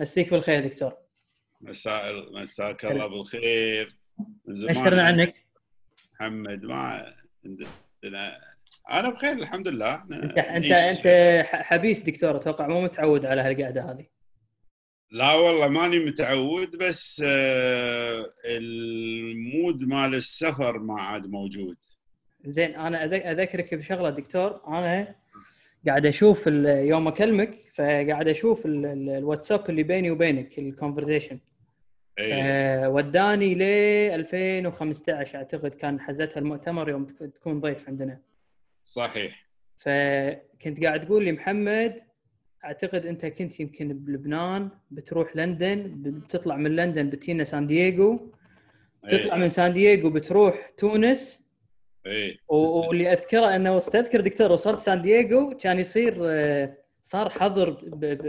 مسيك بالخير دكتور. مساء مساك الله بالخير. من زمان اشترنا عنك. محمد ما عندنا أنا بخير الحمد لله. انت انت أنت حبيس دكتور. أتوقع مو متعود على هالقعدة هذه. لا والله ماني متعود بس آه، المود مال السفر ما عاد موجود. زين أنا أذكرك بشغلة دكتور. أنا قاعد أشوف يوم أكلمك فقاعد أشوف الواتساب اللي بيني وبينك ال conversation أيه. وداني ل 2015 أعتقد كان حزتها المؤتمر يوم تكون ضيف عندنا. صحيح. فكنت قاعد تقول لي محمد أعتقد أنت كنت يمكن بلبنان بتروح لندن بتطلع من لندن بتينا سان دييغو. تطلع من سان دييغو بتروح تونس إيه. واللي أذكره أنه استذكر دكتور وصلت سان دييغو كان يصير آه، صار حظر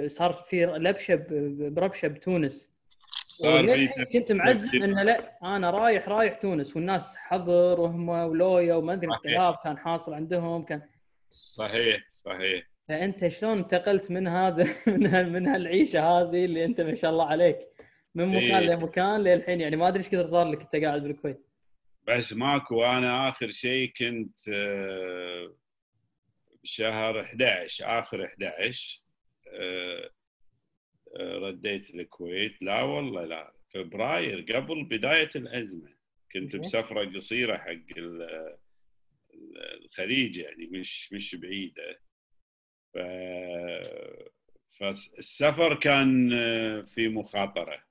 صار في لبشة بربشة بتونس. صار كنت معزم إنه لا أنا رايح رايح تونس والناس حظر وهم ولويا وما أدري اضطراب كان حاصل عندهم كان صحيح صحيح. فأنت شلون انتقلت من هذا من من هالعيشة هذه اللي أنت ما شاء الله عليك من مكان إيه. لمكان للحين؟ يعني ما أدري إيش كثر صار لك أنت قاعد بالكويت. بس ماكو أنا آخر شيء كنت آه، بشهر 11 آخر 11 آه، آه، رديت الكويت. لا والله لا فبراير قبل بداية الأزمة كنت بسفرة قصيرة حق الخليج يعني مش مش بعيدة. ف فالسفر كان في مخاطرة.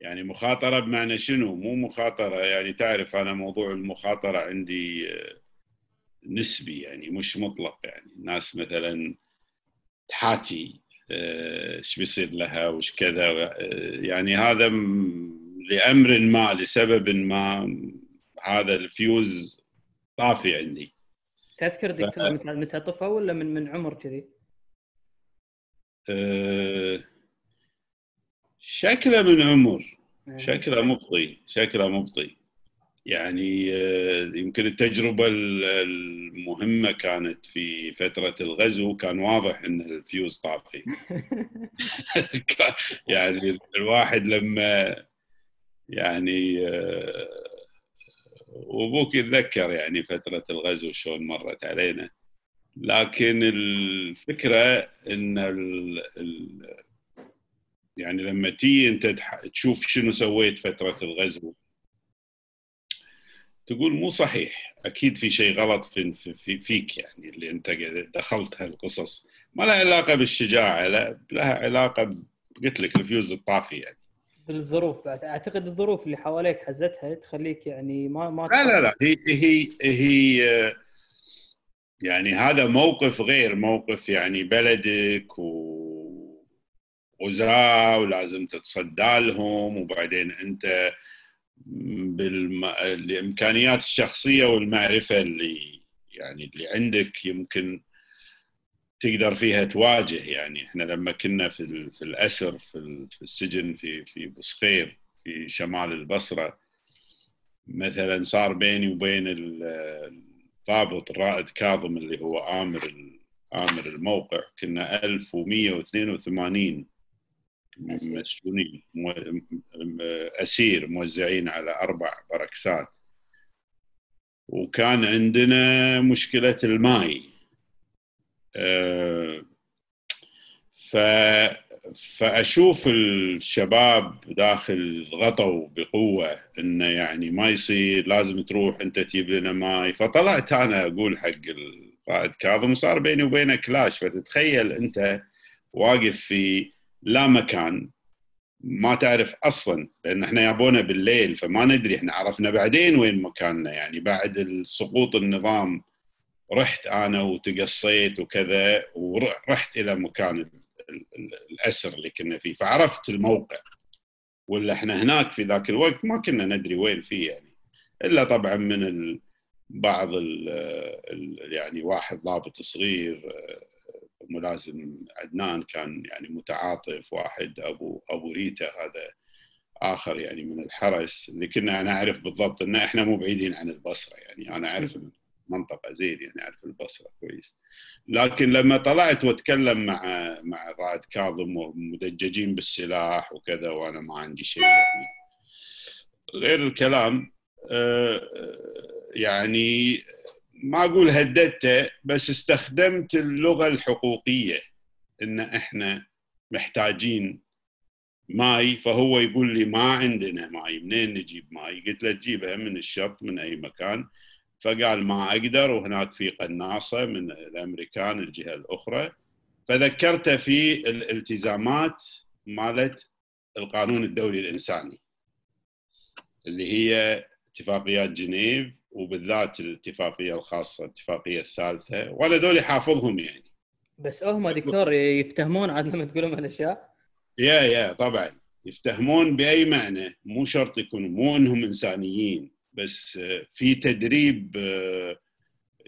يعني مخاطرة بمعنى شنو مو مخاطرة يعني تعرف أنا موضوع المخاطرة عندي نسبي يعني مش مطلق يعني الناس مثلا تحاتي إيش بيصير لها وش كذا يعني هذا لأمر ما لسبب ما هذا الفيوز طافي عندي تذكر دكتور. متى طفى ولا من من عمر كذي؟ أه... شكله من عمر. إيه. شكله مبطي. شكله مبطي. يعني آه، يمكن التجربة المهمة كانت في فترة الغزو كان واضح إن الفيوز طافي. يعني الواحد لما يعني آه، وأبوك يتذكر يعني فترة الغزو شلون مرت علينا. لكن الفكرة ال ال يعني لما تي انت تشوف شنو سويت فترة الغزو. تقول مو صحيح. أكيد في شيء غلط في, في فيك يعني اللي أنت دخلت هالقصص. ما لها علاقة بالشجاعة لا لها علاقة قلت لك الفيوز الطافي يعني. بالظروف أعتقد الظروف اللي حواليك حزتها تخليك يعني ما ما لا لا لا. هي هي هي يعني هذا موقف غير موقف يعني بلدك و غزاة ولازم تتصدى لهم وبعدين أنت بالامكانيات الشخصية والمعرفة اللي يعني اللي عندك يمكن تقدر فيها تواجه. يعني إحنا لما كنا في في الأسر في السجن في في بصخير في شمال البصرة مثلا صار بيني وبين الضابط الرائد كاظم اللي هو آمر آمر الموقع كنا 1182 مسجونين أسير موزعين على أربع بركسات. وكان عندنا مشكلة الماي. آه، ف فأشوف الشباب داخل غطوا بقوة إنه يعني ما يصير لازم تروح أنت تجيب لنا ماي. فطلعت أنا أقول حق القائد كاظم وصار بيني وبينه كلاش. فتتخيل أنت واقف في لا مكان. ما تعرف أصلا لأن إحنا يابونا بالليل فما ندري إحنا عرفنا بعدين وين مكاننا. يعني بعد سقوط النظام رحت أنا وتقصيت وكذا ورحت إلى مكان الأسر اللي كنا فيه. فعرفت الموقع. ولا إحنا هناك في ذاك الوقت ما كنا ندري وين فيه يعني. إلا طبعا من بعض ال يعني واحد ضابط صغير ملازم عدنان كان يعني متعاطف واحد أبو أبو ريتا هذا آخر يعني من الحرس اللي كنا أنا أعرف بالضبط إن إحنا مو بعيدين عن البصرة يعني أنا أعرف المنطقة زين يعني أعرف البصرة كويس. لكن لما طلعت وأتكلم مع مع رائد كاظم ومدججين بالسلاح وكذا وأنا ما عندي شيء يعني. غير الكلام آه، يعني ما أقول هددته بس استخدمت اللغة الحقوقية. إن إحنا محتاجين ماي فهو يقول لي ما عندنا ماي. منين نجيب ماي؟ قلت له تجيبها من الشط من أي مكان. فقال ما أقدر وهناك في قناصة من الأمريكان الجهة الأخرى. فذكرته في الالتزامات مالت القانون الدولي الإنساني اللي هي اتفاقيات جنيف وبالذات الاتفاقية الخاصة الاتفاقية الثالثة وأنا ذولي حافظهم يعني. بس هم دكتور يفتهمون عاد لما تقولون هالأشياء؟ يا يا طبعا. يفتهمون بأي معنى؟ مو شرط يكونوا مو إنهم إنسانيين بس في تدريب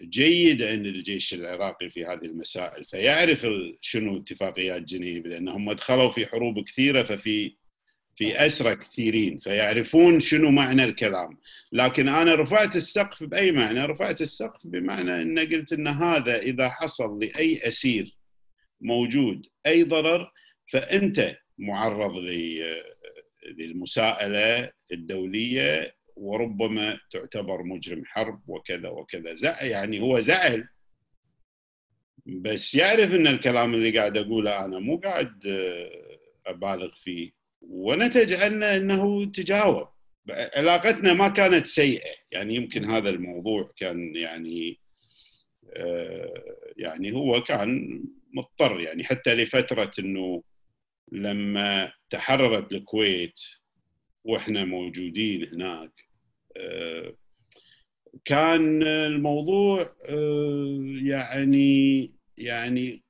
جيد عند الجيش العراقي في هذه المسائل. فيعرف شنو اتفاقيات جنيف لأنهم دخلوا في حروب كثيرة ففي في اسرى كثيرين فيعرفون شنو معنى الكلام. لكن أنا رفعت السقف بأي معنى؟ رفعت السقف بمعنى إن قلت إن هذا إذا حصل لأي أسير موجود أي ضرر فأنت معرض للمساءلة الدولية وربما تعتبر مجرم حرب وكذا وكذا. يعني هو زعل بس يعرف إن الكلام اللي قاعد أقوله أنا مو قاعد أبالغ فيه. ونتج عنه إنه تجاوب. علاقتنا ما كانت سيئة. يعني يمكن هذا الموضوع كان يعني يعني هو كان مضطر. يعني حتى لفترة إنه لما تحررت الكويت وإحنا موجودين هناك كان الموضوع يعني يعني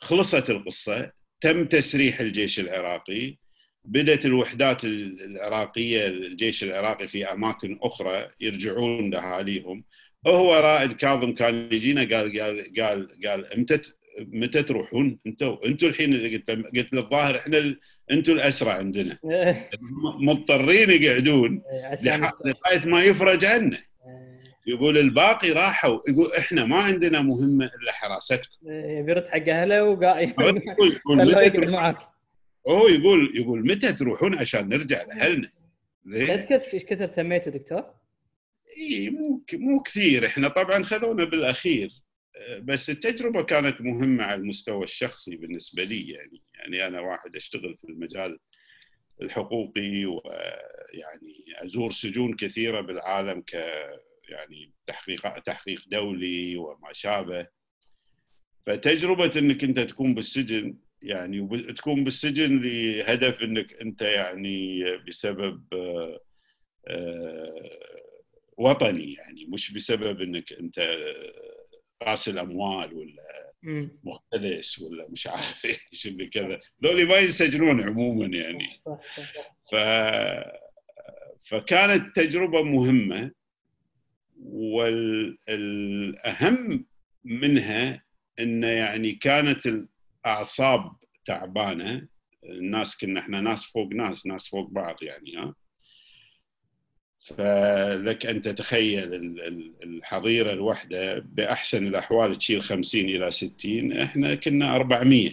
خلصت القصة. تم تسريح الجيش العراقي. بدأت الوحدات العراقية الجيش العراقي في أماكن أخرى يرجعون لأهاليهم. هو رائد كاظم كان يجينا قال قال قال قال إمتى متى تروحون أنتم أنتم الحين قلت قلت له الظاهر إحنا أنتم الأسرى عندنا. مضطرين يقعدون لغاية ما يفرج عنه. يقول الباقي راحوا. يقول إحنا ما عندنا مهمة إلا حراستكم. يبي حق أهله يقول معك. هو يقول يقول متى تروحون عشان نرجع لأهلنا؟ تذكر إيش كثر تميتوا دكتور؟ إي مو مو كثير. إحنا طبعا خذونا بالأخير. بس التجربة كانت مهمة على المستوى الشخصي بالنسبة لي يعني. يعني أنا واحد أشتغل في المجال الحقوقي ويعني أزور سجون كثيرة بالعالم ك يعني تحقيق تحقيق دولي وما شابه. فتجربة إنك أنت تكون بالسجن يعني تكون بالسجن لهدف إنك أنت يعني بسبب وطني يعني مش بسبب إنك أنت غاسل اموال ولا مختلس ولا مش عارف إيش اللي كذا. ذولي ما ينسجنون عموما يعني. ف فكانت تجربة مهمة. والأهم منها انه يعني كانت الأعصاب تعبانة. الناس كنا إحنا ناس فوق ناس ناس فوق بعض يعني ها. فلك أن تتخيل الحظيرة الواحده بأحسن الأحوال تشيل 50 إلى 60 إحنا كنا 400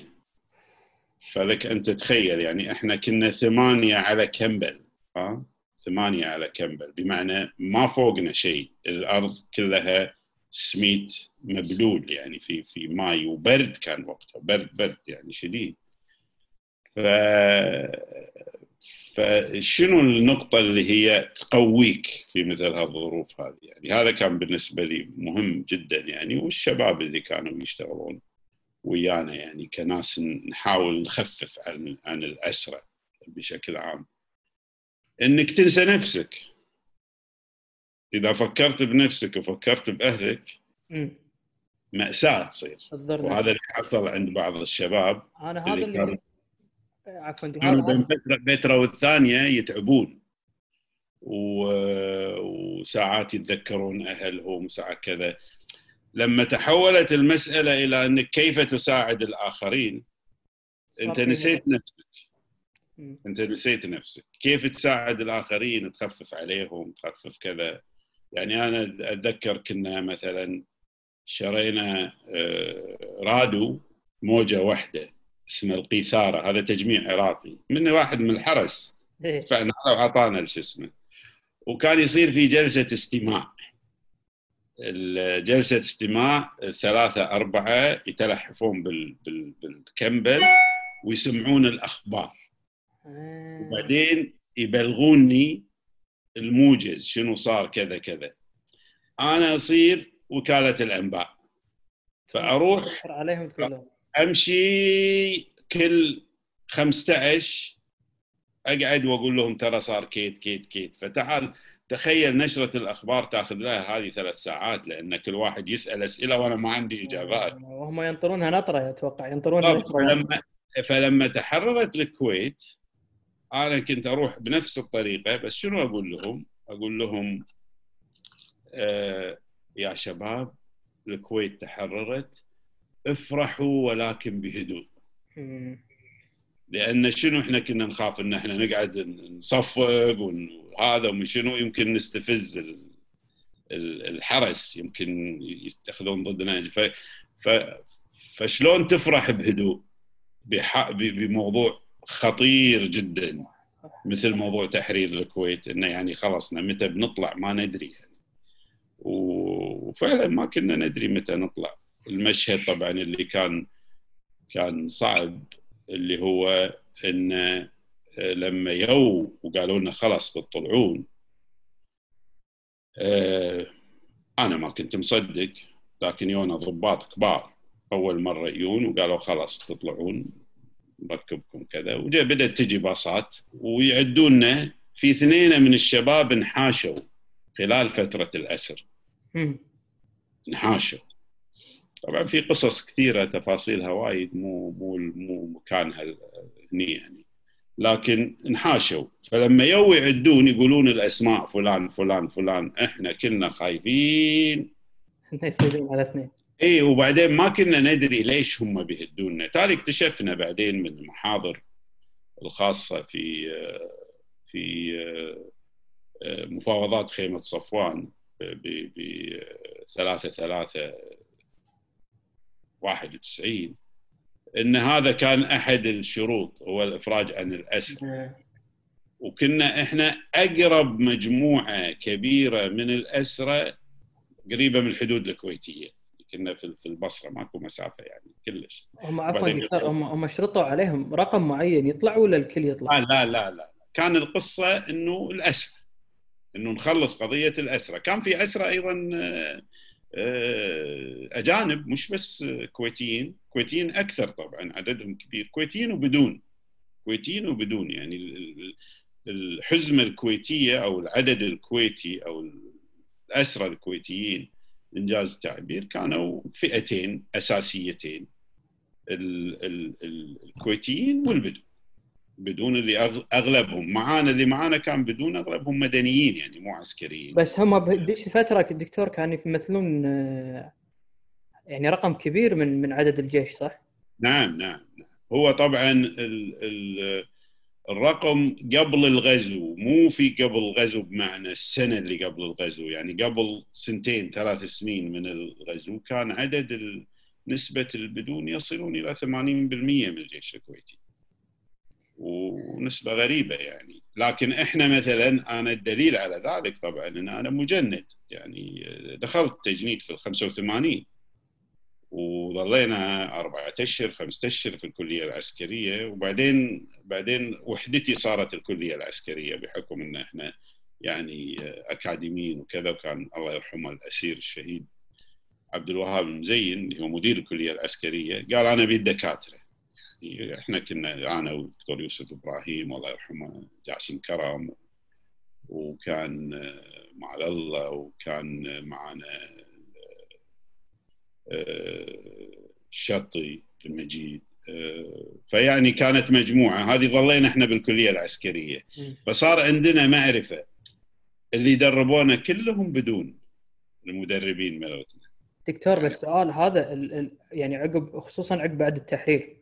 فلك أن تتخيل يعني إحنا كنا ثمانية على كمبل ها. ثمانية على كمبل بمعنى ما فوقنا شيء. الأرض كلها سميت مبلول يعني في في ماي وبرد كان وقتها برد برد يعني شديد. ف فشنو النقطة اللي هي تقويك في مثل هالظروف هذه؟ يعني هذا كان بالنسبة لي مهم جدا يعني والشباب اللي كانوا يشتغلون ويانا يعني كناس نحاول نخفف عن عن الأسرة بشكل عام. إنك تنسى نفسك. إذا فكرت بنفسك وفكرت بأهلك مأساة تصير. وهذا اللي حصل عند بعض الشباب أنا هذا اللي, اللي عفوا كانوا بين فترة فترة والثانية يتعبون. وساعات يتذكرون أهلهم وساعات كذا. لما تحولت المسألة إلى إنك كيف تساعد الآخرين أنت نسيت نفسك. انت نسيت نفسك. كيف تساعد الآخرين تخفف عليهم تخفف كذا؟ يعني أنا أتذكر كنا مثلا شرينا آه، رادو موجة واحدة اسمه القيثارة هذا تجميع عراقي. من واحد من الحرس. إيه. فانا أعطانا شو اسمه وكان يصير في جلسة استماع. جلسه استماع ثلاثة أربعة يتلحفون بال... بال... بالكمبل ويسمعون الأخبار. وبعدين يبلغوني الموجز شنو صار كذا كذا. أنا أصير وكالة الأنباء. فأروح عليهم تقول لهم أمشي كل 15 أقعد وأقول لهم ترى صار كيت كيت كيت. فتعال تخيل نشرة الأخبار تأخذ لها هذه ثلاث ساعات لأن كل واحد يسأل أسئلة وأنا ما عندي إجابات. وهم ينطرونها نطرة أتوقع. ينطرون بالضبط. نطرة. فلما فلما تحررت الكويت أنا كنت أروح بنفس الطريقة بس شنو أقول لهم؟ أقول لهم آه يا شباب الكويت تحررت افرحوا ولكن بهدوء. لأن شنو إحنا كنا نخاف إن إحنا نقعد نصفق وهذا ومن شنو يمكن نستفز ال- ال- الحرس يمكن يستخدمون ضدنا ف ف فشلون تفرح بهدوء بح- بموضوع خطير جدا مثل موضوع تحرير الكويت إنه يعني خلصنا متى بنطلع ما ندري يعني. وفعلا ما كنا ندري متى نطلع. المشهد طبعا اللي كان كان صعب اللي هو إن لما يو وقالوا لنا خلاص بتطلعون آه، أنا ما كنت مصدق لكن يونا ضباط كبار أول مرة يجون وقالوا خلاص بتطلعون. نركبكم كذا. وجا بدأت تجي باصات ويعدونا في اثنين من الشباب انحاشوا خلال فترة الاسر. انحاشوا. طبعا في قصص كثيرة تفاصيلها وايد مو مو مو مكانها هني يعني. لكن انحاشوا. فلما يو يعدون يقولون الأسماء فلان فلان فلان إحنا كنا خايفين. يصيرون على اثنين اي وبعدين ما كنا ندري ليش هم بيهدونا. تالي اكتشفنا بعدين من المحاضر الخاصة في في مفاوضات خيمة صفوان ب ب 3 3 91 إن هذا كان أحد الشروط هو الإفراج عن الاسر آه. وكنا إحنا أقرب مجموعة كبيرة من الاسرى قريبة من الحدود الكويتية. كنا في في البصرة ماكو مسافة يعني كلش. هم عفوا هم هم شرطوا عليهم رقم معين يطلع ولا الكل يطلع؟ لا لا لا لا. كان القصة إنه الاسرى إنه نخلص قضية الاسرى كان في اسرى أيضا آه، آه، أجانب مش بس كويتيين. كويتيين أكثر طبعا عددهم كبير. كويتيين وبدون. كويتيين وبدون يعني ال- ال- الحزمه الكويتية أو العدد الكويتي أو الاسرى الكويتيين إنجاز التعبير كانوا فئتين أساسيتين ال- ال- ال- الكويتيين والبدون بدون اللي أغلبهم معانا اللي معانا كان بدون أغلبهم مدنيين يعني مو عسكريين. بس هم بهذيك الفترة الدكتور كانوا يمثلون آه، يعني رقم كبير من من عدد الجيش صح؟ نعم نعم نعم. هو طبعا ال ال الرقم قبل الغزو مو في قبل الغزو بمعنى السنة اللي قبل الغزو. يعني قبل سنتين ثلاث سنين من الغزو كان عدد نسبة البدون يصلون إلى 80% من الجيش الكويتي. ونسبة غريبة يعني. لكن إحنا مثلا أنا الدليل على ذلك طبعا إن أنا مجند. يعني دخلت تجنيد في ال 85 وظلينا أربعة أشهر خمسة أشهر في الكلية العسكرية وبعدين بعدين وحدتي صارت الكلية العسكرية بحكم أن إحنا يعني أكاديميين وكذا وكان الله يرحمه الأسير الشهيد عبد الوهاب المزين اللي هو مدير الكلية العسكرية قال أنا أبي الدكاترة. يعني إحنا كنا أنا والدكتور يوسف إبراهيم الله يرحمه جاسم كرم وكان مع الله وكان معنا الشطي المجيد. فيعني كانت مجموعة. هذه ظلينا إحنا بالكلية العسكرية. فصار عندنا معرفة. اللي دربونا كلهم بدون المدربين ملوتنا. دكتور بس السؤال هذا ال ال يعني عقب خصوصا عقب بعد التحرير.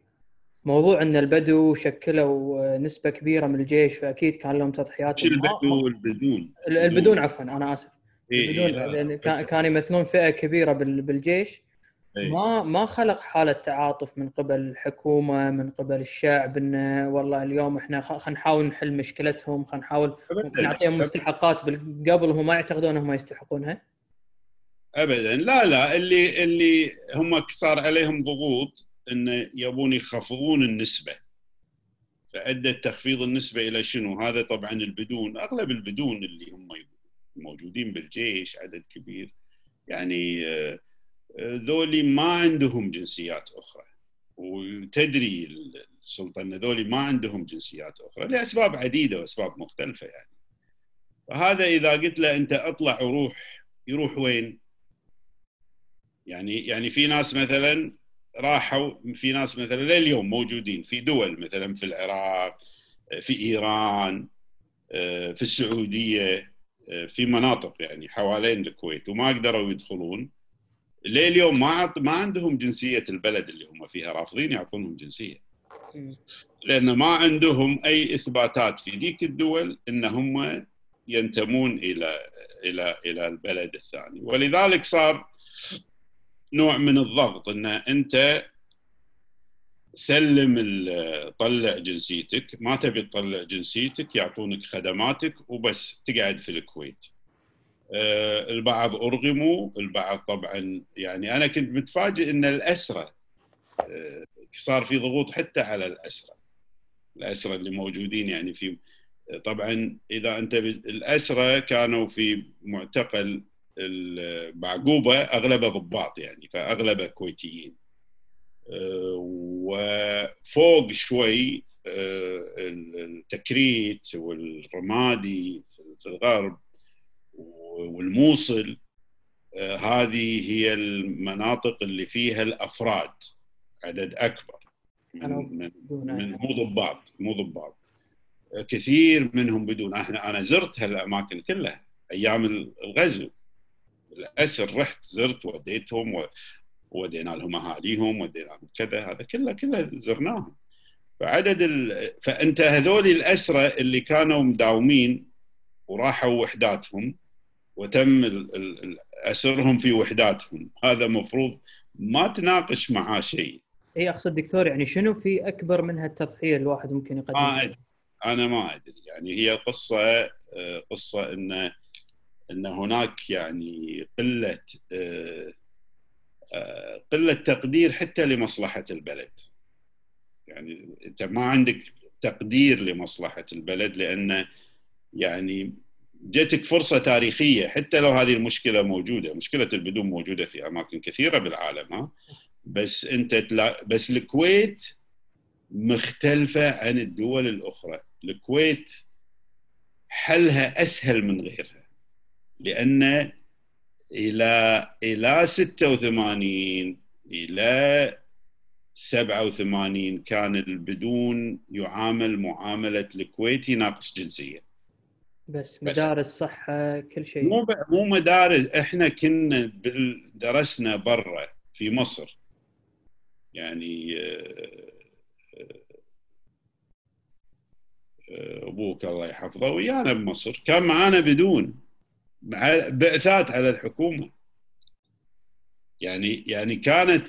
موضوع إن البدو شكلوا نسبة كبيرة من الجيش فأكيد كان لهم تضحيات. البدو؟ والبدون البدون عفوا أنا آسف. إيه بدون كان يمثلون فئة كبيرة بالجيش. إيه؟ ما ما خلق حالة تعاطف من قبل الحكومة من قبل الشعب إنه والله اليوم إحنا خلينا نحاول نحل مشكلتهم خلينا نحاول نعطيهم مستحقات قبل هم ما يعتقدون انهم يستحقونها ابدا. لا لا اللي اللي هم صار عليهم ضغوط انه يبون يخفضون النسبة. فأدى تخفيض النسبة إلى شنو؟ هذا طبعا البدون أغلب البدون اللي هم موجودين بالجيش عدد كبير. يعني آه، ذولي ما عندهم جنسيات أخرى. وتدري السلطه إن ذولي ما عندهم جنسيات أخرى لأسباب عديدة وأسباب مختلفة يعني. فهذا إذا قلت له أنت أطلع وروح يروح وين؟ يعني يعني في ناس مثلا راحوا في ناس مثلا لليوم موجودين في دول مثلا في العراق في إيران في السعودية في مناطق يعني حوالين الكويت وما قدروا يدخلون. لليوم ما ما عندهم جنسية البلد اللي هم فيها رافضين يعطونهم جنسية. لأن ما عندهم أي إثباتات في ذيك الدول إن هم ينتمون إلى إلى إلى البلد الثاني. ولذلك صار نوع من الضغط إن أنت سلم طلع جنسيتك ما تبي تطلع جنسيتك يعطونك خدماتك وبس تقعد في الكويت. البعض ارغموا البعض طبعا يعني أنا كنت متفاجئ إن الاسرى آه، صار في ضغوط حتى على الاسرى الاسرى اللي موجودين يعني في طبعا إذا أنت الاسرى كانوا في معتقل بعقوبه اغلبه ضباط يعني فاغلبه كويتيين آه، وفوق شوي التكريت والرمادي في الغرب والموصل آه، هذه هي المناطق اللي فيها الأفراد عدد أكبر من, من, من مو ضباط مو ضباط. آه، كثير منهم بدون. إحنا أنا زرت هالأماكن كلها أيام الغزو. الاسر رحت زرت وديتهم ودينا لهم أهاليهم ودينا لهم كذا. هذا كله كله زرناهم. فعدد ال... فأنت هذول الاسرى اللي كانوا مداومين وراحوا وحداتهم وتم أسرهم في وحداتهم. هذا مفروض ما تناقش معاه شيء. إي أقصد دكتور يعني شنو في أكبر من هالتضحيه الواحد ممكن يقدمها؟ ما أدري. أنا ما أدري. يعني هي قصة آه، قصة إن إن هناك يعني قلة آه، آه، قلة تقدير حتى لمصلحة البلد. يعني أنت ما عندك تقدير لمصلحة البلد لأن يعني جتك فرصة تاريخية حتى لو هذه المشكلة موجودة مشكلة البدون موجودة في أماكن كثيرة بالعالم ها؟ بس أنت تلا... بس الكويت مختلفة عن الدول الأخرى. الكويت حلها أسهل من غيرها لأن إلى إلى 86 إلى 87 كان البدون يعامل معاملة الكويتي ناقص جنسية. بس مدارس صحة كل شيء. مو مو مدارس إحنا كنا درسنا برا في مصر. يعني آه، أبوك الله يحفظه ويانا بمصر. كان معانا بدون بعثات على الحكومة. يعني يعني كانت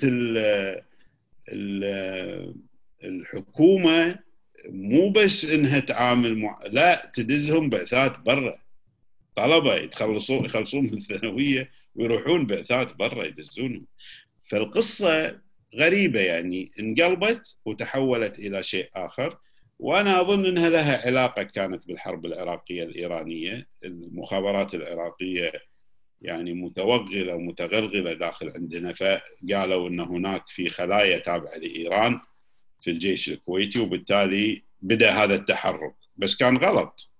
الحكومة مو بس إنها تعامل مع... لا تدزهم بعثات برا. طلبة يتخلصون يخلصون من الثانوية ويروحون بعثات برا يدزونهم. فالقصة غريبة يعني. انقلبت وتحولت إلى شيء آخر وأنا أظن إنها لها علاقة كانت بالحرب العراقية الإيرانية. المخابرات العراقية يعني متوغلة ومتغلغلة داخل عندنا فقالوا إن هناك في خلايا تابعة لإيران. في الجيش الكويتي وبالتالي بدأ هذا التحرك. بس كان غلط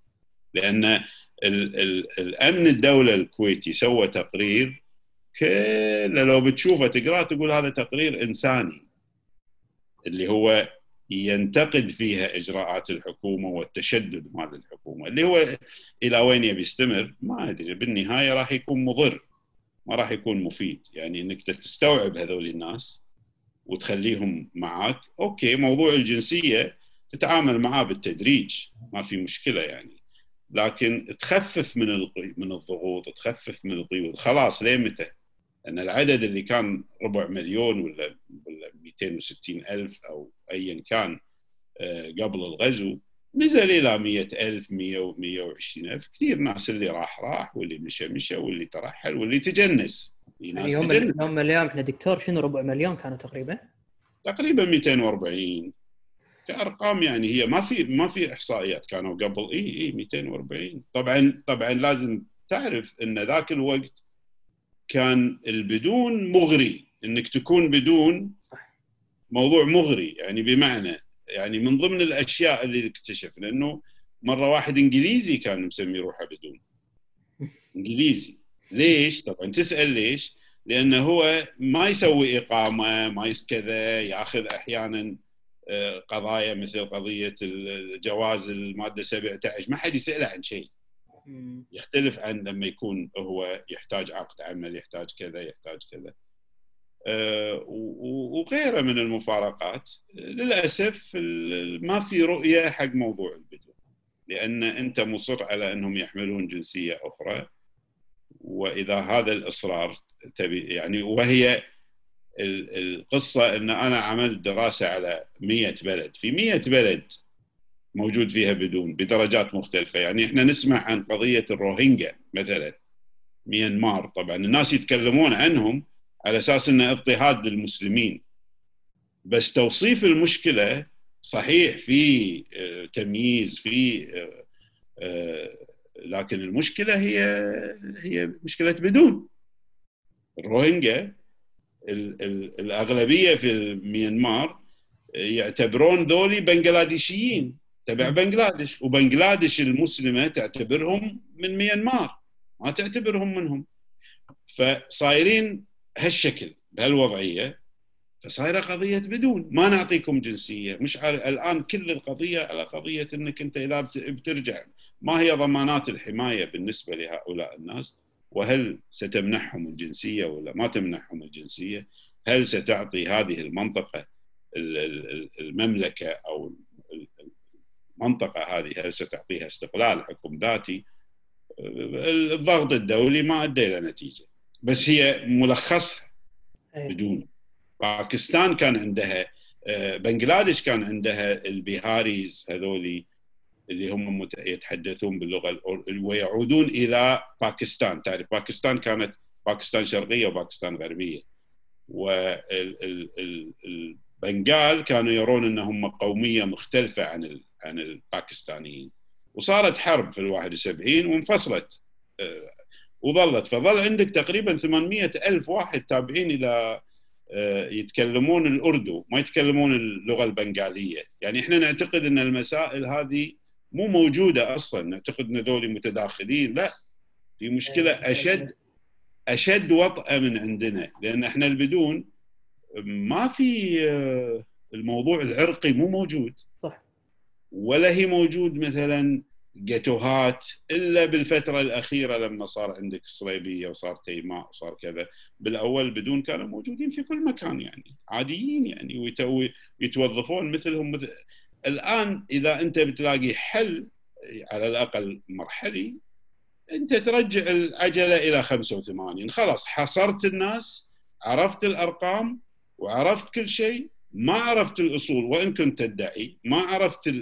لأن ال ال الأمن الدولة الكويتي سوى تقرير كله لو بتشوفه تقرأه تقول هذا تقرير إنساني اللي هو ينتقد فيها إجراءات الحكومة والتشدد مال الحكومة. اللي هو إلى وين يبي يستمر؟ ما أدري. بالنهاية راح يكون مضر ما راح يكون مفيد. يعني إنك تستوعب هذول الناس وتخليهم معك أوكي موضوع الجنسية تتعامل معاه بالتدريج ما في مشكلة يعني. لكن تخفف من من الضغوط تخفف من القيود. خلاص ليه متى؟ ان العدد اللي كان ربع مليون ولا ولا 260 ألف أو ايا كان آه، قبل الغزو نزل إلى 100000 100 و120 ألف. كثير ناس اللي راح راح واللي مشى مشى واللي ترحل واللي تجنس. يعني يوم يوم اليوم إحنا دكتور شنو ربع مليون كانوا تقريبا؟ تقريبا 240 كأرقام يعني هي ما في ما في إحصائيات كانوا قبل. إي إي 240 طبعا طبعا لازم تعرف إن ذاك الوقت كان البدون مغري. إنك تكون بدون موضوع مغري. يعني بمعنى يعني من ضمن الأشياء اللي اكتشفنا إنه مرة واحد إنجليزي كان مسمي روحه بدون. إنجليزي. ليش؟ طبعا تسأل ليش؟ لأنه هو ما يسوي إقامة ما كذا يأخذ أحيانا آه، قضايا مثل قضية الجواز المادة 17 ما حد يسأله عن شيء. يختلف عن لما يكون هو يحتاج عقد عمل يحتاج كذا يحتاج كذا. آه، وغيره من المفارقات. للأسف ما في رؤية حق موضوع البدو لأن أنت مصر على أنهم يحملون جنسية أخرى. وإذا هذا الإصرار تبي يعني وهي القصة إن أنا عملت دراسة على 100 بلد. في 100 بلد موجود فيها بدون بدرجات مختلفة. يعني إحنا نسمع عن قضية الروهينجا مثلا ميانمار طبعا. الناس يتكلمون عنهم على أساس إنه اضطهاد للمسلمين. بس توصيف المشكلة صحيح في آه، تمييز في آه، آه، لكن المشكلة هي هي مشكلة بدون. الروهينجا الأغلبية في ميانمار يعتبرون ذولي بنغلاديشيين تبع بنغلاديش. وبنغلاديش المسلمة تعتبرهم من ميانمار ما تعتبرهم منهم. فصايرين هالشكل بهالوضعية فصايرة قضية بدون. ما نعطيكم جنسية. مش عارف الآن كل القضية على قضية إنك أنت إذا بترجع. ما هي ضمانات الحماية بالنسبة لهؤلاء الناس وهل ستمنحهم الجنسية ولا ما تمنحهم الجنسية؟ هل ستعطي هذه المنطقة المملكة أو المنطقة هذه هل ستعطيها استقلال حكم ذاتي؟ الضغط الدولي ما أدى إلى نتيجة بس هي ملخصها بدون باكستان كان عندها آه، بنغلاديش كان عندها ال Biharis هذولي اللي هم يتحدثون باللغة ويعودون إلى باكستان. تعرف باكستان كانت باكستان شرقية وباكستان غربية. والبنغال كانوا يرون إنهم قومية مختلفة عن عن الباكستانيين. وصارت حرب في ال 71 وانفصلت. آه، وظلت. فظل عندك تقريبا 800 ألف واحد تابعين إلى آه، يتكلمون الأردو ما يتكلمون اللغة البنغالية. يعني إحنا نعتقد أن المسائل هذه مو موجودة أصلا. نعتقد إن ذولي متداخلين. لا في مشكلة إيه، أشد أشد وطأة من عندنا. لأن إحنا البدون ما في آه، الموضوع العرقي مو موجود. صح. ولا هي موجود مثلا جاتوهات إلا بالفترة الأخيرة لما صار عندك الصليبيه وصار تيماء وصار كذا. بالأول بدون كانوا موجودين في كل مكان يعني عاديين يعني ويتوظفون مثلهم مثل الآن إذا أنت بتلاقي حل على الأقل مرحلي أنت ترجع العجلة إلى 85 خلاص حصرت الناس عرفت الأرقام وعرفت كل شيء ما عرفت الأصول وإن كنت تدعي ما عرفت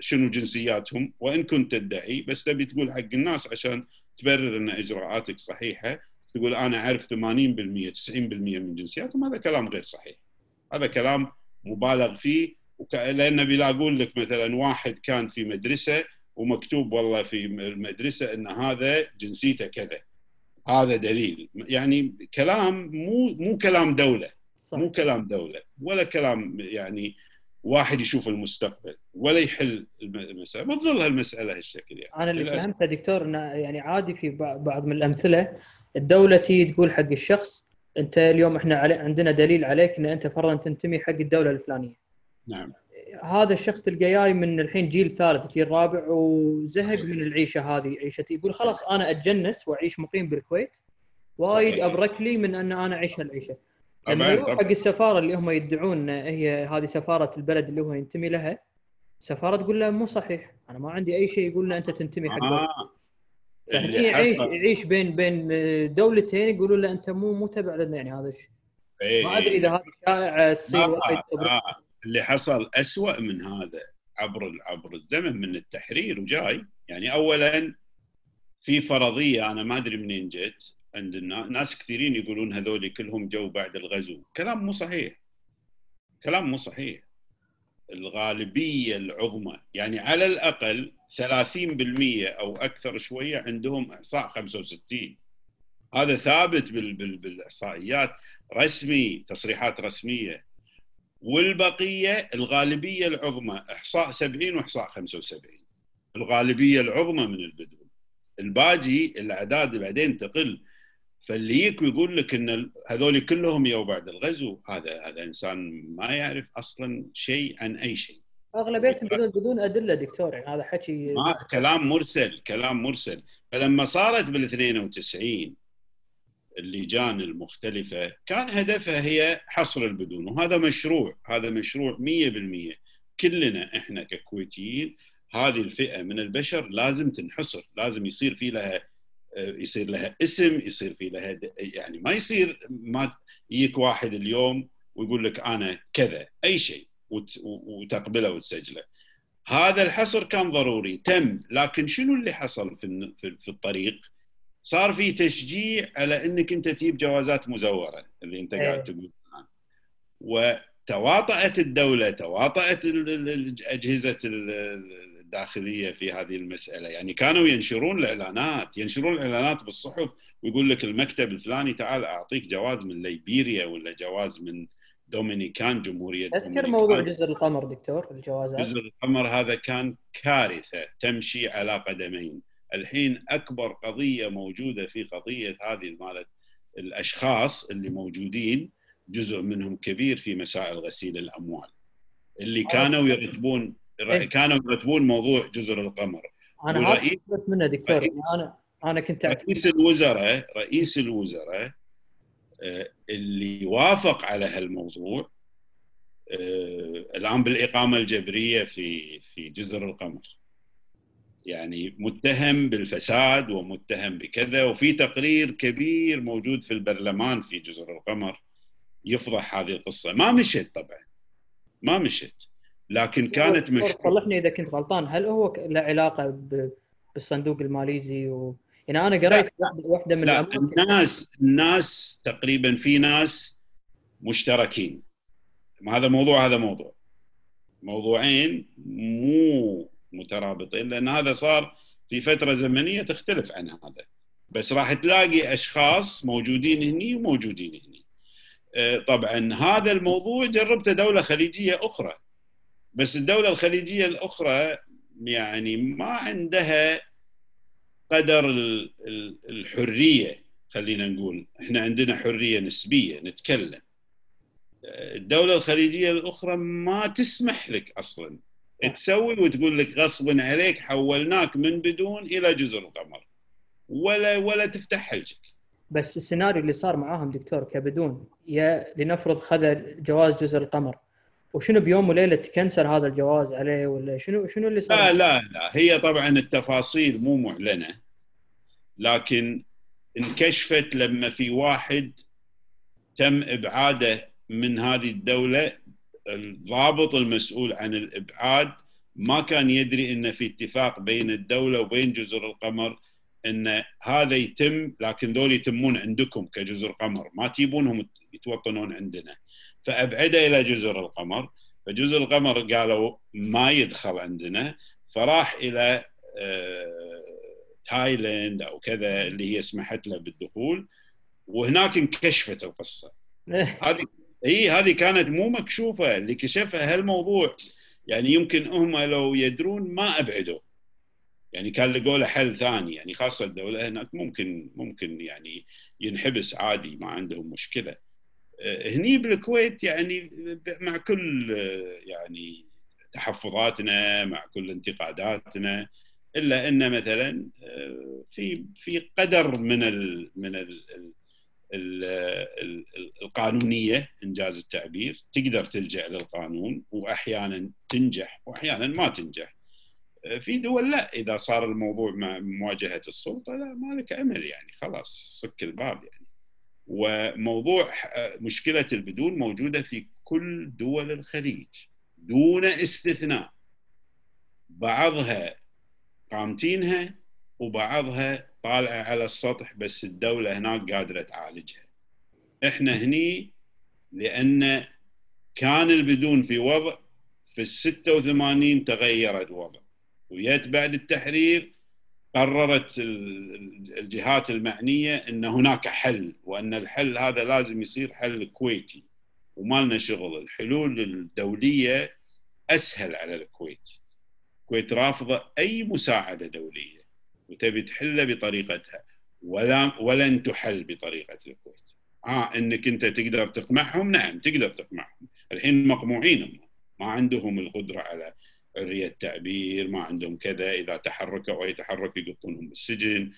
شنو جنسياتهم وإن كنت تدعي بس تبي تقول حق الناس عشان تبرر إن إجراءاتك صحيحة تقول أنا أعرف 80% 90% من جنسياتهم هذا كلام غير صحيح. هذا كلام مبالغ فيه لأن بيلاقون لك مثلا واحد كان في مدرسة ومكتوب والله في المدرسة إن هذا جنسيته كذا. هذا دليل. يعني كلام مو مو كلام دولة. صح. مو كلام دولة. ولا كلام يعني واحد يشوف المستقبل. ولا يحل المسألة. بتظل هالمسألة هالشكل يعني. أنا اللي فهمته دكتور إنه يعني عادي في بعض من الأمثلة الدولة تيجي تقول حق الشخص أنت اليوم إحنا علي عندنا دليل عليك إن أنت فرضا تنتمي حق الدولة الفلانية. نعم. هذا الشخص تلقى جاي من الحين جيل ثالث جيل رابع وزهق من العيشة هذه. عيشتي يقول خلاص أنا أتجنس وأعيش مقيم بالكويت. وايد أبرك لي من أن أنا أعيش هالعيشة. لما يروح حق السفارة اللي هم يدعون هي هذه سفارة البلد اللي هو ينتمي لها السفاره تقول له مو صحيح. أنا ما عندي أي شيء يقول له أنت تنتمي حق آه. فهني يعيش يعيش بين بين دولتين يقولوا له أنت مو مو تبع لنا يعني هذا الشيء إيه، ما أدري إذا هذه شائعه تصير آه آه. اللي حصل أسوأ من هذا عبر عبر الزمن من التحرير وجاي. يعني اولا في فرضية أنا ما أدري منين جت عند ناس كثيرين يقولون هذول كلهم جو بعد الغزو. كلام مو صحيح. كلام مو صحيح. الغالبية العظمى يعني على الأقل 30% أو أكثر شوية عندهم إحصاء 65 هذا ثابت بالإحصائيات رسمي تصريحات رسمية. والبقية الغالبية العظمى إحصاء 70 وإحصاء 75 الغالبية العظمى من البدو الباقي الأعداد بعدين تقل. فاللي يك ويقول لك إن هذول كلهم يو بعد الغزو. هذا هذا إنسان ما يعرف أصلا شيء عن أي شيء. أغلبيتهم بدون بدون أدلة دكتور. يعني هذا حكي ما كلام مرسل كلام مرسل. فلما صارت بال 92 اللجان المختلفة كان هدفها هي حصر البدون وهذا مشروع هذا مشروع 100% كلنا إحنا ككويتيين هذه الفئة من البشر لازم تنحصر لازم يصير في لها يصير لها اسم يصير في لها يعني ما يصير ما يجيك واحد اليوم ويقول لك أنا كذا أي شيء وتقبله وتسجله. هذا الحصر كان ضروري تم لكن شنو اللي حصل في في الطريق؟ صار في تشجيع على إنك أنت تجيب جوازات مزورة اللي أنت قاعد إيه. تقول. وتواطأت الدولة تواطأت أجهزة الداخلية في هذه المسألة. يعني كانوا ينشرون الإعلانات ينشرون الإعلانات بالصحف ويقول لك المكتب الفلاني تعال أعطيك جواز من ليبيريا ولا جواز من دومينيكان جمهورية أذكر موضوع جزر القمر دكتور الجوازات. جزر القمر هذا كان كارثة تمشي على قدمين. الحين أكبر قضية موجودة في قضية هذه مالت الأشخاص اللي موجودين جزء منهم كبير في مسائل غسيل الأموال. اللي كانوا يرتبون إيه. كانوا يرتبون موضوع جزر القمر. أنا رئيس منه دكتور رئيس أنا أنا كنت رئيس الوزراء رئيس الوزراء آه، اللي وافق على هالموضوع آه، الآن بالإقامة الجبرية في في جزر القمر. يعني متهم بالفساد ومتهم بكذا وفي تقرير كبير موجود في البرلمان في جزر القمر يفضح هذه القصة. ما مشت طبعا ما مشت لكن كانت مش صلحني إذا كنت غلطان. هل هو له علاقة بالصندوق الماليزي و... يعني أنا قريت واحدة من لا الناس الناس تقريبا في ناس مشتركين. هذا موضوع هذا موضوع. موضوعين مو مترابطين لأن هذا صار في فترة زمنية تختلف عن هذا. بس راح تلاقي أشخاص موجودين هني وموجودين هني. آه، طبعا هذا الموضوع جربته دولة خليجية أخرى. بس الدولة الخليجية الأخرى يعني ما عندها قدر الحرية خلينا نقول. إحنا عندنا حرية نسبية نتكلم. آه، الدولة الخليجية الأخرى ما تسمح لك أصلا تسوي وتقول لك غصبا عليك حولناك من بدون إلى جزر القمر. ولا ولا تفتح حلجك. بس السيناريو اللي صار معاهم دكتور كبدون يا لنفرض خذ جواز جزر القمر. وشنو بيوم وليلة تكنسل هذا الجواز عليه ولا شنو شنو اللي صار؟ لا لا لا. هي طبعا التفاصيل مو معلنة. لكن انكشفت لما في واحد تم إبعاده من هذه الدولة الضابط المسؤول عن الإبعاد ما كان يدري إن في اتفاق بين الدولة وبين جزر القمر إن هذا يتم لكن ذول يتمون عندكم كجزر قمر ما تجيبونهم يتوطنون عندنا. فابعده إلى جزر القمر. فجزر القمر قالوا ما يدخل عندنا. فراح إلى آه، تايلاند أو كذا اللي هي سمحت له بالدخول. وهناك انكشفت القصة. هذه هي هذه كانت مو مكشوفة اللي كشفها هالموضوع يعني يمكن هم لو يدرون ما أبعدوا. يعني كان لقوا له حل ثاني. يعني خاصة الدولة هناك ممكن ممكن يعني ينحبس عادي ما عندهم مشكلة. آه، هني بالكويت يعني مع كل يعني تحفظاتنا مع كل انتقاداتنا إلا إن مثلا آه، في في قدر من من ال القانونية انجاز التعبير تقدر تلجأ للقانون وأحيانا تنجح وأحيانا ما تنجح. في دول لا إذا صار الموضوع مع مواجهة السلطة لا ما لك أمل يعني خلاص سك الباب يعني. وموضوع مشكلة البدون موجودة في كل دول الخليج دون استثناء. بعضها قامتينها وبعضها طالعة على السطح بس الدولة هناك قادرة تعالجها. إحنا هني لأن كان البدون في وضع في ال 86 تغيرت وضع. ويت بعد التحرير قررت الجهات المعنية إن هناك حل وأن الحل هذا لازم يصير حل كويتي. وما لنا شغل. الحلول الدولية أسهل على الكويت. الكويت رافضة أي مساعدة دولية. وتبي تحله بطريقتها. ولا ولن تحل بطريقة الكويت. آه إنك أنت تقدر تقمعهم؟ نعم تقدر تقمعهم. الحين مقموعين ما عندهم القدرة على حرية التعبير ما عندهم كذا. إذا تحركوا أو يتحرك يقطونهم بالسجن.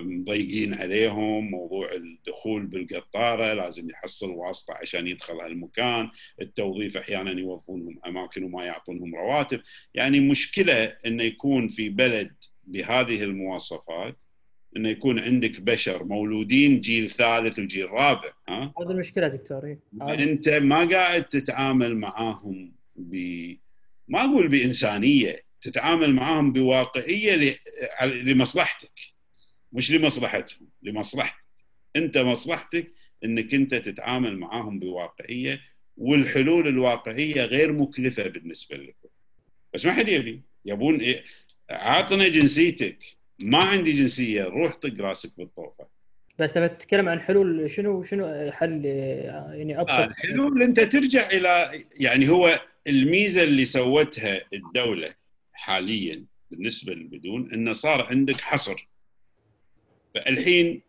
مضيقين عليهم. موضوع الدخول بالقطارة. لازم يحصل واسطة عشان يدخل هالمكان. التوظيف أحيانا يوظفونهم أماكن وما يعطونهم رواتب. يعني مشكلة إنه يكون في بلد بهذه المواصفات إنه يكون عندك بشر مولودين جيل ثالث وجيل رابع ها؟ هذه المشكلة دكتور إيه. أنت ما قاعد تتعامل معاهم ب ما أقول بإنسانية تتعامل معاهم بواقعية لمصلحتك. مش لمصلحتهم لمصلحتك. أنت مصلحتك إنك أنت تتعامل معاهم بواقعية والحلول الواقعية غير مكلفة بالنسبة لكم. بس ما حد يبي. يبون إيه؟ عاطنا جنسيتك. ما عندي جنسية. روح طق راسك بالطوفة. بس لما تتكلم عن حلول شنو شنو حل يعني ابسط آه الحلول أنت ترجع إلى يعني هو الميزة اللي سوتها الدولة حاليا بالنسبة للبدون إنه صار عندك حصر. فالحين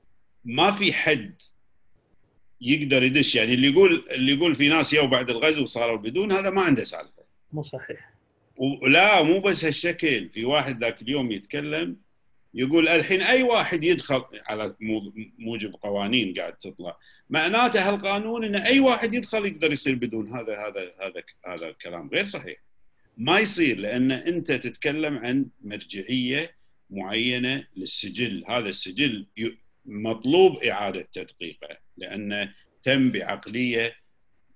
ما في حد يقدر يدش. يعني اللي يقول اللي يقول في ناس يو بعد الغزو صاروا بدون هذا ما عنده سالفة. مو صحيح. ولا مو بس هالشكل. في واحد ذاك اليوم يتكلم يقول الحين أي واحد يدخل على موجب قوانين قاعد تطلع. معناته هالقانون إن أي واحد يدخل يقدر يصير بدون هذا هذا هذا هذا الكلام. غير صحيح. ما يصير لأن أنت تتكلم عن مرجعية معينة للسجل. هذا السجل مطلوب إعادة تدقيقه لأنه تم بعقلية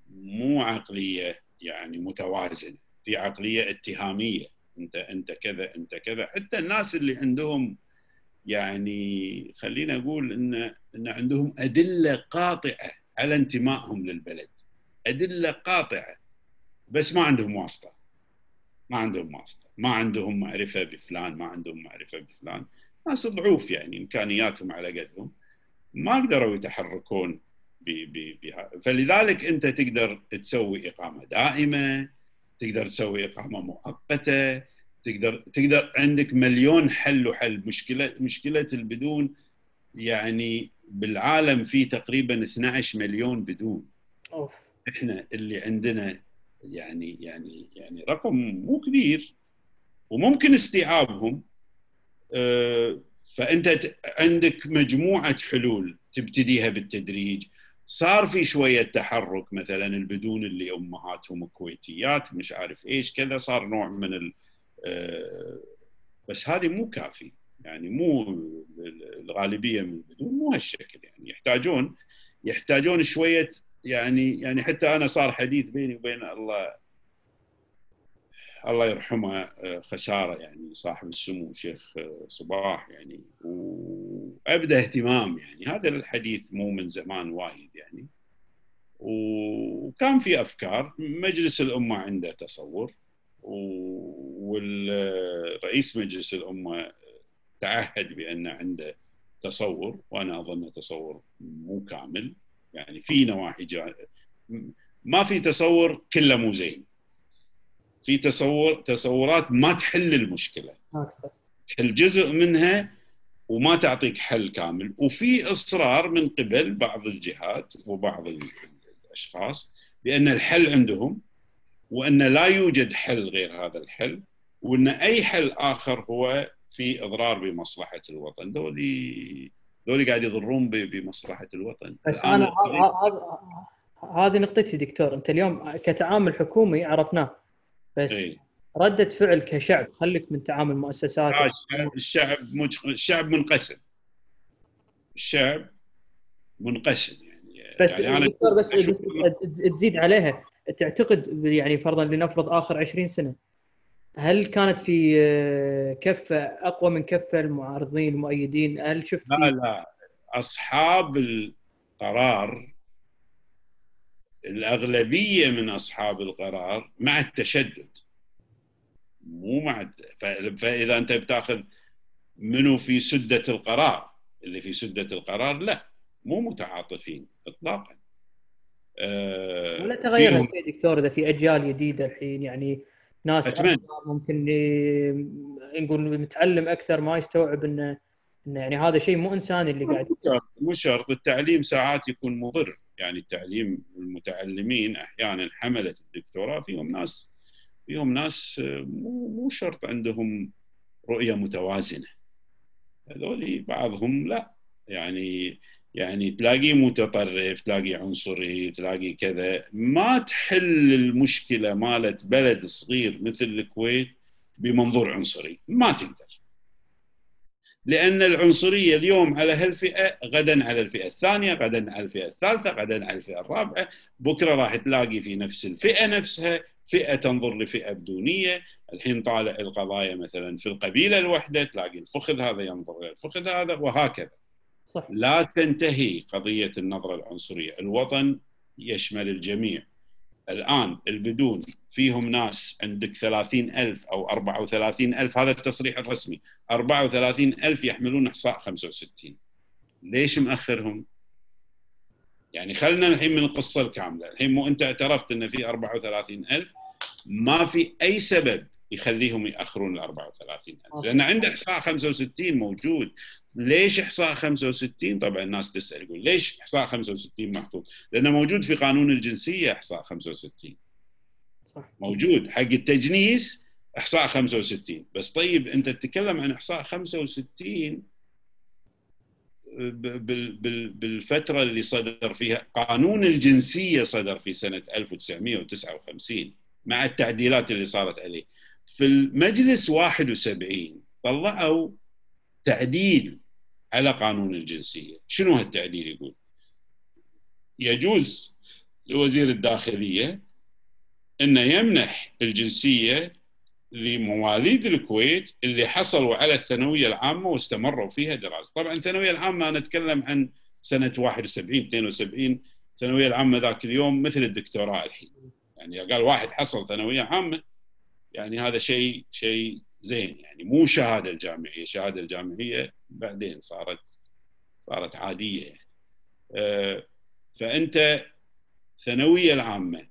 مو عقلية يعني متوازنة. في عقلية اتهامية. انت انت كذا انت كذا. حتى الناس اللي عندهم يعني خلينا أقول إن إن عندهم أدلة قاطعة على انتمائهم للبلد. أدلة قاطعة. بس ما عندهم واسطة. ما عندهم واسطة. ما عندهم معرفة بفلان ما عندهم معرفة بفلان. ناس ضعوف يعني إمكانياتهم على قدهم. ما قدروا يتحركون بها. فلذلك أنت تقدر تسوي إقامة دائمة. تقدر تسوي إقامة مؤقتة تقدر تقدر عندك مليون حل وحل. مشكلة مشكلة البدون يعني بالعالم في تقريبا 12 مليون بدون. أوف. إحنا اللي عندنا يعني يعني يعني رقم مو كبير وممكن استيعابهم. آه، فأنت عندك مجموعة حلول تبتديها بالتدريج. صار في شوية تحرك مثلا البدون اللي أمهاتهم كويتيات مش عارف إيش كذا صار نوع من ال آه، بس هذه مو كافي. يعني مو الغالبية من البدون مو هالشكل يعني. يحتاجون يحتاجون شوية يعني يعني حتى أنا صار حديث بيني وبين الله الله يرحمه آه، خسارة يعني صاحب السمو شيخ آه، صباح يعني. وأبدأ اهتمام يعني. هذا الحديث مو من زمان وايد يعني. وكان في أفكار. مجلس الأمة عنده تصور. والرئيس مجلس الأمة تعهد بأن عنده تصور. وأنا أظن تصور مو كامل. يعني في نواحي ما في تصور كله مو زين. في تصور تصورات ما تحل المشكلة. تحل جزء منها وما تعطيك حل كامل. وفي إصرار من قبل بعض الجهات وبعض الأشخاص بأن الحل عندهم وأن لا يوجد حل غير هذا الحل وأن أي حل آخر هو في إضرار بمصلحة الوطن. دولي ذولي قاعد يضرون بمصلحة الوطن. بس أنا هذه نقطتي دكتور. أنت اليوم كتعامل حكومي عرفناه. بس إيه. ردة فعل كشعب خليك من تعامل مؤسسات آه الشعب مج... الشعب منقسم. الشعب منقسم يعني بس يعني أنا دكتور بس تزيد عليها. تعتقد يعني فرضا لنفرض آخر 20 سنة هل كانت في آه، كفه أقوى من كفه المعارضين المؤيدين؟ هل شفت لا لا. أصحاب القرار الأغلبية من أصحاب القرار مع التشدد. مو مع فإذا أنت بتأخذ منو في سدة القرار. اللي في سدة القرار لا مو متعاطفين اطلاقا. أه ولا تغير هالشيء دكتور إذا في أجيال جديدة الحين يعني ناس أتمنى. ممكن نقول متعلم أكثر ما يستوعب إنه إنه يعني هذا شيء مو إنساني اللي قاعد مو شرط. التعليم ساعات يكون مضر. يعني التعليم المتعلمين أحيانا حملة الدكتوراه فيهم ناس فيهم ناس مو مو شرط عندهم رؤية متوازنة. هذول بعضهم لا. يعني يعني تلاقيه متطرف تلاقيه عنصري تلاقيه كذا. ما تحل المشكلة مالت بلد صغير مثل الكويت بمنظور عنصري. ما تقدر. لأن العنصرية اليوم على هالفئة غدا على الفئة الثانية غدا على الفئة الثالثة غدا على الفئة الرابعة. بكرة راح تلاقي في نفس الفئة نفسها فئة تنظر لفئة بدونية. الحين طالع القضايا مثلا في القبيلة الوحدة تلاقي الفخذ هذا ينظر للفخذ هذا وهكذا. صح. لا تنتهي قضية النظرة العنصرية. الوطن يشمل الجميع. الآن البدون فيهم ناس عندك 30 ألف أو 34 ألف هذا التصريح الرسمي. 34 ألف يحملون إحصاء 65 ليش مأخرهم؟ يعني خلنا الحين من القصة الكاملة. الحين مو أنت اعترفت أن في 34 ألف ما في أي سبب يخليهم يأخرون ال 34 ألف. لأن عند إحصاء 65 موجود. ليش إحصاء 65 طبعا الناس تسأل يقول ليش إحصاء 65 محطوط؟ لأنه موجود في قانون الجنسية إحصاء 65 صح. موجود. حق التجنيس إحصاء 65 بس طيب أنت تتكلم عن إحصاء 65 بالفترة اللي صدر فيها قانون الجنسية صدر في سنة 1959 مع التعديلات اللي صارت عليه. في المجلس 71 طلعوا تعديل على قانون الجنسية. شنو هالتعديل يقول؟ يجوز لوزير الداخلية انه يمنح الجنسية لمواليد الكويت اللي حصلوا على الثانوية العامة واستمروا فيها دراسة، طبعا الثانوية العامة أنا أتكلم عن سنة 71 72 الثانوية العامة ذاك اليوم مثل الدكتوراه الحين. يعني قال واحد حصل ثانوية عامة يعني هذا شيء شيء زين يعني مو شهادة الجامعية، الشهاده الجامعية بعدين صارت صارت عادية. يعني. فأنت الثانويه العامة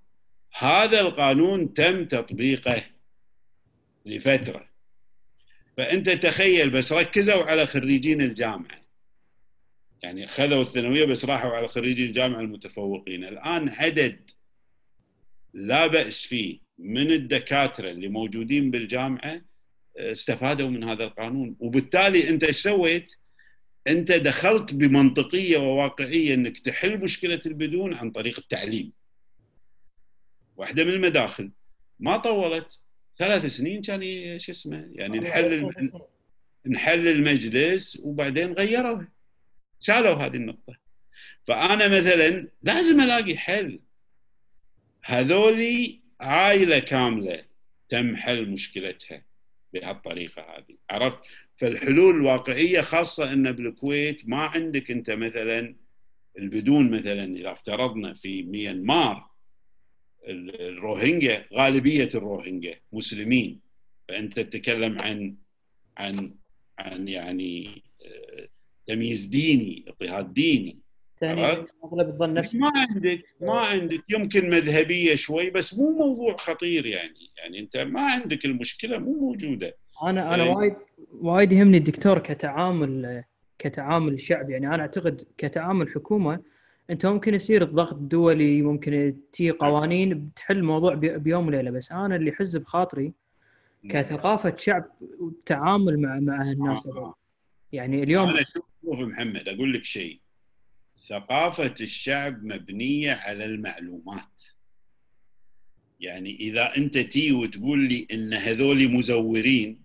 هذا القانون تم تطبيقه لفترة. فأنت تخيل بس ركزوا على خريجين الجامعة. يعني خذوا الثانوية بس راحوا على خريجي الجامعة المتفوقين. الآن عدد لا بأس فيه من الدكاترة اللي موجودين بالجامعة استفادوا من هذا القانون وبالتالي أنت إيش سويت؟ أنت دخلت بمنطقية وواقعية أنك تحل مشكلة البدون عن طريق التعليم. واحدة من المداخل ما طولت ثلاث سنين كان شو اسمه يعني نحل نحل المجلس وبعدين غيروا شالوا هذه النقطة. فأنا مثلا لازم ألاقي حل. هذولي عائلة كاملة تم حل مشكلتها. بهالطريقة هذه عرفت؟ فالحلول الواقعية خاصة إن بالكويت ما عندك أنت مثلا البدون مثلا إذا افترضنا في ميانمار الروهينجا غالبية الروهينجا مسلمين. فأنت تتكلم عن عن عن يعني آه، تمييز ديني اضطهاد ديني. ثاني أغلب الظن نفسه. ما عندك ما عندك. يمكن مذهبية شوي بس مو موضوع خطير يعني. يعني أنت ما عندك المشكلة مو موجودة. أنا أنا وايد وايد يهمني الدكتور كتعامل كتعامل الشعب يعني أنا أعتقد كتعامل حكومة أنت ممكن يصير الضغط الدولي ممكن تي قوانين بتحل الموضوع بيوم وليلة. بس أنا اللي يحز بخاطري كثقافة شعب تعامل مع مع الناس. آه. يعني اليوم أنا شوف محمد أقول لك شيء. ثقافة الشعب مبنية على المعلومات. يعني إذا أنت تي وتقول لي إن هذول مزورين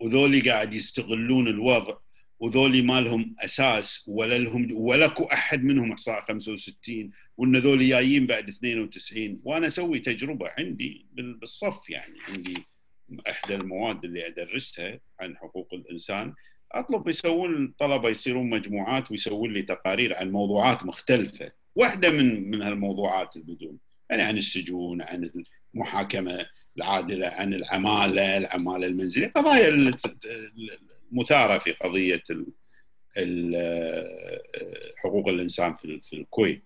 وذولي قاعد يستغلون الوضع وذولي ما لهم أساس ولا لهم ولا كو أحد منهم إحصاء 65 وإن ذولي جايين بعد 92 وأنا أسوي تجربة عندي بالصف يعني عندي إحدى المواد اللي ادرسها عن حقوق الإنسان. أطلب يسوون الطلبه يصيرون مجموعات ويسوون لي تقارير عن موضوعات مختلفة. واحدة من من هالموضوعات البدون يعني عن السجون عن المحاكمة العادلة عن العمالة العمالة المنزلية. قضايا المثارة في قضية حقوق الإنسان في الكويت.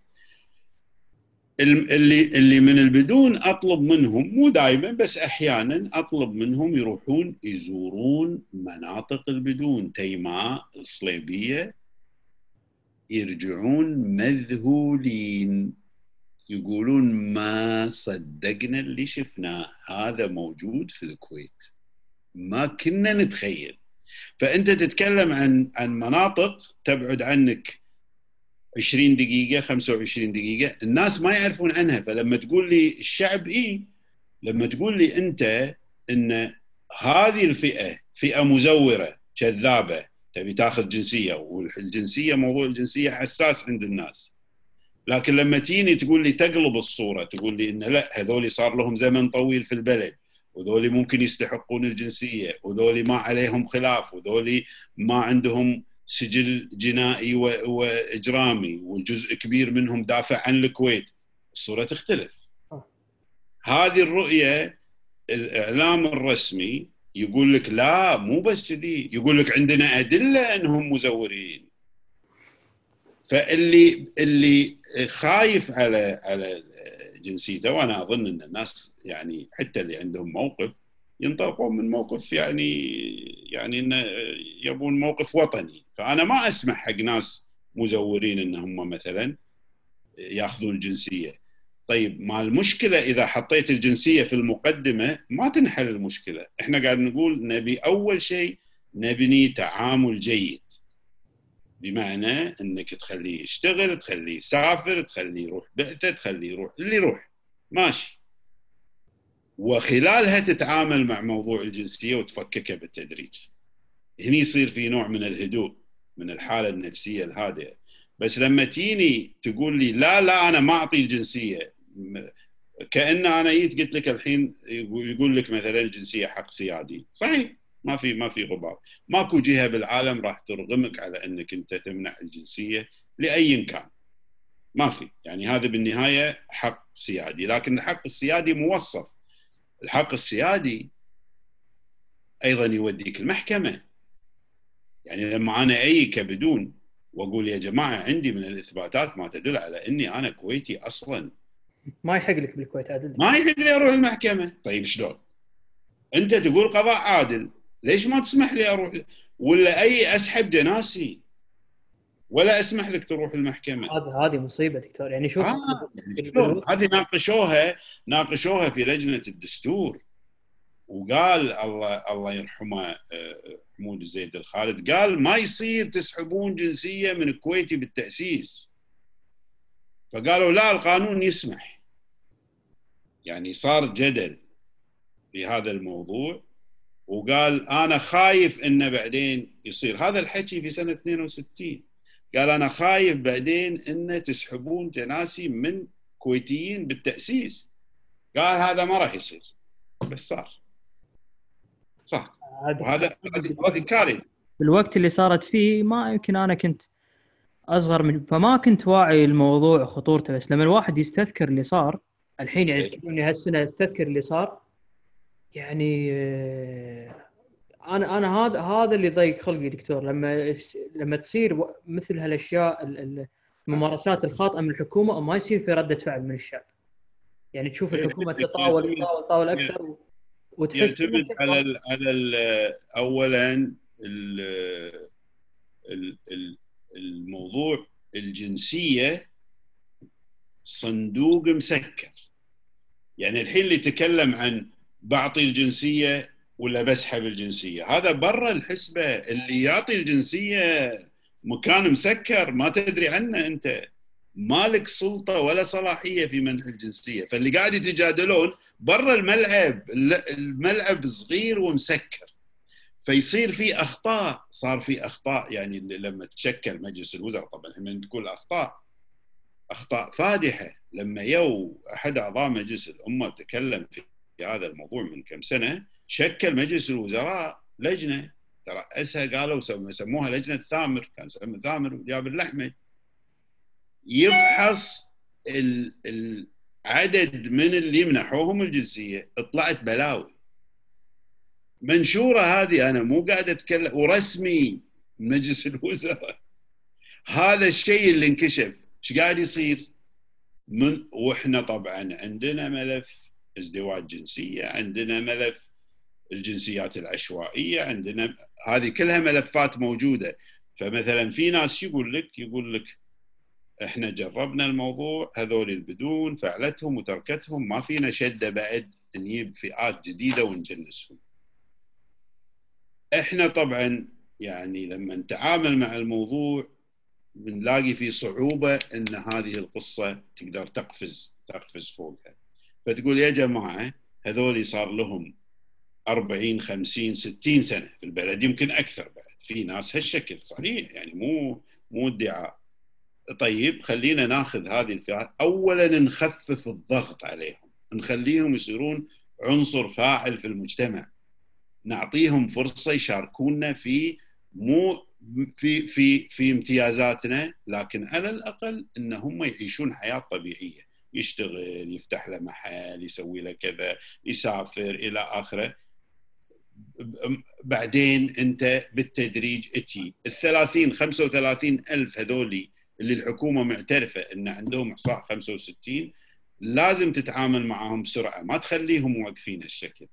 اللي اللي من البدون أطلب منهم مو دائما بس أحيانا أطلب منهم يروحون يزورون مناطق البدون تيماء الصليبيه يرجعون مذهولين. يقولون ما صدقنا اللي شفناه هذا موجود في الكويت. ما كنا نتخيل. فأنت تتكلم عن عن مناطق تبعد عنك 20 دقيقة 25 دقيقة. الناس ما يعرفون عنها. فلما تقول لي الشعب إي لما تقول لي أنت إن هذه الفئة فئة مزورة كذابة تبي تاخذ جنسية والجنسية موضوع الجنسية حساس عند الناس. لكن لما تيني تقول لي تقلب الصورة تقول لي إن لا هذول صار لهم زمن طويل في البلد وذولي ممكن يستحقون الجنسية وذولي ما عليهم خلاف وذولي ما عندهم سجل جنائي وإجرامي وجزء كبير منهم دافع عن الكويت. الصورة تختلف. هذه الرؤية الإعلام الرسمي يقول لك لا مو بس كذي. يقول لك عندنا أدلة إنهم مزورين. فاللي اللي خايف على على جنسيته وأنا أظن إن الناس يعني حتى اللي عندهم موقف ينطلقون من موقف يعني يعني إنه يبون موقف وطني. فأنا ما أسمح حق ناس مزورين ان هم مثلا يأخذون الجنسيه طيب ما المشكلة إذا حطيت الجنسية في المقدمة؟ ما تنحل المشكلة. إحنا قاعد نقول نبي أول شيء نبني تعامل جيد. بمعنى إنك تخليه يشتغل تخليه يسافر تخليه يروح بيته تخليه يروح اللي يروح. ماشي. وخلالها تتعامل مع موضوع الجنسية وتفككه بالتدريج. هني يصير في نوع من الهدوء. من الحالة النفسية الهادئة. بس لما تيني تقول لي لا لا أنا ما أعطي الجنسية كأن أنا جيت قلت لك الحين يقول لك مثلا الجنسية حق سيادي. صحيح ما في ما في غبار. ماكو جهة بالعالم راح ترغمك على أنك أنت تمنح الجنسية لأي كان ما في. يعني هذا بالنهاية حق سيادي. لكن الحق السيادي موصف. الحق السيادي أيضا يوديك المحكمة. يعني لما أنا اي كبدون وأقول يا جماعة عندي من الإثباتات ما تدل على إني أنا كويتي أصلا. ما يحق لك بالكويت عدل ما يحق لي أروح المحكمة. طيب شلون؟ أنت تقول قضاء عادل. ليش ما تسمح لي أروح؟ ولا أي أسحب جناسي؟ ولا أسمح لك تروح المحكمة. هذه هذه مصيبة دكتور. يعني شوف آه يعني هذه ناقشوها ناقشوها في لجنة الدستور. وقال الله الله يرحمه آه، حمود الزيد الخالد. قال ما يصير تسحبون جنسية من الكويتي بالتأسيس. فقالوا لا القانون يسمح. يعني صار جدل في هذا الموضوع. وقال أنا خايف إنه بعدين يصير. هذا الحكي في سنة 62 قال أنا خايف بعدين انه تسحبون جناسي من كويتيين بالتأسيس. قال هذا ما راح يصير. بس صار. صح وهذا هذه كارثه بالوقت اللي صارت فيه ما يمكن أنا كنت أصغر من فما كنت واعي الموضوع خطورته بس لما الواحد يستذكر اللي صار الحين يعني إيه. تكلمني هالسنة استذكر اللي صار يعني آه، أنا أنا هذا هذا اللي ضيق خلقي دكتور. لما لما تصير مثل هالأشياء الممارسات الخاطئة من الحكومة ما يصير في ردة فعل من الشعب. يعني تشوف إيه، الحكومة تطاول تطاول تطاول أكثر وتحس يعتمد على ال على ال اولا الموضوع الجنسية صندوق مسكر. يعني الحين اللي يتكلم عن بعطي الجنسية ولا بسحب الجنسيه هذا برا الحسبة. اللي يعطي الجنسية مكان مسكر ما تدري عنه أنت. مالك سلطة ولا صلاحية في منح الجنسية. فاللي قاعد يتجادلون برا الملعب الملعب صغير ومسكر. فيصير في أخطاء صار في أخطاء يعني لما تشكل مجلس الوزراء طبعا لما تقول أخطاء أخطاء فادحة. لما يو أحد أعضاء مجلس الأمة تكلم في هذا الموضوع من كم سنة شكل مجلس الوزراء لجنة. ترأسها قالوا سموها لجنة ثامر كان ثامر وجابر الأحمد. يفحص العدد من اللي منحوهم الجنسيه طلعت بلاوي. منشورة هذه أنا مو قاعد أتكلم ورسمي مجلس الوزراء. هذا الشيء اللي انكشف إيش قاعد يصير؟ من وإحنا طبعا عندنا ملف ازدواج جنسية، عندنا ملف الجنسيات العشوائية، عندنا هذه كلها ملفات موجودة، فمثلا في ناس يقول لك يقول لك إحنا جربنا الموضوع هذول البدون فعلتهم وتركتهم ما فينا شدة بعد نجيب فئات جديدة ونجنسهم. إحنا طبعا يعني لما نتعامل مع الموضوع بنلاقي في صعوبة إن هذه القصة تقدر تقفز تقفز فوقها. فتقول يا جماعة هذول صار لهم 40 50 60 سنة في البلد يمكن أكثر بعد. في ناس هالشكل صحيح يعني مو مو ادعاء. طيب خلينا ناخذ هذه الفئات اولا نخفف الضغط عليهم. نخليهم يصيرون عنصر فاعل في المجتمع. نعطيهم فرصة يشاركونا في مو في في في امتيازاتنا لكن على الأقل إن هم يعيشون حياة طبيعية. يشتغل يفتح له محل يسوي له كذا يسافر إلى آخره. بعدين أنت بالتدريج أتي. ال 30 35 ألف هذولي اللي الحكومة معترفة إن عندهم إحصاء 65 لازم تتعامل معهم بسرعة ما تخليهم واقفين هالشكل.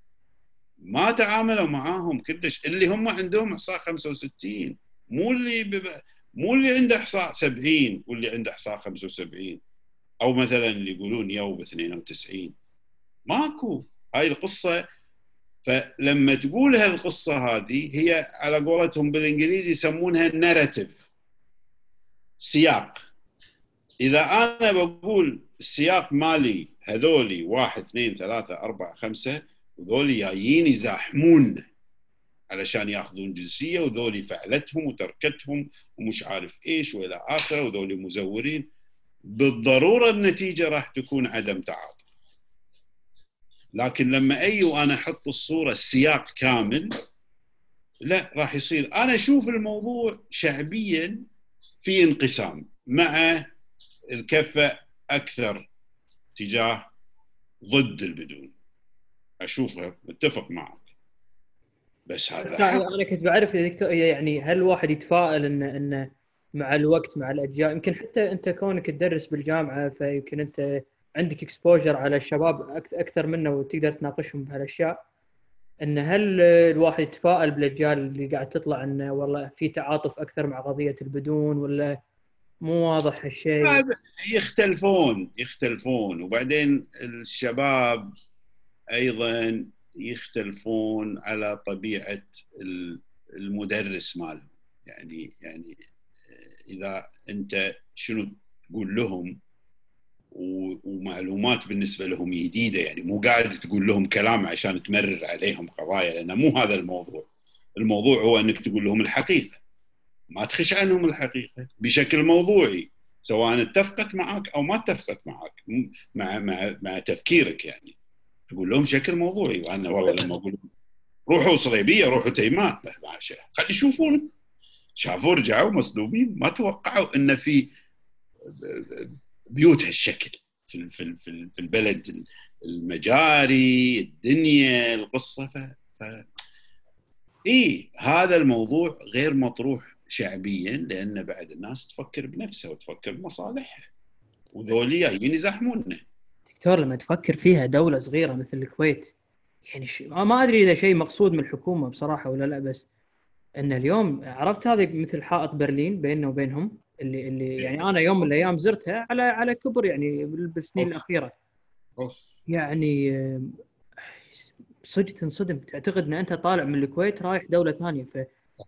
ما تعاملوا معاهم كلش اللي هم عندهم إحصاء 65 مو اللي بب... مو اللي عنده إحصاء 70 واللي عنده إحصاء 75 أو مثلا اللي يقولون يو ب 92 ماكو. هاي القصة فلما تقول هالقصة هذه هي على قولتهم بالإنجليزي يسمونها ناراتيف سياق. إذا أنا بقول السياق مالي هذولي واحد اثنين ثلاثة أربعة خمسة وذولي جايين يزاحمون علشان ياخذون جنسية وذولي فعلتهم وتركتهم ومش عارف إيش وإلى آخره وذولي مزورين. بالضرورة النتيجة راح تكون عدم تعاطف. لكن لما أي وأنا أحط الصورة السياق كامل لا راح يصير. أنا أشوف الموضوع شعبيا في انقسام مع الكفه أكثر تجاه ضد البدون. اشوفها متفق معك. بس هذا أنا كنت بعرف يا دكتور يعني هل الواحد يتفائل انه انه مع الوقت مع الأجيال؟ يمكن حتى أنت كونك تدرس بالجامعة فيمكن أنت عندك اكسبوجر على الشباب أكثر منه وتقدر تناقشهم بهالأشياء. إن هل الواحد يتفائل بالأجيال اللي قاعد تطلع إنه والله في تعاطف أكثر مع قضية البدون ولا مو واضح هالشيء؟ يختلفون يختلفون. وبعدين الشباب أيضا يختلفون على طبيعة المدرس مالهم. يعني يعني إذا أنت شنو تقول لهم ومعلومات بالنسبة لهم جديدة يعني مو قاعد تقول لهم كلام عشان تمرر عليهم قضايا لأن مو هذا الموضوع. الموضوع هو إنك تقول لهم الحقيقة. ما تخش عنهم الحقيقة بشكل موضوعي سواء اتفقت معك أو ما اتفقت معك مع مع مع تفكيرك يعني. أقول لهم شكل موضوعي وأنا والله لما أقول روحوا صليبية روحوا تيمان خلي يشوفون شافوا رجعوا مصدومين. ما توقعوا إن في بيوت هالشكل. في في في البلد المجاري الدنيا القصة. ف, ف... إي هذا الموضوع غير مطروح شعبيا لأن بعد الناس تفكر بنفسها وتفكر بمصالحها. وذولي جايين يزاحموننا دكتور لما تفكر فيها دولة صغيرة مثل الكويت يعني ش... ما أدري إذا شيء مقصود من الحكومة بصراحة ولا لا بس إن اليوم عرفت هذه مثل حائط برلين بيننا وبينهم؟ اللي اللي إيه. يعني أنا يوم من الأيام زرتها على على كبر يعني بالسنين أوف. الأخيرة. أوف. يعني صدق تنصدم. تعتقد إن أنت طالع من الكويت رايح دولة ثانية ف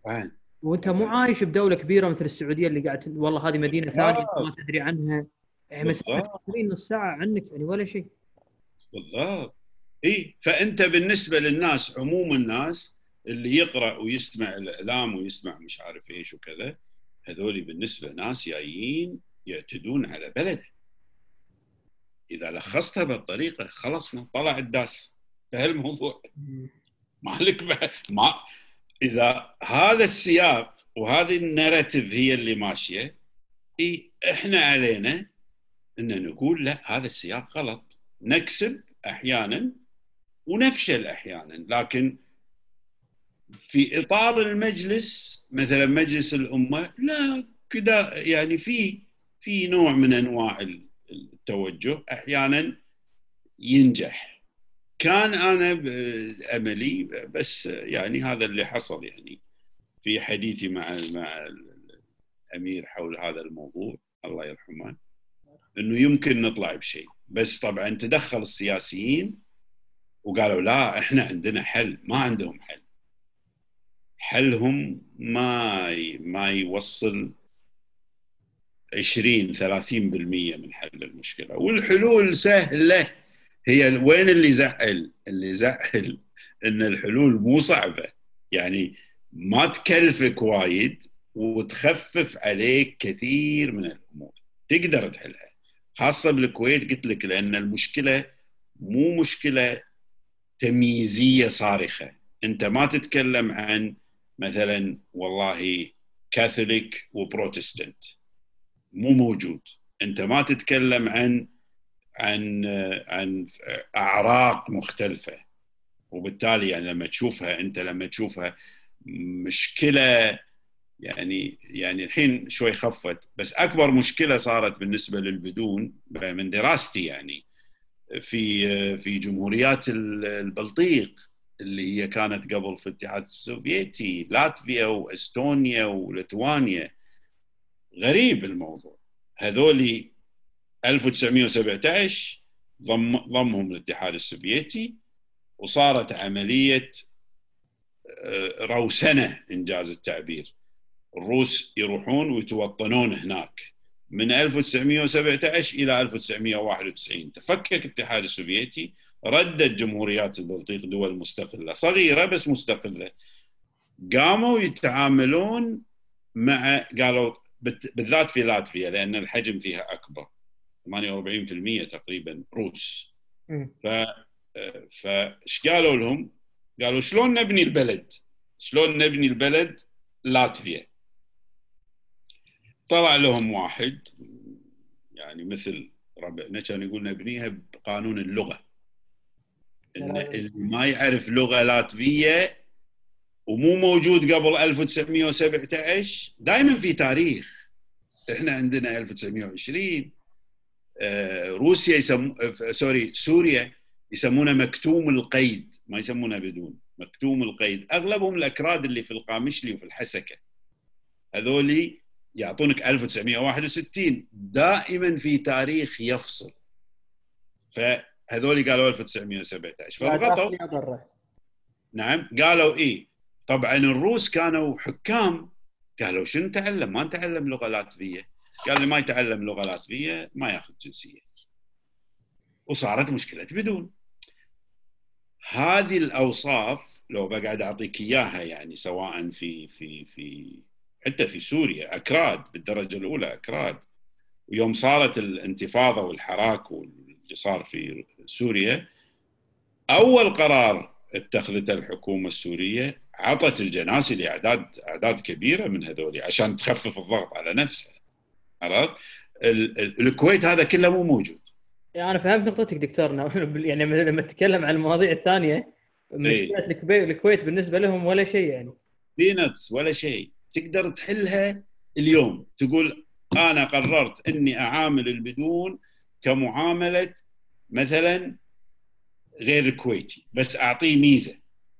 طبعا. وأنت مو عايش بدولة كبيرة مثل السعودية اللي قاعد والله هذه مدينة ثانية ما تدري عنها. يعني مسافه 20 نص ساعه عنك يعني ولا شيء. بالضبط. إي فأنت بالنسبة للناس عموم الناس اللي يقرأ ويسمع الإعلام ويسمع مش عارف إيش وكذا هذول بالنسبة ناس جايين يعتدون على بلده. إذا لخصتها بالطريقة خلصنا طلع الداس. انتهى الموضوع. مالك ما إذا هذا السياق وهذه الناراتيف هي اللي ماشية إي إحنا علينا إن نقول لا هذا السياق غلط. نكسب أحيانا ونفشل أحيانا لكن في إطار المجلس مثلا مجلس الأمة لا كذا يعني في في نوع من أنواع التوجه أحيانا ينجح. كان أنا أملي بس يعني هذا اللي حصل يعني في حديثي مع مع الأمير حول هذا الموضوع الله يرحمه إنه يمكن نطلع بشيء. بس طبعا تدخل السياسيين وقالوا لا إحنا عندنا حل ما عندهم حل. حلهم ما ما يوصل 20 30% من حل المشكلة؟ والحلول سهلة. هي وين اللي زعل اللي زعل إن الحلول مو صعبة. يعني ما تكلفك وايد وتخفف عليك كثير من الأمور. تقدر تحلها. خاصة بالكويت قلت لك لأن المشكلة مو مشكلة تمييزية صارخة. أنت ما تتكلم عن مثلا والله كاثوليك وبروتستانت مو موجود. أنت ما تتكلم عن عن عن أعراق مختلفة. وبالتالي يعني لما تشوفها أنت لما تشوفها مشكلة يعني يعني الحين شوي خفت. بس أكبر مشكلة صارت بالنسبة للبدون من دراستي يعني. في في جمهوريات البلطيق. اللي هي كانت قبل في الاتحاد السوفيتي لاتفيا وإستونيا وليتوانيا. غريب الموضوع. هذولي 1917 ضم ضمهم الاتحاد السوفيتي وصارت عملية آه، روسنة إنجاز التعبير. الروس يروحون ويتوطنون هناك. من 1917 إلى 1991 تفكك الاتحاد السوفيتي ردت جمهوريات البلطيق دول مستقلة صغيرة بس مستقلة قاموا يتعاملون مع قالوا بالذات في لاتفيا لأن الحجم فيها أكبر 48% تقريبا روس ف فايش قالوا لهم؟ قالوا شلون نبني البلد؟ شلون نبني البلد لاتفيا؟ طلع لهم واحد يعني مثل ربعنا كان يقول نبنيها بقانون اللغة إن اللي ما يعرف لغة لاتفية ومو موجود قبل 1917 دائما في تاريخ. إحنا عندنا 1920 آه، روسيا يسمو آه، سوري سوريا يسمونه مكتوم القيد. ما يسمونه بدون مكتوم القيد. أغلبهم الأكراد اللي في القامشلي وفي الحسكة. هذولي يعطونك 1961 دائما في تاريخ يفصل. فهذول قالوا 1917 فضغطوا نعم قالوا إيه؟ طبعا الروس كانوا حكام. قالوا شنو نتعلم ما نتعلم لغة لاتفية. قال لي ما يتعلم لغة لاتفية ما ياخذ جنسية. وصارت مشكلة بدون. هذه الأوصاف لو بقعد أعطيك إياها يعني سواء في في في حتى في سوريا أكراد بالدرجة الأولى أكراد. ويوم صارت الانتفاضة والحراك واللي صار في سوريا أول قرار اتخذته الحكومة السورية عطت الجناسي لأعداد أعداد كبيرة من هذول عشان تخفف الضغط على نفسها. عرفت؟ الكويت هذا كله مو موجود. يعني أنا فهمت نقطتك دكتور يعني لما تتكلم عن المواضيع الثانية مشكلة الكويت بالنسبة لهم ولا شيء يعني. بينتس ولا شيء. تقدر تحلها اليوم. تقول أنا قررت إني أعامل البدون كمعاملة مثلا غير الكويتي. بس أعطيه ميزة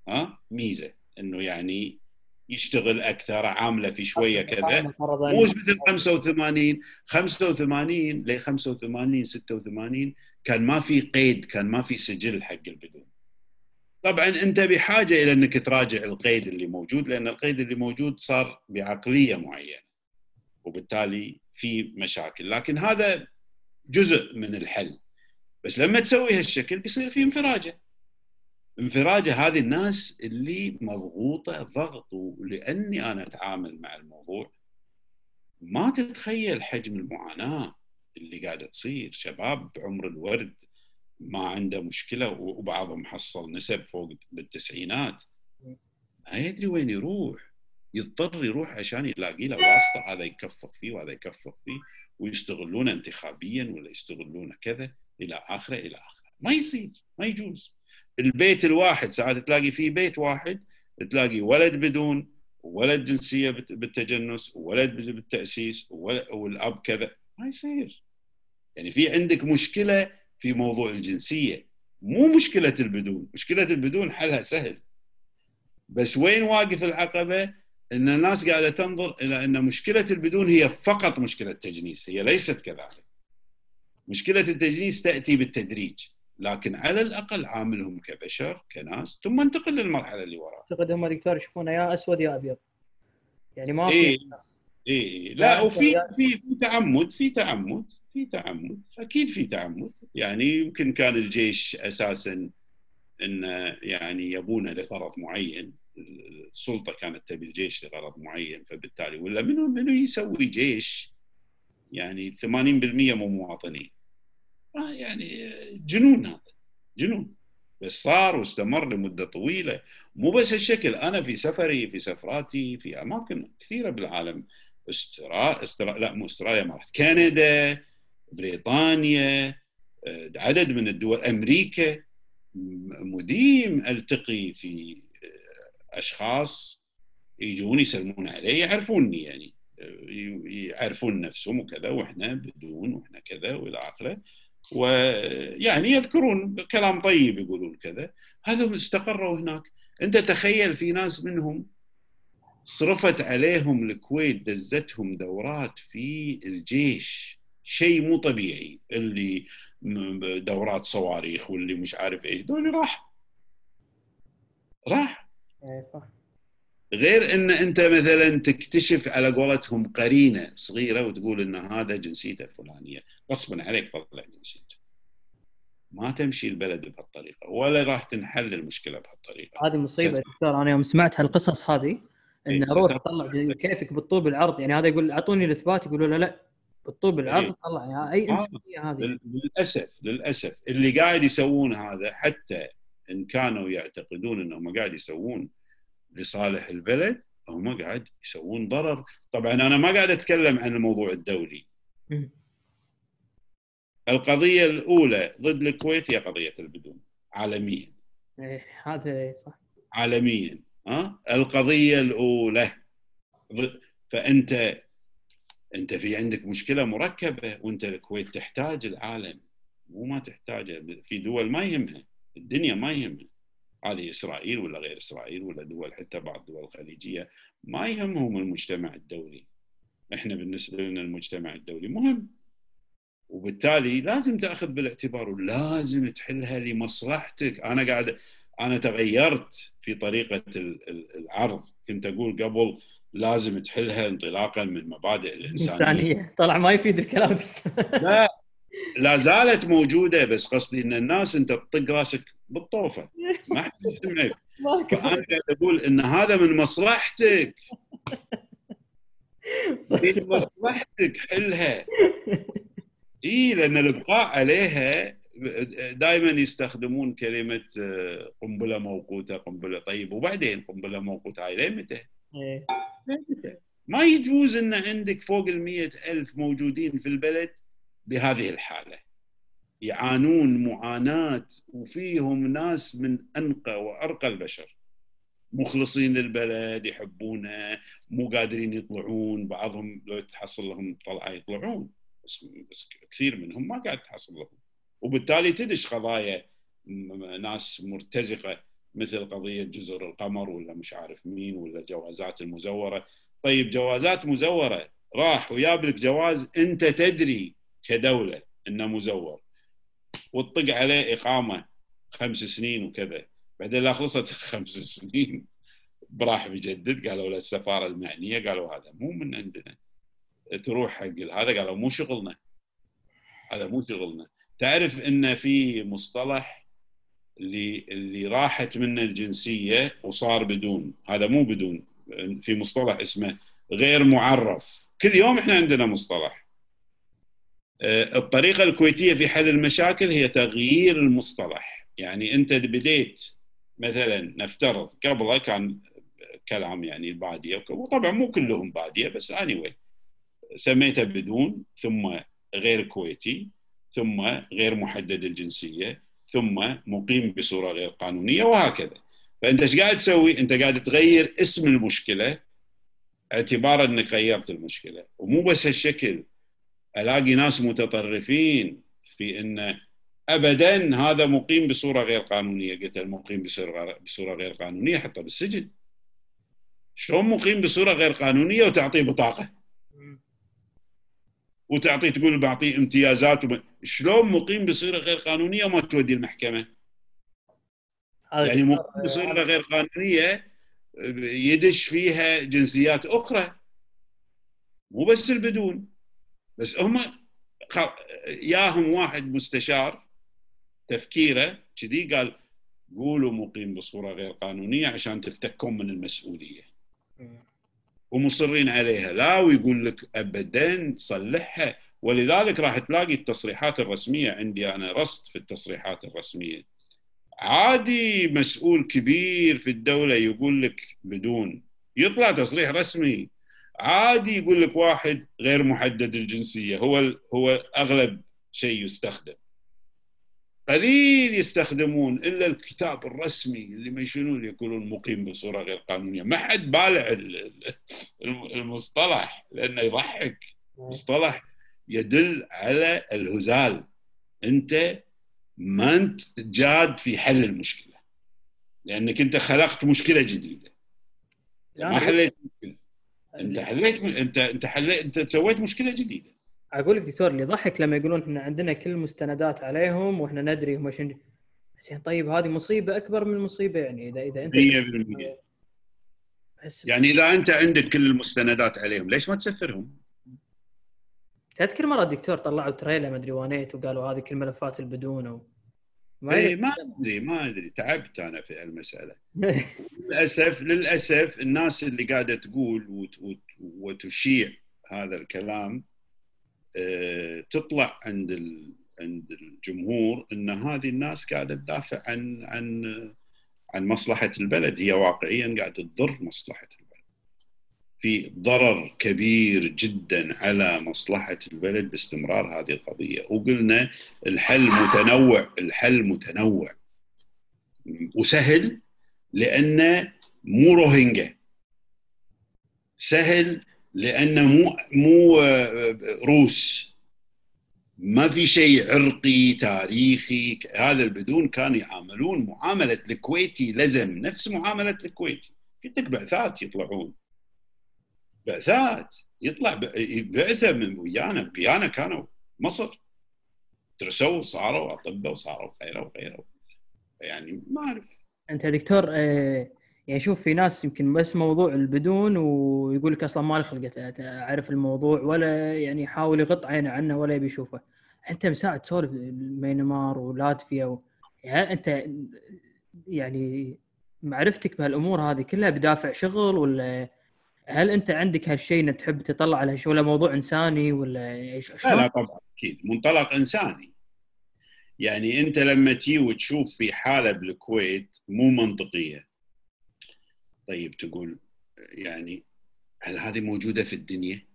ها؟ ميزة إنه يعني يشتغل أكثر عاملة في شوية كذا. مو مثل 85 85 ل 85 86 كان ما في قيد كان ما في سجل حق البدون. طبعا أنت بحاجة إلى إنك تراجع القيد اللي موجود لأن القيد اللي موجود صار بعقلية معينة وبالتالي في مشاكل. لكن هذا جزء من الحل. بس لما تسوي هالشكل بيصير في انفراجة. انفراجة هذه الناس اللي مضغوطة ضغط ولاني أنا أتعامل مع الموضوع. ما تتخيل حجم المعاناة اللي قاعدة تصير. شباب بعمر الورد ما عنده مشكلة وبعضهم حصل نسب فوق بالتسعينات. ما يدري وين يروح. يضطر يروح عشان يلاقي له واسطة. هذا يكفخ فيه وهذا يكفخ فيه. ويستغلونه انتخابيا ولا يستغلونه كذا إلى آخره إلى آخره. ما يصير ما يجوز. البيت الواحد ساعات تلاقي فيه بيت واحد تلاقي ولد بدون ولد جنسية بالتجنس وولد بالتأسيس والأب كذا. ما يصير. يعني في عندك مشكلة في موضوع الجنسية. مو مشكلة البدون. مشكلة البدون حلها سهل. بس وين واقف العقبة؟ إن الناس قاعدة تنظر إلى إن مشكلة البدون هي فقط مشكلة تجنيس هي ليست كذلك. مشكلة التجنيس تأتي بالتدريج لكن على الأقل عاملهم كبشر كناس ثم انتقل للمرحلة اللي وراها. أعتقد هم دكتور يشوفونه يا أسود يا أبيض. يعني ما في اي اي لا وفي في في تعمد في تعمد في تعمد أكيد في تعمد. يعني يمكن كان الجيش أساسا انه يعني يبونه لغرض معين. السلطة كانت تبي الجيش لغرض معين فبالتالي ولا منو منو يسوي جيش؟ يعني 80% مو مواطنين. آه يعني جنون هذا جنون. بس صار واستمر لمدة طويلة. مو بس الشكل أنا في سفري في سفراتي في أماكن كثيرة بالعالم. استرا... استرا... لا مو استراليا ما رحت كندا بريطانيا آه، عدد من الدول أمريكا. مديم ألتقي في أشخاص يجون يسلمون علي يعرفوني يعني. يعرفون نفسهم وكذا وإحنا بدون وإحنا كذا وإلى آخره. ويعني يذكرون كلام طيب يقولون كذا. هذا استقروا هناك. أنت تخيل في ناس منهم صرفت عليهم الكويت دزتهم دورات في الجيش. شيء مو طبيعي. اللي دورات صواريخ واللي مش عارف إيش. دول راح. راح. إيه صح. غير إن أنت مثلا تكتشف على قولتهم قرينة صغيرة وتقول إن هذا جنسيته الفلانية غصبا عليك تطلع جنسيته. ما تمشي البلد بهالطريقة ولا راح تنحل المشكلة بهالطريقة. هذه مصيبة دكتور أنا يوم سمعت هالقصص هذه إن إيه روح طلع كيفك بالطوب العرض يعني هذا يقول أعطوني الإثبات يقولوا لا لا بالطوب العرض إيه. طلع يعني أي آه. إنسانية هذه. للأسف للأسف اللي قاعد يسوون هذا حتى إن كانوا يعتقدون إنهم قاعد يسوون لصالح البلد هم قاعد يسوون ضرر. طبعا أنا ما قاعد أتكلم عن الموضوع الدولي. القضية الأولى ضد الكويت هي قضية البدون عالميا. إيه هذا صح. عالميا ها؟ القضية الأولى فأنت أنت في عندك مشكلة مركبة وأنت الكويت تحتاج العالم. مو ما تحتاجه في دول ما يهمها. الدنيا ما يهمها هذه إسرائيل ولا غير إسرائيل ولا دول حتى بعض الدول الخليجية ما يهمهم المجتمع الدولي. إحنا بالنسبة لنا المجتمع الدولي مهم. وبالتالي لازم تأخذ بالاعتبار ولازم تحلها لمصلحتك. أنا قاعد أنا تغيرت في طريقة العرض. كنت أقول قبل لازم تحلها انطلاقا من مبادئ الإنسانية. طلع ما يفيد الكلام. لا. لا زالت موجودة بس قصدي إن الناس أنت تطق راسك بالطوفة. ما حد يسمعك. فأنا أقول إن هذا من مصلحتك. من مصلحتك حلها. إي لأن الإبقاء عليها دائما يستخدمون كلمة آه، قنبلة موقوتة قنبلة طيب وبعدين قنبلة موقوتة هاي لين متى؟ إيه. ما يجوز إن عندك فوق ال ألف موجودين في البلد بهذه الحالة. يعانون معاناة وفيهم ناس من أنقى وأرقى البشر. مخلصين للبلد يحبونه مو قادرين يطلعون. بعضهم لو تحصل لهم طلعة يطلعون بس, بس كثير منهم ما قاعد تحصل لهم. وبالتالي تدش قضايا ناس مرتزقة مثل قضية جزر القمر ولا مش عارف مين ولا جوازات المزورة. طيب جوازات مزورة راح وياب لك جواز أنت تدري كدولة إنه مزور. وتطق عليه إقامة خمس سنين وكذا. بعدين لا خلصت خمس سنين. راح بيجدد قالوا له السفارة المعنية قالوا هذا مو من عندنا. تروح حق هذا قالوا مو شغلنا. هذا مو شغلنا. تعرف إن في مصطلح اللي اللي راحت منه الجنسية وصار بدون. هذا مو بدون. في مصطلح اسمه غير معرف. كل يوم إحنا عندنا مصطلح. الطريقة الكويتية في حل المشاكل هي تغيير المصطلح. يعني أنت بديت مثلا نفترض قبله كان كلام يعني البادية وطبعا مو كلهم بادية بس اني anyway سميته بدون ثم غير كويتي ثم غير محدد الجنسية ثم مقيم بصورة غير قانونية وهكذا. فأنت إيش قاعد تسوي؟ أنت قاعد تغير اسم المشكلة اعتبارا إنك غيرت المشكلة. ومو بس هالشكل. ألاقي ناس متطرفين في إن ابدا هذا مقيم بصورة غير قانونية قلت المقيم بصورة غير قانونية حطه بالسجن. شلون مقيم بصورة غير قانونية وتعطيه بطاقة؟ وتعطيه تقول بعطيه امتيازات وب... شلون مقيم بصيغه غير قانونية وما تودي المحكمة؟ يعني مقيم بصيغه غير قانونية يدش فيها جنسيات أخرى. مو بس البدون. بس هم ياهم واحد مستشار تفكيره كذي قال قولوا مقيم بصورة غير قانونية عشان تفتكون من المسؤولية. ومصرين عليها. لا ويقول لك ابدا صلحها. ولذلك راح تلاقي التصريحات الرسمية. عندي أنا رصد في التصريحات الرسمية. عادي مسؤول كبير في الدولة يقول لك بدون. يطلع تصريح رسمي. عادي يقول لك واحد غير محدد الجنسية. هو هو أغلب شيء يستخدم. قليل يستخدمون إلا الكتاب الرسمي اللي ما يشيلون يقولون مقيم بصورة غير قانونية. ما حد بالع المصطلح لأنه يضحك. مصطلح يدل على الهزال. أنت ما أنت جاد في حل المشكلة. لأنك أنت خلقت مشكلة جديدة. ما يعني حليت مشكلة. أنت حليت أنت أنت حليت أنت سويت مشكلة جديدة. أقول لك دكتور اللي يضحك لما يقولون إحنا عندنا كل المستندات عليهم وإحنا ندري هم شنو. زين طيب هذه مصيبة أكبر من المصيبه يعني إذا إذا أنت 100% يعني إذا أنت عندك كل المستندات عليهم ليش ما تسفرهم؟ تذكر مرة الدكتور طلعوا تريلا ما ادري وانيت وقالوا هذه كل ملفات البدون و... ما اي ما أدري ما أدري تعبت أنا في المساله للأسف للأسف الناس اللي قاعدة تقول وتشيع هذا الكلام آه، تطلع عند عند الجمهور إن هذه الناس قاعدة تدافع عن عن عن مصلحة البلد. هي واقعيا قاعدة تضر مصلحة البلد. في ضرر كبير جدا على مصلحة البلد باستمرار هذه القضية. وقلنا الحل متنوع الحل متنوع. وسهل لأنه مو روهينجا. سهل لأنه مو مو آه، روس. ما في شيء عرقي تاريخي. هذا البدون كانوا يعاملون معاملة الكويتي لزم. نفس معاملة الكويتي. قلت لك بعثات يطلعون. بعثات. يطلع بعثة من ويانا. ويانا كانوا مصر. درسوا صاروا أطباء وصاروا غيره وغيره يعني ما أعرف. أنت دكتور آه يعني شوف في ناس يمكن بس موضوع البدون ويقول لك أصلا ما لي خلق أعرف الموضوع ولا يعني يحاول يغط عينه عنه ولا يبي يشوفه. أنت مساعد تسولف مينمار ولاتفيا و... يعني أنت يعني معرفتك بهالأمور هذه كلها بدافع شغل ولا هل أنت عندك هالشيء إنك تحب تطلع على هالشيء ولا موضوع إنساني ولا إيش؟ لا, لا طبعا أكيد. منطلق إنساني. يعني أنت لما تي وتشوف في حالة بالكويت مو منطقية. طيب تقول يعني هل هذه موجودة في الدنيا؟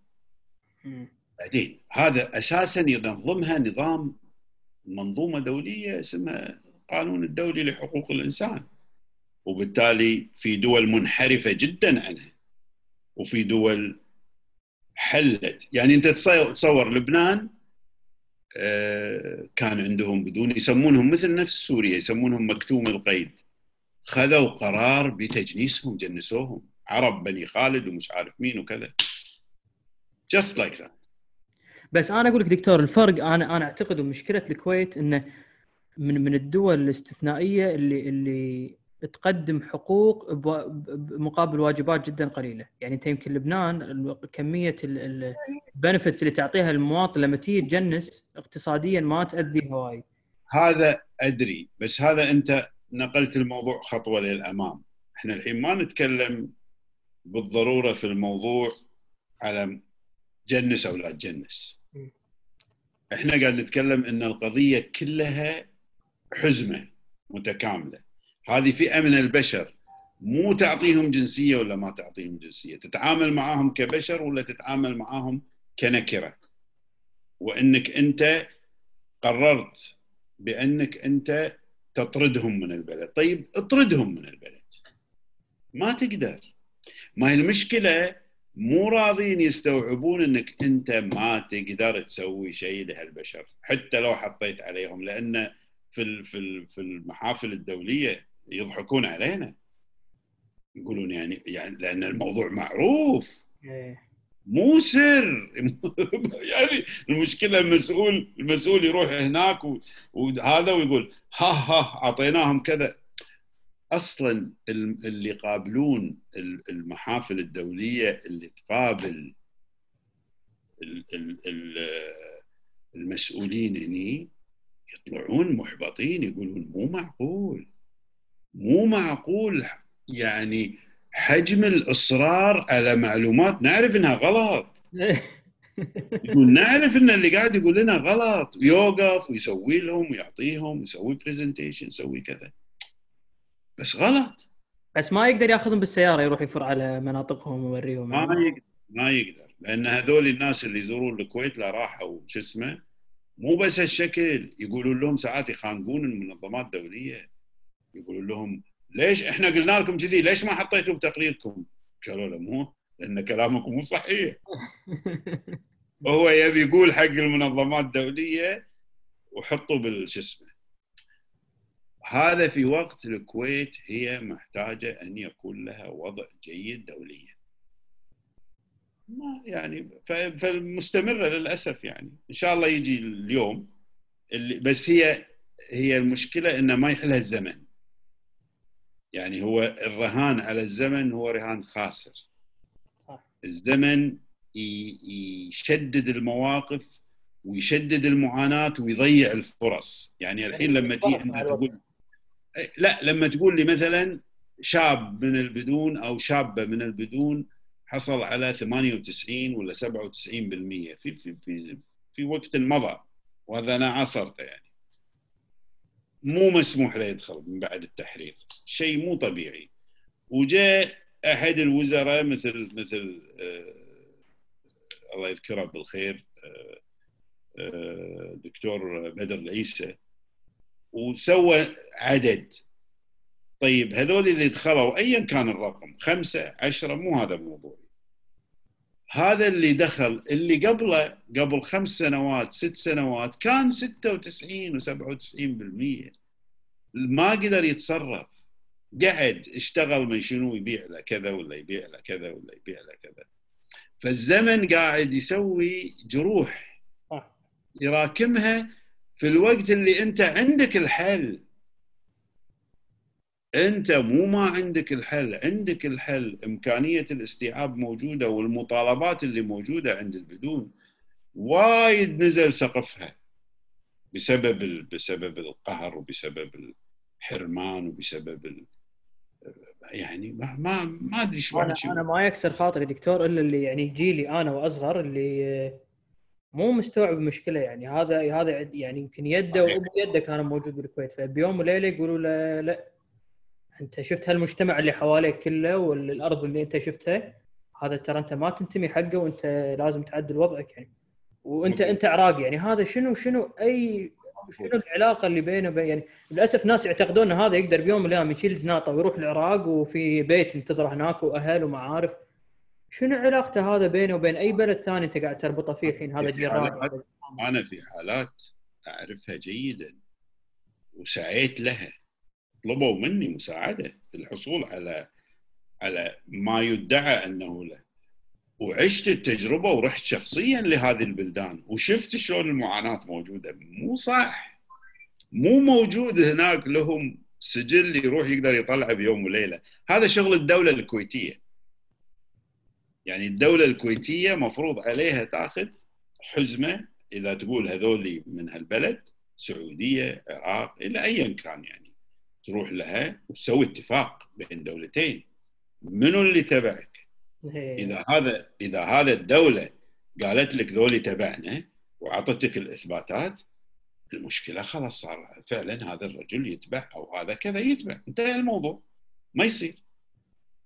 بعدين هذا أساسا ينظمها نظام منظومة دولية اسمها القانون الدولي لحقوق الإنسان. وبالتالي في دول منحرفة جدا عنها. وفي دول حلت. يعني أنت تصور لبنان كان عندهم بدون يسمونهم مثل نفس سوريا يسمونهم مكتوم القيد. خذوا قرار بتجنيسهم جنسوهم. عرب بني خالد ومش عارف مين وكذا. Just like that. بس أنا أقول لك دكتور الفرق أنا أنا أعتقد مشكله الكويت إنه من من الدول الاستثنائية اللي اللي تقدم حقوق مقابل واجبات جدا قليلة، يعني أنت يمكن لبنان كمية البنفتس اللي تعطيها للمواطن لما تيجي تجنس اقتصاديا ما تأذي هواي. هذا أدري بس هذا أنت نقلت الموضوع خطوة للأمام، إحنا الحين ما نتكلم بالضرورة في الموضوع على جنس أو لا تجنس. إحنا قاعد نتكلم إن القضية كلها حزمة متكاملة هذه فئة من البشر. مو تعطيهم جنسية ولا ما تعطيهم جنسية. تتعامل معاهم كبشر ولا تتعامل معاهم كنكرة؟ وإنك أنت قررت بأنك أنت تطردهم من البلد. طيب اطردهم من البلد. ما تقدر. ما هي المشكلة؟ مو راضين يستوعبون إنك أنت ما تقدر تسوي شيء لهالبشر حتى لو حطيت عليهم لأن في في المحافل الدولية يضحكون علينا. يقولون يعني يعني لأن الموضوع معروف. إيه. مو سر. يعني المشكلة المسؤول المسؤول يروح هناك وهذا ويقول ها ها أعطيناهم كذا. أصلا اللي يقابلون المحافل الدولية اللي تقابل المسؤولين هني يطلعون محبطين يقولون مو معقول. مو معقول يعني حجم الإصرار على معلومات نعرف إنها غلط. يقول نعرف إن اللي قاعد يقول لنا غلط ويوقف ويسوي لهم ويعطيهم ويسوي برزنتيشن يسوي كذا. بس غلط. بس ما يقدر ياخذهم بالسيارة يروح يفر على مناطقهم ويوريهم. ما يقدر ما يقدر. لأن هذول الناس اللي يزورون الكويت لا راحوا شو اسمه مو بس هالشكل. يقولون لهم ساعات يخانقون المنظمات الدولية. يقولوا لهم ليش إحنا قلنا لكم كذي ليش ما حطيتوا بتقريركم؟ قالوا له مو لأن كلامكم مو صحيح. وهو يبي يقول حق المنظمات الدولية وحطوا بالش اسمه. هذا في وقت الكويت هي محتاجة أن يكون لها وضع جيد دوليا. ما يعني فالمستمره للأسف يعني. إن شاء الله يجي اليوم اللي بس هي هي المشكلة إنه ما يحلها الزمن. يعني هو الرهان على الزمن هو رهان خاسر. صح. الزمن يشدد المواقف ويشدد المعاناة ويضيع الفرص. يعني الحين لما تيجي انت تقول لا لما تقول لي مثلا شاب من البدون أو شابة من البدون حصل على 98 ولا 97% في في في في وقت مضى وهذا أنا عاصرته يعني. مو مسموح له يدخل من بعد التحرير. شيء مو طبيعي. وجاء أحد الوزراء مثل مثل آه الله يذكره بالخير آه آه دكتور بدر العيسى وسوى عدد. طيب هذول اللي دخلوا ايا كان الرقم خمسة عشرة مو هذا الموضوع. هذا اللي دخل اللي قبله قبل خمس سنوات ست سنوات كان 96 و97% ما قدر يتصرف. قعد اشتغل من شنو يبيع له كذا ولا يبيع له كذا ولا يبيع له كذا. فالزمن قاعد يسوي جروح يراكمها في الوقت اللي أنت عندك الحل. أنت مو ما عندك الحل. عندك الحل. إمكانية الاستيعاب موجودة والمطالبات اللي موجودة عند البدون. وايد نزل سقفها. بسبب بسبب القهر وبسبب الحرمان وبسبب ال... يعني ما ما ما أدري شو أنا أنا ما يكسر خاطري دكتور إلا اللي يعني جيلي أنا وأصغر اللي مو مستوعب المشكلة يعني. هذا هذا يعني يمكن يده وأبو يده كان موجود بالكويت. فبيوم وليلة يقولوا له لا أنت شفت هالمجتمع اللي حواليك كله والأرض اللي أنت شفتها؟ هذا ترى أنت ما تنتمي حقه وأنت لازم تعدل وضعك يعني. وأنت أنت عراقي يعني. هذا شنو شنو اي شنو العلاقة اللي بينه وبين يعني للأسف ناس يعتقدون إن هذا يقدر بيوم من الأيام يشيل ناطه ويروح العراق وفي بيت ينتظره هناك وأهل ومعارف. شنو علاقته هذا بينه وبين أي بلد ثاني أنت قاعد تربطه فيه الحين؟ هذا جيران أنا في حالات أعرفها جيدا وسعيت لها. طلبوا مني مساعدة في الحصول على على ما يدعى أنه له. وعشت التجربة ورحت شخصيا لهذه البلدان وشفت شلون المعاناة موجودة. مو صح. مو موجود هناك لهم سجل يروح يقدر يطلعه بيوم وليلة. هذا شغل الدولة الكويتية. يعني الدولة الكويتية مفروض عليها تاخذ حزمة إذا تقول هذول من هالبلد سعودية عراق إلى ايا كان يعني. تروح لها وتسوي اتفاق بين دولتين منو اللي تبعك؟ إيه. إذا هذا إذا هذا الدولة قالت لك ذولي تبعنا وأعطتك الإثباتات المشكلة خلاص صار فعلا هذا الرجل يتبع أو هذا كذا يتبع انتهى الموضوع ما يصير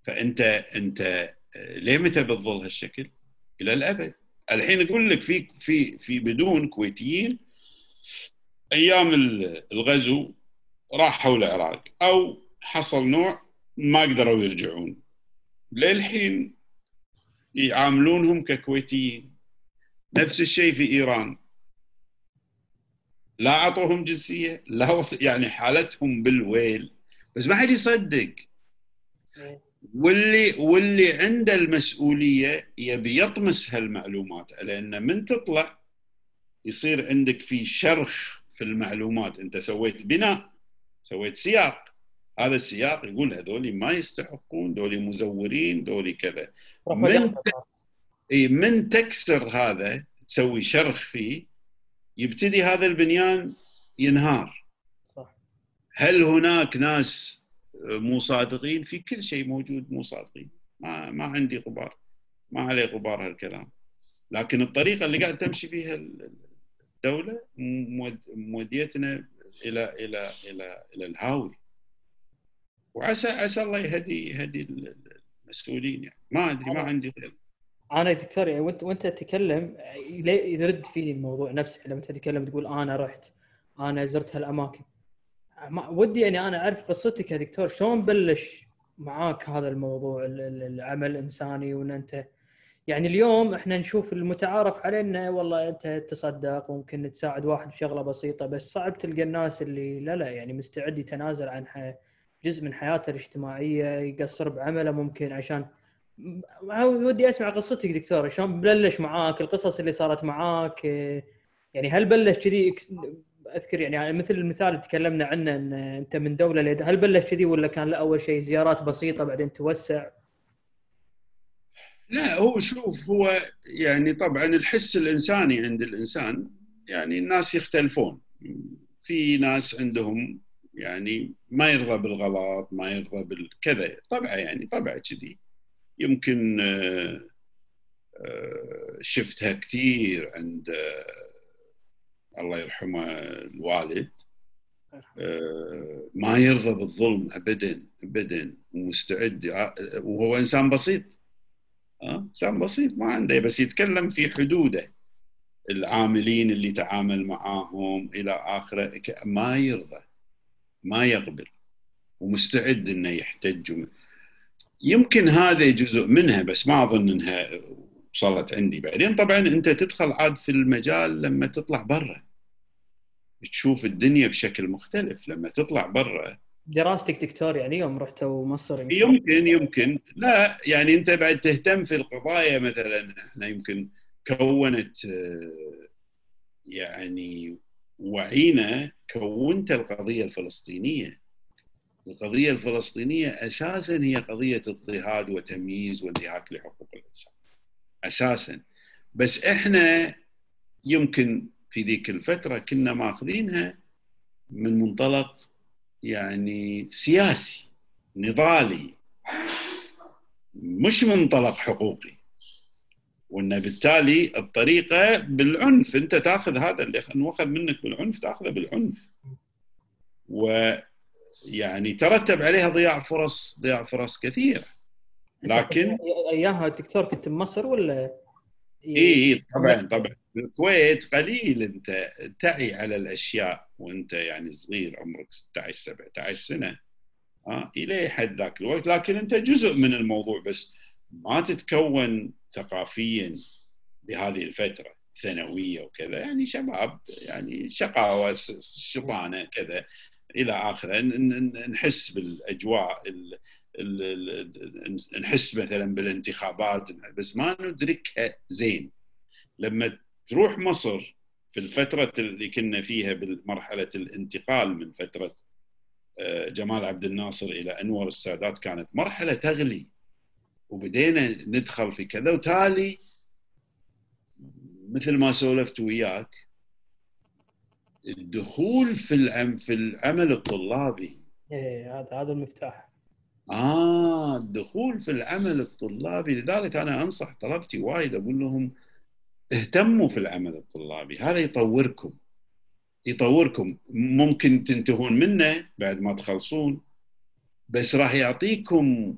فانت أنت ليه متى بتظل هالشكل؟ إلى الأبد الحين أقول لك في في في بدون كويتيين أيام الغزو راحوا العراق. أو حصل نوع ما قدروا يرجعون. للحين يعاملونهم ككويتيين. نفس الشيء في إيران. لا أعطوهم جنسية لا يعني حالتهم بالويل. بس ما حد يصدق. واللي واللي عنده المسؤولية يبي يطمس هالمعلومات. لأن من تطلع يصير عندك في شرخ في المعلومات. أنت سويت بناء. سويت سياق. هذا السياق يقول هذول ما يستحقون دولي مزورين دولي كذا. من إي من تكسر هذا تسوي شرخ فيه يبتدي هذا البنيان ينهار. صح. هل هناك ناس مو صادقين في كل شيء موجود مو صادقين ما ما عندي غبار. ما عليه غبار هالكلام. لكن الطريقة اللي قاعد تمشي فيها الدولة موديتنا إلى إلى إلى إلى الهاوي. وعسى عسى الله يهدي يهدي المسؤولين يعني. ما أدري ما عندي غير. أنا دكتور يعني وأنت وأنت تتكلم يرد فيني الموضوع نفسه. لما تتكلم تقول أنا رحت أنا زرت هالأماكن. ودي يعني أنا أعرف قصتك يا دكتور. شلون بلش معاك هذا الموضوع العمل الإنساني وإن أنت يعني اليوم إحنا نشوف المتعارف عليه إنه والله أنت تصدق وممكن تساعد واحد بشغلة بسيطة بس صعب تلقى الناس اللي لا لا يعني مستعد يتنازل عن جزء من حياته الاجتماعية يقصر بعمله ممكن عشان ودي أسمع قصتك دكتور شلون بلش معاك القصص اللي صارت معاك يعني هل بلش كذي أذكر يعني مثل المثال اللي تكلمنا عنه إن أنت من دولة هل بلش كذي ولا كان لا اول شيء زيارات بسيطة بعدين توسع؟ لا هو شوف هو يعني طبعا الحس الإنساني عند الإنسان يعني الناس يختلفون. في ناس عندهم يعني ما يرضى بالغلط ما يرضى بالكذا طبعه يعني طبعه كذي. يمكن آه، آه، شفتها كثير عند آه، الله يرحمه الوالد. ما يرضى بالظلم ابدا ابدا. ومستعد وهو إنسان بسيط. انسان بسيط ما عنده بس يتكلم في حدوده. العاملين اللي تعامل معاهم إلى آخره ما يرضى ما يقبل ومستعد إنه يحتج. يمكن هذا جزء منها بس ما أظن إنها وصلت عندي بعدين. طبعا أنت تدخل عاد في المجال لما تطلع برا. تشوف الدنيا بشكل مختلف. لما تطلع برا دراستك دكتور يعني يوم رحتوا مصر يمكن؟ يمكن, يمكن. لا يعني أنت بعد تهتم في القضايا مثلا. إحنا يمكن كونت يعني وعينا كونت القضية الفلسطينية. القضية الفلسطينية أساسا هي قضية اضطهاد وتمييز وانتهاك لحقوق الإنسان. أساسا. بس إحنا يمكن في ذيك الفترة كنا ماخذينها من منطلق يعني سياسي نضالي مش منطلق حقوقي. وانه بالتالي الطريقة بالعنف أنت تأخذ هذا اللي انوخذ منك بالعنف تاخذه بالعنف. ويعني ترتب عليها ضياع فرص ضياع فرص كثيرة. لكن أياها دكتور كنت بمصر ولا؟ اي طبعا طبعا. بالكويت قليل. انت تعي على الأشياء وانت يعني صغير عمرك 16 17 سنة. ها إلى حد ذاك الوقت. لكن أنت جزء من الموضوع بس ما تتكون ثقافيا بهذه الفترة ثانوية وكذا. يعني شباب يعني شقاوة شطانه كذا إلى آخره. نحس بالأجواء نحس مثلا بالانتخابات. بس ما ندركها زين. لما تروح مصر في الفترة اللي كنا فيها بمرحلة الانتقال من فترة آه، جمال عبد الناصر إلى أنور السادات كانت مرحلة تغلي. وبدينا ندخل في كذا وتالي مثل ما سولفت وياك الدخول في العم في العمل الطلابي. إيه هذا هذا المفتاح. آه الدخول في العمل الطلابي. لذلك أنا أنصح طلبتي وايد أقول لهم اهتموا في العمل الطلابي هذا يطوركم. يطوركم. ممكن تنتهون منه بعد ما تخلصون بس راح يعطيكم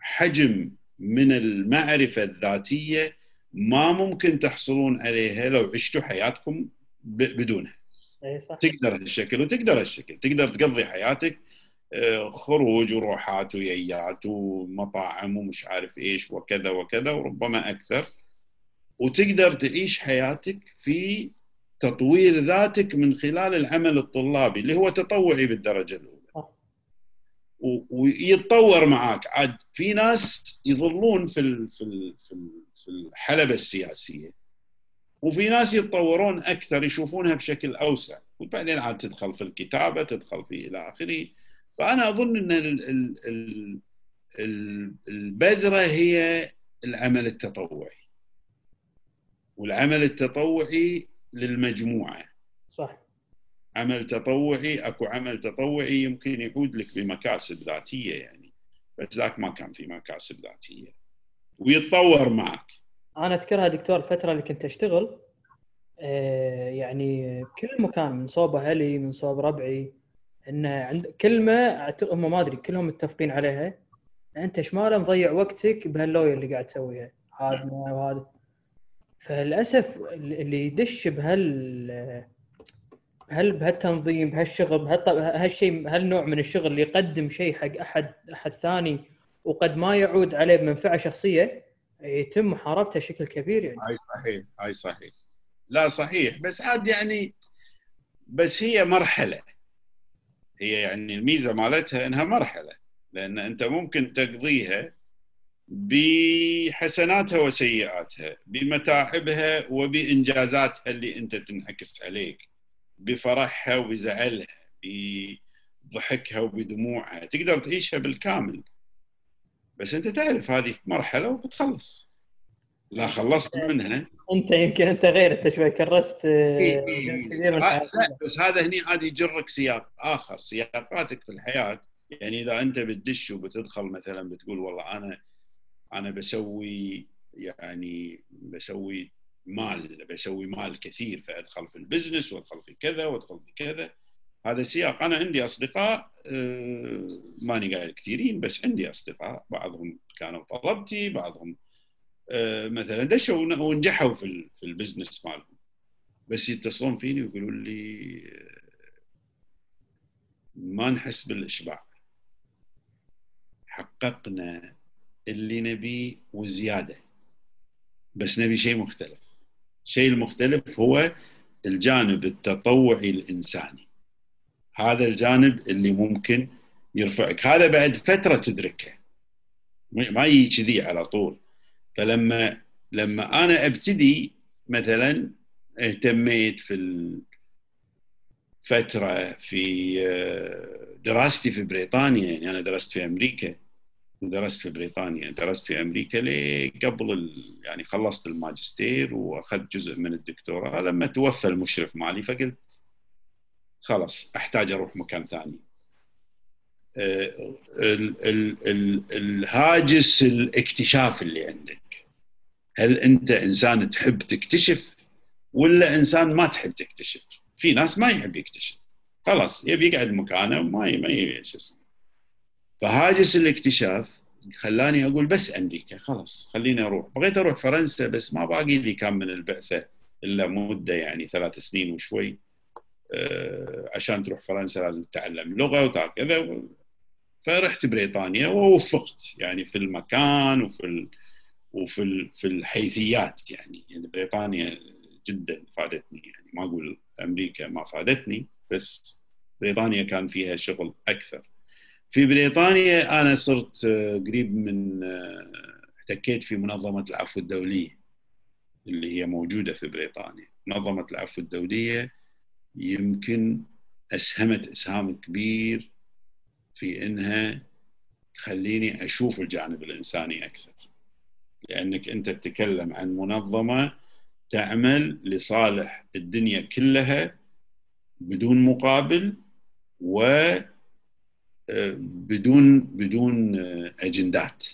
حجم من المعرفة الذاتية ما ممكن تحصلون عليها لو عشتوا حياتكم بدونها. إي صح. تقدر هالشكل وتقدر هالشكل. تقدر تقضي حياتك آه، خروج وروحات ويايات ومطاعم ومش عارف إيش وكذا وكذا وربما أكثر. وتقدر تعيش حياتك في تطوير ذاتك من خلال العمل الطلابي اللي هو تطوعي بالدرجة الأولى. ويتطور معاك. عاد في ناس يظلون في في في الحلبة السياسية. وفي ناس يتطورون أكثر يشوفونها بشكل أوسع. وبعدين عاد تدخل في الكتابة تدخل في إلى آخره. فأنا أظن إن البذرة هي العمل التطوعي. والعمل التطوعي للمجموعة. صح. عمل تطوعي أكو عمل تطوعي يمكن يعود لك بمكاسب ذاتية يعني بس ذاك ما كان في مكاسب ذاتية. ويتطور معك. أنا أذكرها دكتور الفترة اللي كنت أشتغل آه، يعني كل مكان من صوب أهلي من صوب ربعي إن عند كلمة هم ما أدري كلهم متفقين عليها. أنت إيش ماله مضيع وقتك بهاللويا اللي قاعد تسويها. هذا وهذا فللأسف اللي يدش بهال هل بهالتنظيم بهالشغل بهالشيء هالنوع من الشغل اللي يقدم شيء حق احد أحد ثاني وقد ما يعود عليه بمنفعة شخصية يتم محاربته بشكل كبير يعني. هاي صحيح هاي صحيح. لا صحيح. بس عاد يعني بس هي مرحلة. هي يعني الميزة مالتها إنها مرحلة لأن أنت ممكن تقضيها بحسناتها وسيئاتها بمتاعبها وبإنجازاتها اللي أنت تنعكس عليك بفرحها وبزعلها بضحكها وبدموعها تقدر تعيشها بالكامل. بس أنت تعرف هذه مرحلة وبتخلص. لا خلصت منها. أنت يمكن أنت غير انت شوي كرست إيه. لا بس هذا هني عاد يجرك سياق آخر. سياقاتك في الحياة يعني إذا أنت بتدش وبتدخل مثلا بتقول والله أنا أنا بسوي يعني بسوي مال بسوي مال كثير فادخل في ال business وأدخل في كذا وأدخل في كذا. هذا سياق أنا عندي أصدقاء آه، ماني قايل كثيرين بس عندي أصدقاء. بعضهم كانوا طلبتي بعضهم آه، مثلا دشوا ونجحوا في البزنس مالهم. بس يتصلون فيني ويقولون لي آه، ما نحس بالإشباع. حققنا اللي نبيه وزيادة. بس نبي شيء مختلف. الشيء المختلف هو الجانب التطوعي الإنساني. هذا الجانب اللي ممكن يرفعك. هذا بعد فترة تدركه. ما يجي كذي على طول. فلما لما أنا أبتدي مثلا اهتميت في الفترة في آه، دراستي في بريطانيا يعني أنا درست في أمريكا. درست في بريطانيا درست في أمريكا قبل يعني خلصت الماجستير وأخذت جزء من الدكتوراه. لما توفى المشرف مالي فقلت خلاص أحتاج أروح مكان ثاني. آه، الهاجس الاكتشاف اللي عندك. هل أنت إنسان تحب تكتشف ولا إنسان ما تحب تكتشف؟ في ناس ما يحب يكتشف. خلاص يبي يقعد مكانه وما ما شو اسمه. فهاجس الاكتشاف خلاني أقول بس أمريكا خلاص خليني أروح. بغيت أروح فرنسا بس ما باقي لي كان من البعثة إلا مدة يعني ثلاث سنين وشوي آه، عشان تروح فرنسا لازم تتعلم لغة وكذا فرحت بريطانيا ووفقت يعني في المكان وفي ال... وفي ال... في الحيثيات يعني. يعني بريطانيا جدا فادتني يعني. ما أقول أمريكا ما فادتني بس بريطانيا كان فيها شغل أكثر. في بريطانيا أنا صرت آه، قريب من آه، احتكيت في منظمة العفو الدولية اللي هي موجودة في بريطانيا. منظمة العفو الدولية يمكن أسهمت إسهام كبير في إنها تخليني أشوف الجانب الإنساني أكثر. لأنك أنت تتكلم عن منظمة تعمل لصالح الدنيا كلها بدون مقابل و بدون بدون أجندات.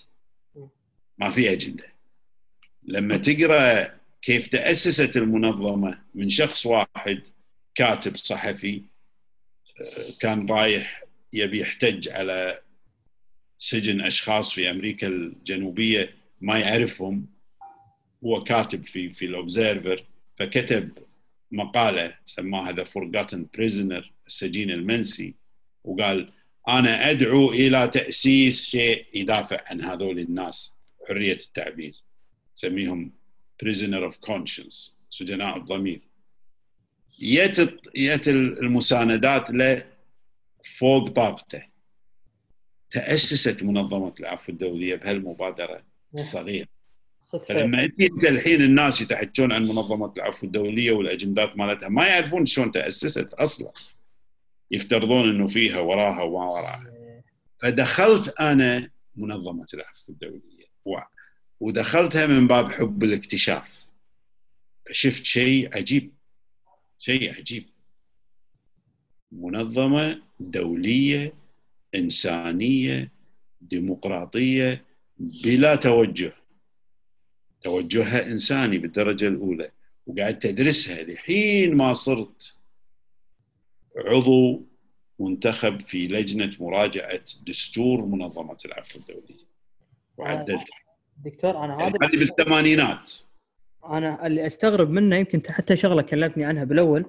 ما في أجندة. لما تقرأ كيف تأسست المنظمة من شخص واحد كاتب صحفي كان رايح يبي يحتج على سجن أشخاص في أمريكا الجنوبية ما يعرفهم هو كاتب في في الأوبزيرفر فكتب مقالة سماها The Forgotten Prisoner السجين المنسي وقال أنا أدعو إلى تأسيس شيء يدافع عن هذول الناس حرية التعبير. سميهم prisoner of conscience سجناء الضمير. يت يت المساندات له فوق طاقته تأسست منظمة العفو الدولية بهالمبادرة الصغيرة. فلما انت الحين الناس يتحكون عن منظمة العفو الدولية والأجندات مالتها ما يعرفون شلون تأسست أصلا. يفترضون إنه فيها وراها وما وراها. فدخلت أنا منظمة العفو الدولية. ودخلتها من باب حب الاكتشاف. شفت شيء عجيب. شيء عجيب. منظمة دولية إنسانية ديمقراطية بلا توجه. توجهها إنساني بالدرجة الأولى. وقاعد تدرسها لحين ما صرت عضو منتخب في لجنة مراجعة دستور منظمة العفو الدولي وعدلت. دكتور أنا هذا هذه بالثمانينات. أنا اللي أستغرب منه يمكن حتى شغلة كلمتني عنها بالأول.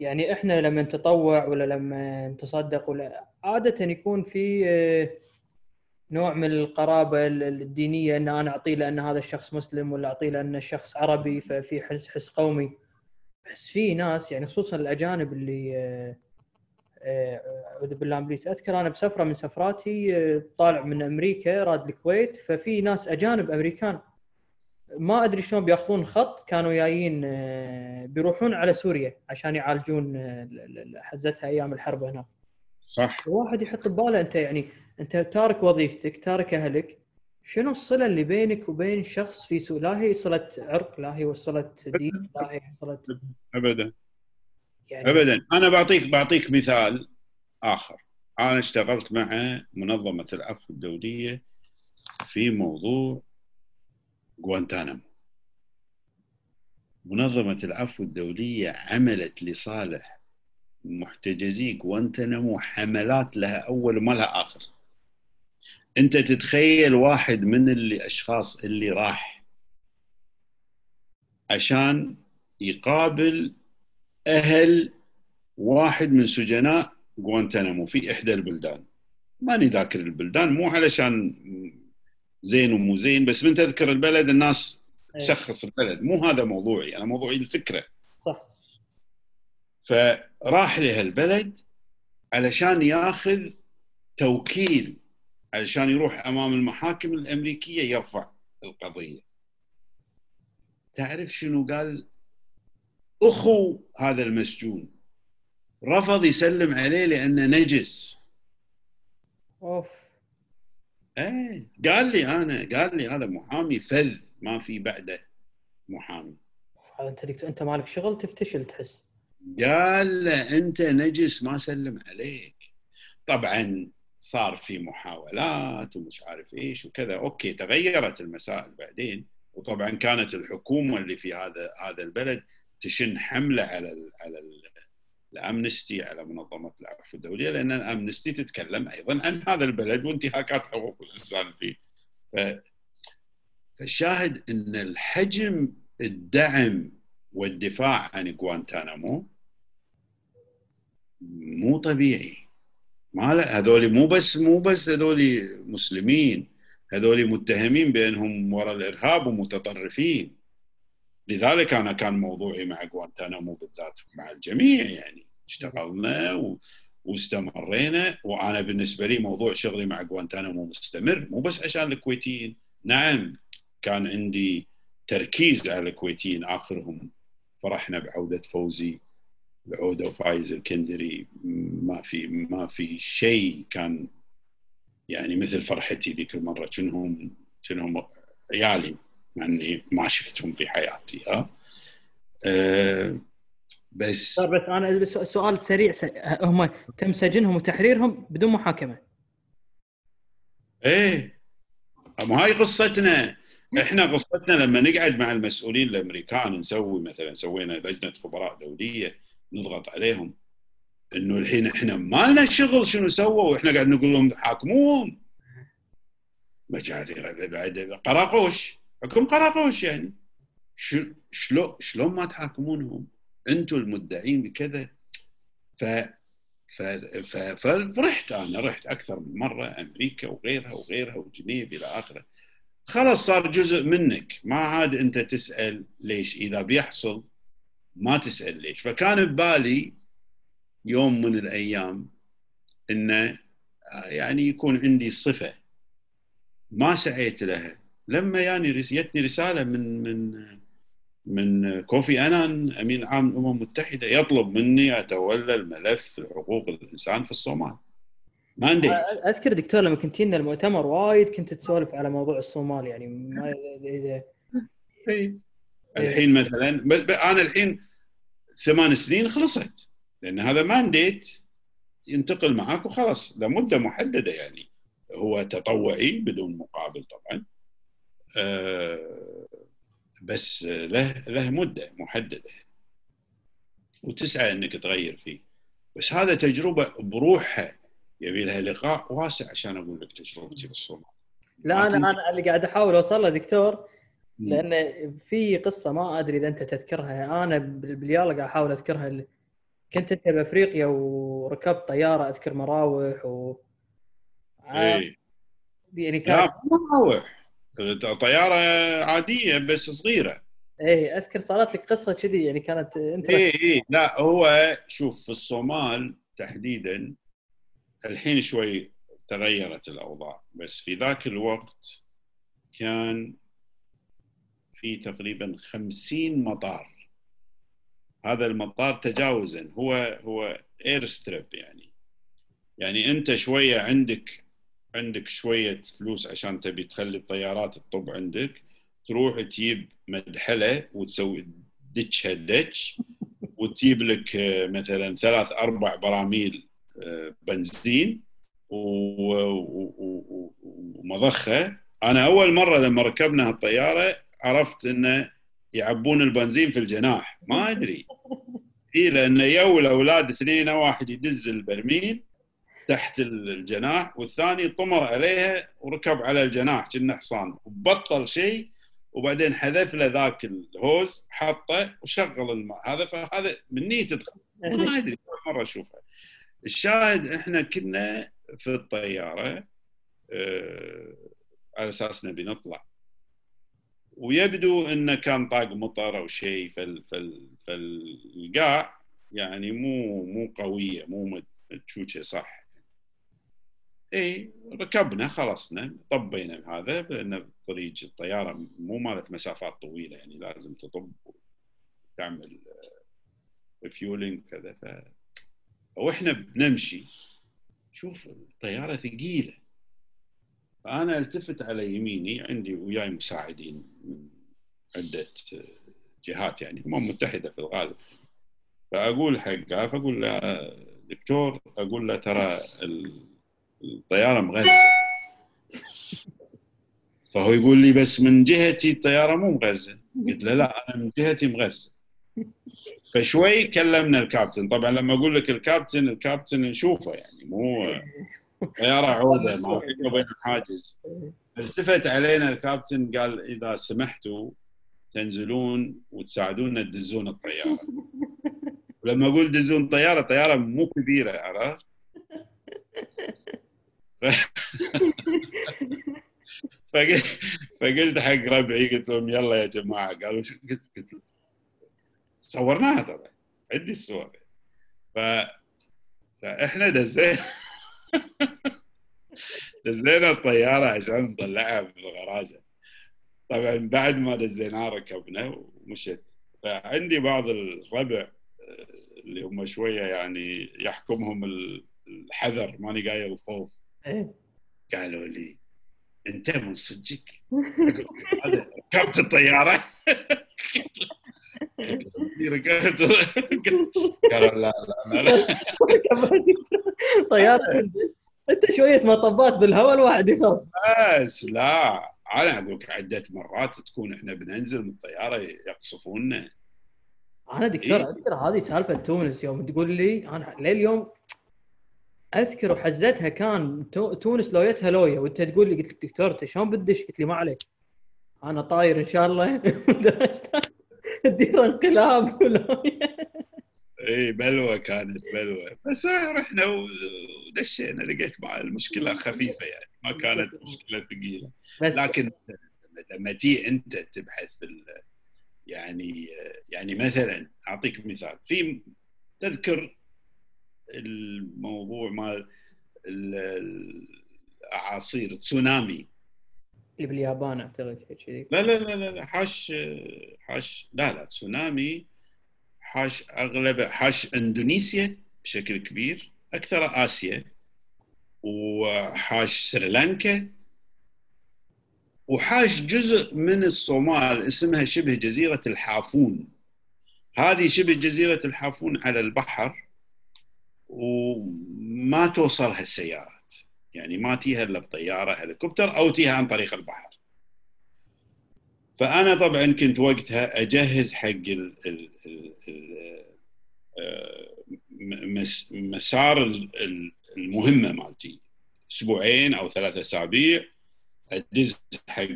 يعني إحنا لما نتطوع ولا لما نتصدق ولا عادة يكون في آه، نوع من القرابة الدينية إن أنا اعطيه لأن هذا الشخص مسلم ولا اعطيه لأن الشخص عربي ففي حس حس قومي. بس في ناس يعني خصوصا الأجانب اللي آه، آه، أعوذ بالله من أذكر أنا بسفرة من سفراتي آه، طالع من أمريكا راد الكويت. ففي ناس أجانب أمريكان. ما أدري شلون بيأخذون خط. كانوا جايين بيروحون على سوريا عشان يعالجون حزتها أيام الحرب هناك. صح. واحد يحط بباله أنت يعني أنت تارك وظيفتك تارك أهلك. شنو الصلة اللي بينك وبين شخص في سوء؟ لا هي صلة عرق لا هي صلة دين لا هي صلة ابدا. يعني ابدا. أنا بعطيك بعطيك مثال آخر. أنا اشتغلت مع منظمة العفو الدولية في موضوع غوانتانامو. منظمة العفو الدولية عملت لصالح محتجزي غوانتانامو حملات لها أول وما لها آخر. انت تتخيل واحد من الاشخاص اللي راح عشان يقابل أهل واحد من سجناء غوانتنامو في إحدى البلدان. ماني ذاكر البلدان مو علشان زين ومو زين بس من تذكر البلد الناس تشخص البلد. مو هذا موضوعي أنا موضوعي الفكرة. صح. فراح لهالبلد علشان ياخذ توكيل علشان يروح أمام المحاكم الأمريكية يرفع القضية. تعرف شنو قال؟ أخو هذا المسجون. رفض يسلم عليه لأنه نجس. أوف. إيه قال لي أنا قال لي هذا محامي فذ ما في بعده محامي. أنت أنت مالك شغل تفتشل تحس. قال له أنت نجس ما سلم عليك. طبعا صار في محاولات ومش عارف إيش وكذا okay تغيرت المسائل بعدين وطبعا كانت الحكومة اللي في هذا هذا البلد تشن حملة على ال على ال ال Amnesty على منظمة العفو الدولية لأن ال Amnesty تتكلم أيضا عن هذا البلد وانتهاكات حقوق الإنسان فيه. فالشاهد إن الحجم الدعم والدفاع عن غوانتانامو مو طبيعي ما لا هذول مو بس مو بس هذول مسلمين هذول متهمين بأنهم وراء الإرهاب ومتطرفين. لذلك أنا كان موضوعي مع غوانتانامو بالذات مع الجميع يعني اشتغلنا و... واستمرينا. وأنا بالنسبة لي موضوع شغلي مع غوانتانامو مستمر مو بس عشان الكويتيين. نعم كان عندي تركيز على الكويتيين آخرهم فرحنا بعودة فوزي. العوده وفايز الكندري ما في ما في شيء كان يعني مثل فرحتي ذيك المرة. كأنهم كأنهم عيالي مع إني ما شفتهم في حياتي ها؟ أه بس بس أنا سؤال سريع هم تم سجنهم وتحريرهم بدون محاكمة؟ إيه ما هاي قصتنا. إحنا قصتنا لما نقعد مع المسؤولين الأمريكان نسوي مثلا سوينا لجنة خبراء دولية نضغط عليهم إنه الحين إحنا ما لنا شغل شنو سووا وإحنا قاعد نقول لهم حاكموهم. بعد قراقوش. حكم قراقوش يعني. شلون شلون ما تحاكمونهم؟ أنتم المدعين بكذا. ف فرحت أنا رحت أكثر من مرة أمريكا وغيرها وغيرها وجنيف إلى آخره. خلاص صار جزء منك. ما عاد أنت تسأل ليش. إذا بيحصل ما تسأل ليش. فكان ببالي يوم من الأيام إنه يعني يكون عندي صفة. ما سعيت لها. لما يعني جتني رسالة من من من كوفي أنان أمين عام الأمم المتحدة يطلب مني أتولى الملف حقوق الإنسان في الصومال. ما عندي. أذكر دكتور لما كنت لنا المؤتمر وايد كنت تسولف على موضوع الصومال يعني ما اذا. الحين مثلا بس أنا الحين ثمان سنين خلصت لأن هذا مانديت ينتقل معك وخلاص لمدة محددة يعني. هو تطوعي بدون مقابل طبعا. أه بس له له مدة محددة. وتسعى إنك تغير فيه. بس هذا تجربة بروحها يبي لها لقاء واسع عشان أقول لك تجربتي بالصومال لا أنا أنا اللي قاعد أحاول أوصل له دكتور. لأن في قصة ما أدري إذا أنت تذكرها. أنا باليالا قاعد أحاول أذكرها كنت أنت بأفريقيا وركبت طيارة أذكر مراوح و إيه. يعني كان مراوح. طيارة عادية بس صغيرة. إيه أذكر صارت لك قصة كذي يعني كانت أنت إيه إيه. لا هو شوف في الصومال تحديدا الحين شوي تغيرت الأوضاع بس في ذاك الوقت كان في تقريبا خمسين مطار. هذا المطار تجاوزا هو هو اير ستريب يعني. يعني أنت شوية عندك عندك شوية فلوس عشان تبي تخلي الطيارات تطب عندك تروح تجيب مدحلة وتسوي دتشها دتش وتجيب لك آه، مثلا ثلاث أربع براميل آه، بنزين ومضخة. أنا أول مرة لما ركبنا الطياره عرفت إنه يعبون البنزين في الجناح. ما أدري. اي لأنه يو الاولاد اثنين واحد يدز البرميل تحت الجناح والثاني طمر عليها وركب على الجناح كأنه حصان. وبطل شيء وبعدين حذف له ذاك الهوز حطه وشغل الماء. هذا فهذا مني تدخل. ما أدري أول مرة اشوفها الشاهد إحنا كنا في الطيارة آه على أساس نبي نطلع. ويبدو انه كان طاق مطر أو شيء فال فال فالقاع يعني مو مو قوية مو تشوشه صح. إي ركبنا خلصنا طبينا بهذا لأن طريق الطيارة مو مالت مسافات طويلة يعني لازم تطب وتعمل refueling كذا ف وإحنا بنمشي شوف الطيارة ثقيلة. فأنا التفت على يميني عندي وياي مساعدين من عدة جهات يعني الامم المتحده في الغالب. فأقول حقه فأقول له دكتور أقول له ترى الطيارة مغرزه فهو يقول لي بس من جهتي الطيارة مو مغرزه قلت له لا أنا من جهتي مغرزه فشوي كلمنا الكابتن. طبعا لما أقول لك الكابتن الكابتن نشوفه يعني مو طياره عوده ما بينه وبين الحاجز التفت علينا الكابتن قال إذا سمحتوا تنزلون وتساعدونا تدزون الطيارة. ولما أقول دزون طياره طيارة مو كبيرة عرفت؟ فقلت حق ربعي قلت لهم يلا يا جماعة قالوا شو قلت قلت صورناها طبعا عندي الصور. ف فإحنا دزينا. دزينا الطيارة عشان نطلعها من الغرازة. طبعا بعد ما دزيناها ركبنا ومشيت. فعندي بعض الربع اللي هم شوية يعني يحكمهم الحذر ماني قايل الخوف. إيه. قالوا لي أنت من صدقك؟ ركبت الطياره قالوا لا لا لا. طيارة. أنت شوية مطبات بالهواء الواحد يخاف بس لا أنا أقول لك عدة مرات تكون إحنا بننزل من الطيارة يقصفونا. أنا دكتور إيه؟ أذكر هذه سالفة تونس يوم تقول لي أنا لليوم أذكر وحزتها كان تونس لويتها لويه وأنت تقول لي قلت لك دكتور أنت شلون بتدش؟ قلت لي ما عليك. أنا طاير إن شاء الله. تدير انقلاب اي بلوه كانت بلوه بس رحنا ودشينا لقيت مع المشكلة خفيفة يعني ما كانت مشكلة ثقيلة. لكن لما تي أنت تبحث في يعني يعني مثلا أعطيك مثال. في تذكر الموضوع مال الاعاصير تسونامي. اللي باليابان أعتقد كذي لا لا لا لا حاش حاش لا لا تسونامي حاش أغلب حاش إندونيسيا بشكل كبير أكثر آسيا وحاش سريلانكا وحاش جزء من الصومال اسمها شبه جزيرة الحافون. هذه شبه جزيرة الحافون على البحر وما توصلها السيارات يعني ما تيها إلا بطيارة هليكوبتر أو تيها عن طريق البحر. فأنا طبعا كنت وقتها أجهز حق ال ال ال آه، مسار المهمة مالتي. أسبوعين أو ثلاثة أسابيع ادز حق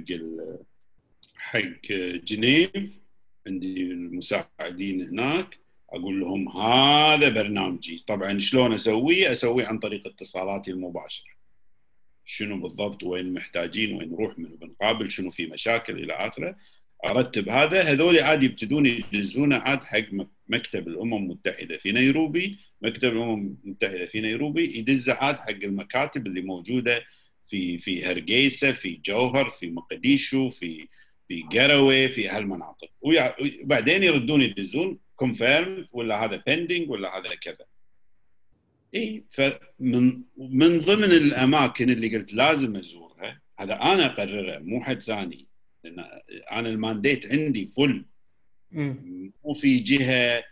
حق جنيف. عندي المساعدين هناك. أقول لهم هذا برنامجي. طبعا شلون أسويه؟ أسويه عن طريق اتصالاتي المباشرة. شنو بالضبط وين محتاجين وين نروح من بنقابل شنو في مشاكل إلى آخره. أرتب هذا. هذول عاد يبتدون يدزونه عاد حق مكتب الأمم المتحدة في نيروبي. مكتب الأمم المتحدة في نيروبي يدزه عاد حق المكاتب اللي موجودة في في هرقيسه في جوهر في مقديشو في في قروي في هالمناطق. وبعدين يردون يدزون confirm ولا هذا pending ولا هذا كذا. إي فمن من ضمن الأماكن اللي قلت لازم أزورها هذا أنا أقرره مو حد ثاني. لأن أنا ال mandate عندي full مو في جهة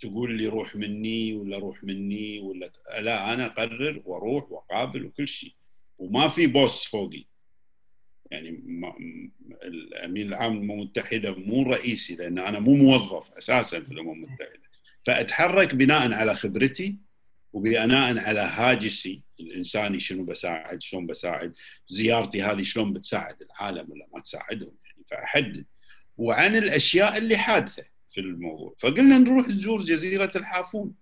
تقول لي روح مني ولا روح مني ولا لا أنا أقرر وأروح وأقابل وكل شيء. وما في boss فوقي. يعني الأمين العام للأمم المتحدة مو رئيسي لأن أنا مو موظف أساسا في الأمم المتحدة. فأتحرك بناء على خبرتي وبناء على هاجسي الإنساني شنو بساعد شلون بساعد زيارتي هذه شلون بتساعد العالم ولا ما تساعدهم يعني فاحدد وعن الأشياء اللي حادثة في الموضوع. فقلنا نروح نزور جزيرة الحافون.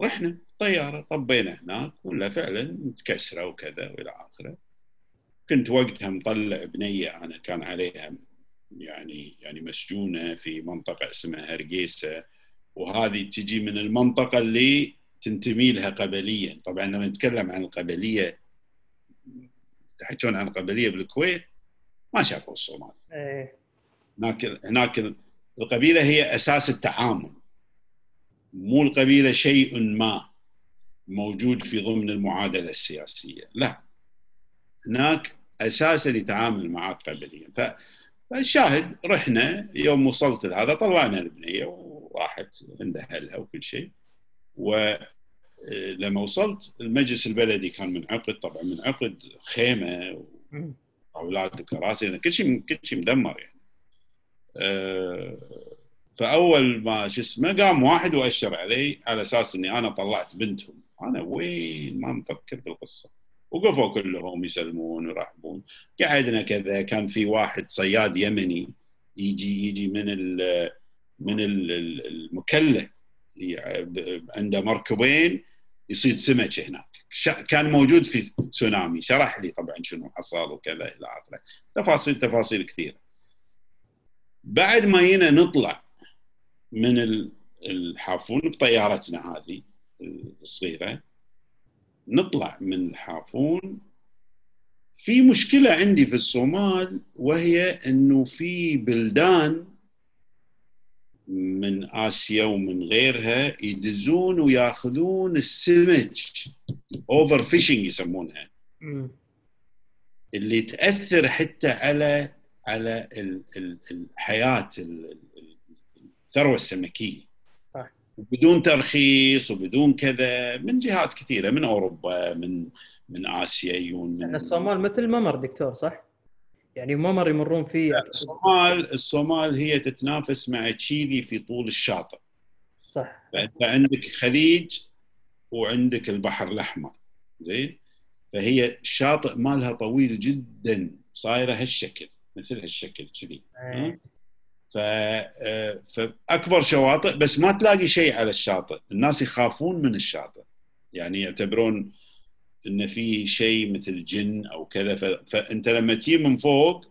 رحنا طيارة طبينا هناك ولا فعلا متكسرة وكذا وإلى آخره. كنت وقتها مطلع بنية أنا كان عليها يعني يعني مسجونة في منطقة اسمها هرقيسة. وهذه تجي من المنطقة اللي تنتمي لها قبليا. طبعا لما نتكلم عن القبلية تحكون عن قبلية بالكويت ما شافوا الصومال. إيه. هناك هناك القبيلة هي أساس التعامل. مو القبيلة شيء ما موجود في ضمن المعادلة السياسية. لا. هناك أساسا يتعامل معك قبليا فالشاهد رحنا يوم وصلت لهذا طلعنا البنيه وراحت عند أهلها وكل شيء. ولما وصلت المجلس البلدي كان منعقد طبعا منعقد خيمة واولاد وكراسي كل شيء كل شيء مدمر يعني. آه، فأول ما شو اسمه قام واحد وأشر علي على أساس إني أنا طلعت بنتهم. أنا وين؟ ما مفكر بالقصة. وقفوا كلهم يسلمون ويرحبون. قعدنا كذا كان في واحد صياد يمني يجي يجي من ال من المكله عنده مركبين يصيد سمك هناك. كان موجود في تسونامي. شرح لي طبعا شنو حصل وكذا إلى آخره. تفاصيل تفاصيل كثيرة. بعد ما جينا نطلع من الحافون بطيارتنا هذه الصغيرة نطلع من الحافون. في مشكلة عندي في الصومال وهي إنه في بلدان من آسيا ومن غيرها يدزون ويأخذون السمك over fishing يسمونها اللي تأثر حتى على على الحياة الثروة السمكية. بدون ترخيص وبدون كذا من جهات كثيرة من أوروبا من من آسيا يجون الصومال مثل ممر دكتور صح؟ يعني ممر يمرون فيه. الصومال الصومال هي تتنافس مع تشيلي في طول الشاطئ. صح. فأنت عندك خليج وعندك البحر الأحمر. زين؟ فهي الشاطئ مالها طويل جدا. صايرة هالشكل مثل هالشكل كذي. ف... آه، فأكبر شواطئ بس ما تلاقي شيء على الشاطئ. الناس يخافون من الشاطئ. يعني يعتبرون إن في شيء مثل جن أو كذا. فأنت لما تجي من فوق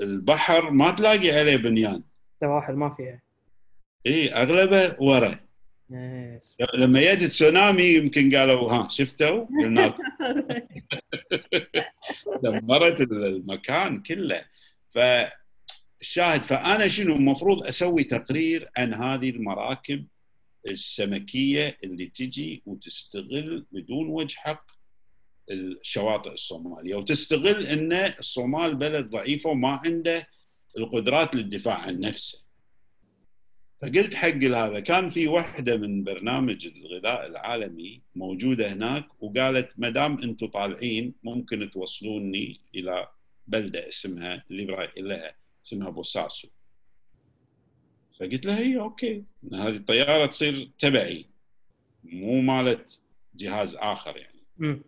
البحر ما تلاقي عليه بنيان. سواحل ما فيها. إي أغلبه ورا. لما جت تسونامي يمكن قالوا ها شفتوا؟ قلنا دمرت المكان كله. فالشاهد فأنا شنو المفروض أسوي تقرير عن هذه المراكب؟ السمكية اللي تجي وتستغل بدون وجه حق الشواطئ الصومالية وتستغل إن الصومال بلد ضعيفة وما عنده القدرات للدفاع عن نفسه. فقلت حق هذا كان في واحدة من برنامج الغذاء العالمي موجودة هناك وقالت ما دام أنتم طالعين ممكن توصلوني إلى بلدة اسمها اللي رايحين لها اسمها بوساسو. فقلت لها هي okay. هذه الطيارة تصير تبعي مو مالت جهاز آخر يعني. م.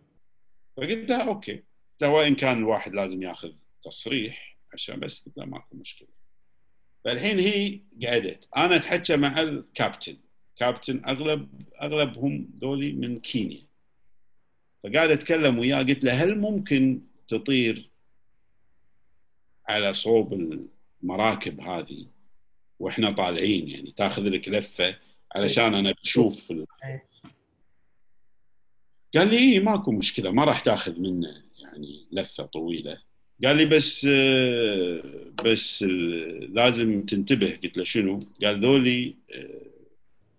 فقلت لها okay. لو وإن كان الواحد لازم يأخذ تصريح عشان بس قلت لها ماكو مشكلة. فالحين هي قعدت. أنا أتحكى مع الكابتن. كابتن أغلب اغلبهم ذولي من كينيا. فقاعد أتكلم وياه. قلت له هل ممكن تطير على صوب المراكب هذه وإحنا طالعين يعني تاخذ لك لفة علشان أنا بشوف إيه. قال لي إيه ماكو مشكلة ما راح تاخذ منه يعني لفة طويلة. قال لي بس بس لازم تنتبه. قلت له شنو؟ قال ذولي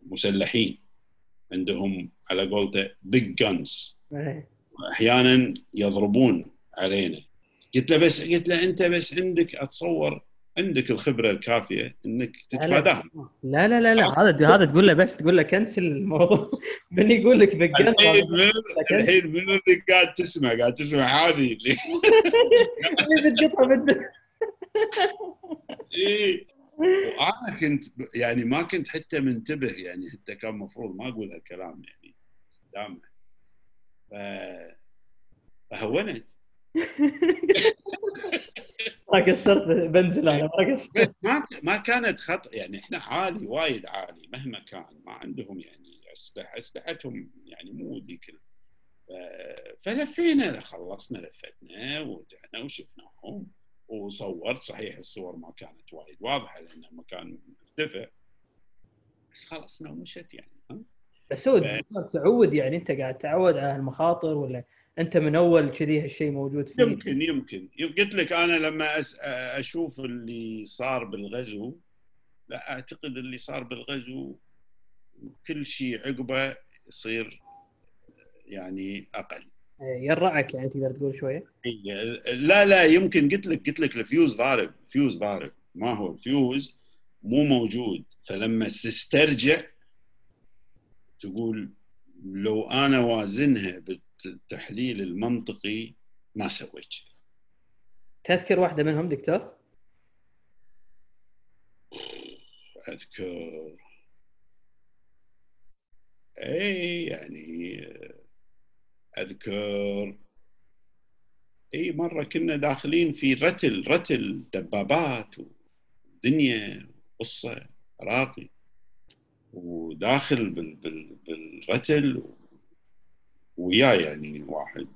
مسلحين عندهم على قولته بيج جانز أحيانا يضربون علينا. قلت له بس قلت له أنت بس عندك أتصور عندك الخبرة الكافية إنك تتفاداهم. لا لا لا لا. هذا هذا تقول له بس تقول له كنسل الموضوع. من يقول لك بقى الحين من اللي قاعد تسمع؟ قاعد تسمع هذه اللي اللي بتقطع بده. اي وأنا كنت يعني ما كنت حتى منتبه يعني حتى كان المفروض ما أقول هالكلام يعني دامه ف فهونت. ما قصرت بنزل أنا ما قصرت. ما ما كانت خط يعني إحنا عالي وايد عالي مهما كان ما عندهم يعني أسلحة أسلحتهم يعني مو ذيك فلفينا خلصنا لفتنا ورجعنا وشفناهم وصورت صحيح الصور ما كانت وايد واضحة لأن المكان مرتفع. بس خلصنا ومشت يعني ها؟ بس هو تعود يعني أنت قاعد تعود على المخاطر ولا أنت من أول كذي هالشيء موجود فيه؟ يمكن يمكن. قلت لك أنا لما أس... أشوف اللي صار بالغزو لا أعتقد اللي صار بالغزو كل شيء عقبه يصير يعني أقل. إيه، يرعك يعني تقدر تقول شوية؟ لا لا يمكن قلت لك قلت لك الفيوز ضارب فيوز ضارب. ما هو الفيوز مو موجود. فلما تسترجع تقول لو أنا وازنها التحليل المنطقي ما سويت. تذكر واحدة منهم دكتور؟ أذكر. اي يعني أذكر. اي مرة كنا داخلين في رتل رتل دبابات ودنيا قصة راقي وداخل بالرتل وياه يعني واحد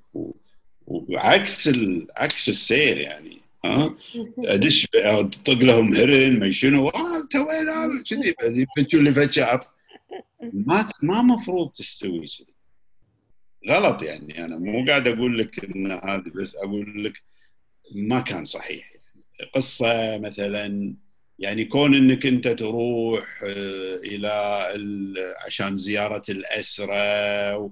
وعكس عكس السير يعني ها؟ أدش أطق لهم هرن ما شنو؟ آه وين؟ كذي يفتشوا لي فتشات ما ما مفروض تستوي كذي. غلط يعني أنا مو قاعد أقول لك إن هذا بس أقول لك ما كان صحيح يعني. قصة مثلا يعني كون إنك أنت تروح آه، إلى عشان زيارة الاسرى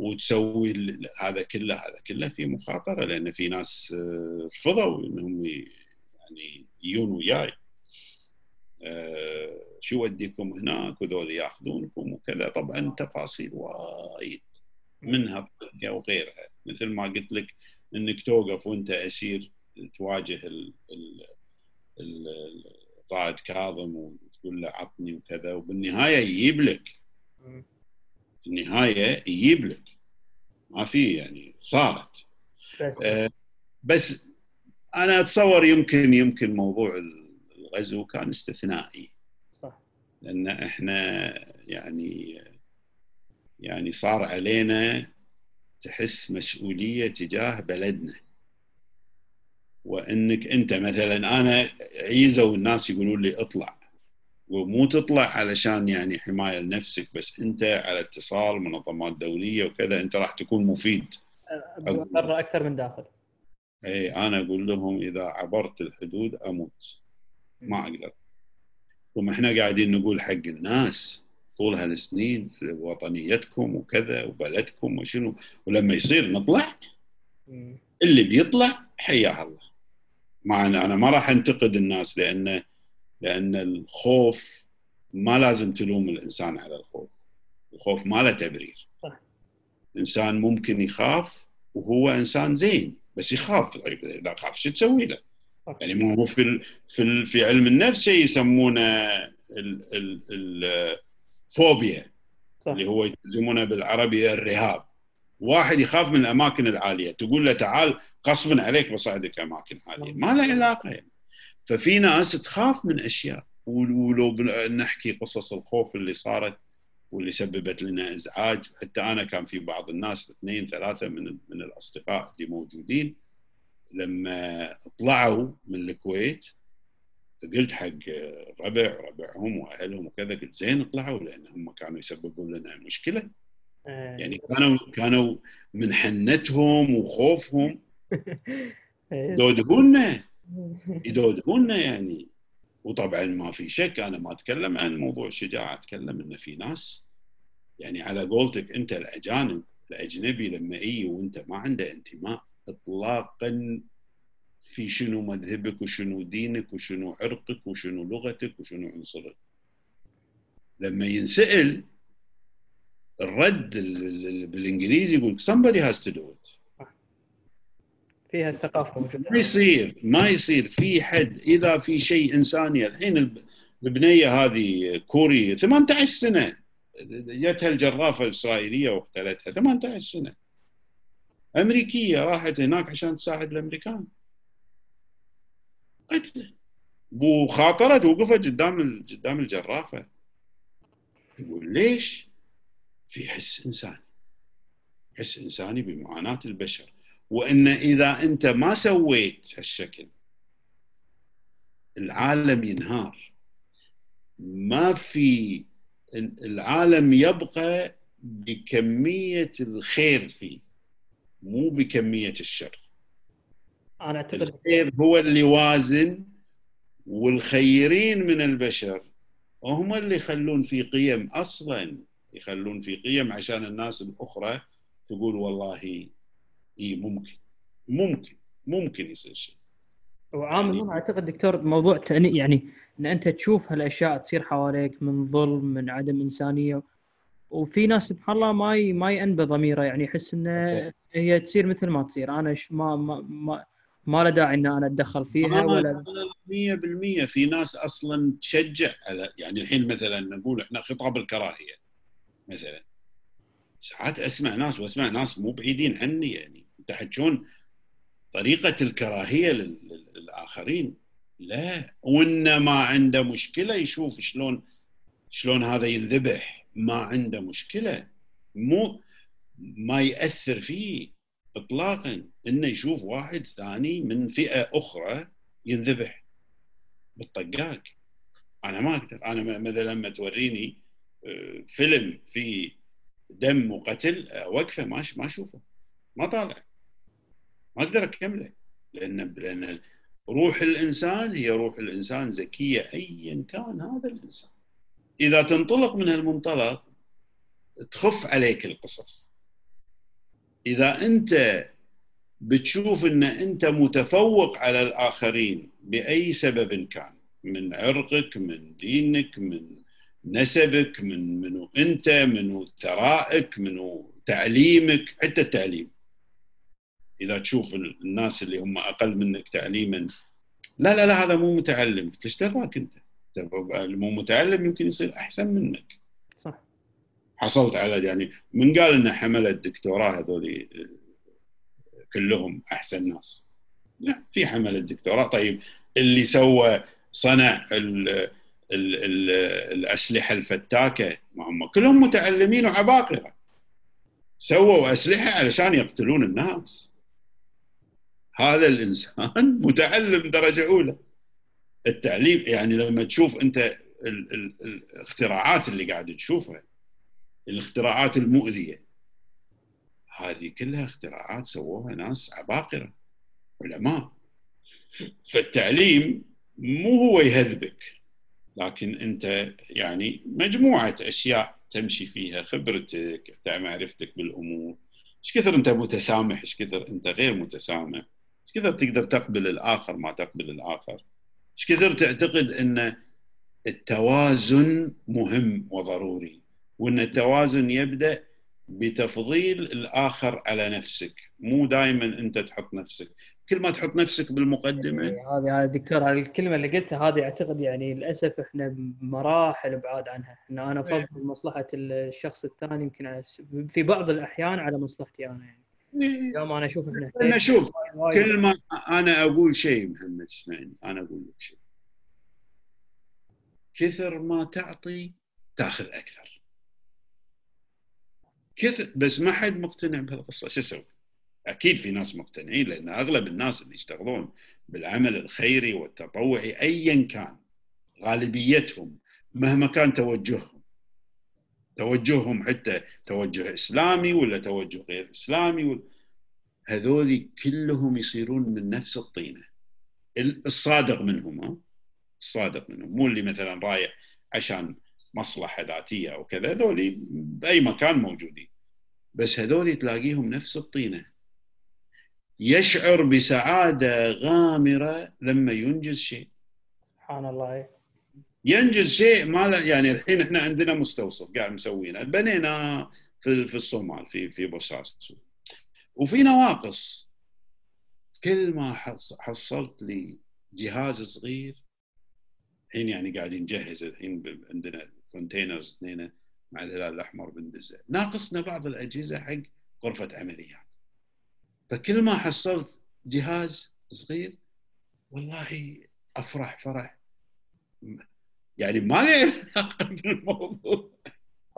وتسوي هذا كله هذا كله في مخاطرة لأن في ناس آه، رفضوا إنهم يعني يجون وياي. آه، شو وديكم هناك؟ وذول يأخذونكم وكذا. طبعا تفاصيل وايد منها وغيرها. مثل ما قلت لك إنك توقف وأنت أسير تواجه ال ال الرائد كاظم وتقول له عطني وكذا وبالنهاية يجيب لك. النهاية يجيب لك. ما في يعني صارت. بس, آه بس أنا أتصور يمكن يمكن موضوع الغزو كان استثنائي. صح. لأن إحنا يعني يعني صار علينا تحس مسؤولية تجاه بلدنا. وإنك أنت مثلا أنا عيزه والناس يقولون لي اطلع. ومو تطلع علشان يعني حماية لنفسك بس أنت على اتصال منظمات دولية وكذا أنت راح تكون مفيد. برا أكثر من داخل. اي أنا أقول لهم إذا عبرت الحدود أموت. ما أقدر. ثم إحنا قاعدين نقول حق الناس طول هالسنين وطنيتكم وكذا وبلدكم وشنو ولما يصير نطلع اللي بيطلع حياه الله. ما أنا ما راح أنتقد الناس لأن لأن الخوف ما لازم تلوم الإنسان على الخوف. الخوف ما له تبرير. صح. الإنسان ممكن يخاف وهو إنسان زين بس يخاف. طيب إذا خاف شو تسوي له؟ يعني مو هو في في في علم النفس شيء يسمونه الفوبيا اللي هو يسمونه بالعربي الرهاب. واحد يخاف من الأماكن العالية تقول له تعال غصبا عليك بصعدك أماكن عالية. ما له علاقة يعني. ففي ناس تخاف من أشياء. ولو نحكي قصص الخوف اللي صارت واللي سببت لنا إزعاج. حتى أنا كان في بعض الناس اثنين ثلاثة من من الأصدقاء اللي موجودين لما طلعوا من الكويت قلت حق ربع ربعهم وأهلهم وكذا قلت زين طلعوا لأن هم كانوا يسببون لنا مشكلة. آه. يعني كانوا كانوا من حنتهم وخوفهم. يدودهولنا يدودهولنا يعني وطبعا ما في شك أنا ما أتكلم عن موضوع الشجاعة أتكلم إنه في ناس يعني على قولتك أنت الأجانب الأجنبي لما يجي وأنت ما عنده انتماء اطلاقا في شنو مذهبك وشنو دينك وشنو عرقك وشنو لغتك وشنو عنصرك. لما ينسأل الرد بالإنجليزي يقول somebody has to do it. فيها الثقافة موجودة. ما يصير ما يصير. في حد إذا في شيء إنساني الحين البنية هذه كوري 18 سنة. جتها الجرافة الإسرائيلية واقتلتها 18 سنة. أمريكية راحت هناك عشان تساعد الأمريكان. قتله وخاطرت وقفت قدام قدام الجرافة. يقول ليش؟ في حس إنساني. حس إنساني بمعاناة البشر. وإن إذا أنت ما سويت هالشكل العالم ينهار. ما في العالم يبقى بكمية الخير فيه مو بكمية الشر. أنا أعتقد الخير هو اللي وازن والخيرين من البشر هم اللي يخلون في قيم أصلا يخلون في قيم عشان الناس الأخرى تقول والله إي ممكن. ممكن. ممكن يصير شيء. وعامل يعني... أعتقد دكتور موضوع تأني يعني إن أنت تشوف هالأشياء تصير حواليك من ظلم من عدم إنسانية وفي ناس سبحان الله ما ي... ما ينبى ضميره. يعني يحس انه هي تصير مثل ما تصير. أنا ش... ما ما ما, ما له داعي إن أنا أتدخل فيها ولا 100% في ناس أصلا تشجع على يعني الحين مثلا نقول إحنا خطاب الكراهية مثلا. ساعات أسمع ناس وأسمع ناس مو بعيدين عني يعني. تحجون طريقة الكراهية للآخرين. لا وان ما عنده مشكلة يشوف شلون شلون هذا ينذبح. ما عنده مشكلة. مو ما يأثر فيه اطلاقا. إنه يشوف واحد ثاني من فئة أخرى ينذبح. بالطقاق. أنا ما أقدر. أنا مثلا لما توريني آه، فيلم فيه دم وقتل وقفة ما ما أشوفه. ما طالع. ما أقدر أكمله لأن لأن روح الإنسان هي روح الإنسان زكيه ايا كان هذا الإنسان. إذا تنطلق من هالمنطلق تخف عليك القصص. إذا أنت بتشوف إن أنت متفوق على الآخرين بأي سبب كان من عرقك من دينك من نسبك من منو أنت منو ثرائك منو تعليمك حتى التعليم. إذا تشوف الناس اللي هم أقل منك تعليما. لا لا لا هذا مو متعلم. ليش دراك انت؟ مو متعلم يمكن يصير أحسن منك. صح. حصلت على يعني من قال إنه حمل الدكتوراه هذول كلهم أحسن ناس. لا في حمل الدكتوراه. طيب اللي سوى صنع ال ال ال الأسلحة الفتاكة ما هم كلهم متعلمين وعباقرة. سووا أسلحة علشان يقتلون الناس. هذا الإنسان متعلم درجة أولى. التعليم يعني لما تشوف أنت ال ال الاختراعات اللي قاعد تشوفها الاختراعات المؤذية هذه كلها اختراعات سووها ناس عباقرة علماء. فالتعليم مو هو يهذبك لكن أنت يعني مجموعة أشياء تمشي فيها خبرتك معرفتك بالأمور. إيش كثر أنت متسامح إيش كثر أنت غير متسامح؟ إيش كثر تقدر تقبل الآخر ما تقبل الآخر؟ إيش كثر تعتقد إن التوازن مهم وضروري وإن التوازن يبدأ بتفضيل الآخر على نفسك مو دائما أنت تحط نفسك. كل ما تحط نفسك بالمقدمة يعني هذه هذه دكتور الكلمة اللي قلتها هذه أعتقد يعني للأسف إحنا بمراحل بعاد عنها. إن أنا أفضل إيه. مصلحة الشخص الثاني يمكن في بعض الأحيان على مصلحتي أنا يعني. إيه. يوم أنا أشوف إحنا أنا أشوف. كل ما أنا أقول شيء محمد اسمعني أنا أقول لك شيء. كثر ما تعطي تأخذ أكثر. كثر بس ما حد مقتنع بهالقصة. شو أسوي؟ أكيد في ناس مقتنعين لأن أغلب الناس اللي يشتغلون بالعمل الخيري والتطوعي ايا كان غالبيتهم مهما كان توجههم. توجههم حتى توجه إسلامي ولا توجه غير إسلامي هذول كلهم يصيرون من نفس الطينة. الصادق منهم الصادق منهم. مو اللي مثلا رايح عشان مصلحة ذاتية أو كذا هذول بأي مكان موجودين. بس هذول تلاقيهم نفس الطينة. يشعر بسعادة غامرة لما ينجز شيء. سبحان الله. ينجز شيء ما له يعني الحين إحنا عندنا مستوصف قاعد مسوينه. بنينا في في الصومال في في بوساس وفي نواقص. كل ما حصلت لي جهاز صغير الحين يعني قاعدين نجهز الحين عندنا كونتينرز اثنين مع الهلال الأحمر بندزه. ناقصنا بعض الأجهزة حق غرفة عمليات. فكل ما حصلت جهاز صغير والله أفرح فرح. يعني ما لي علاقة بالموضوع.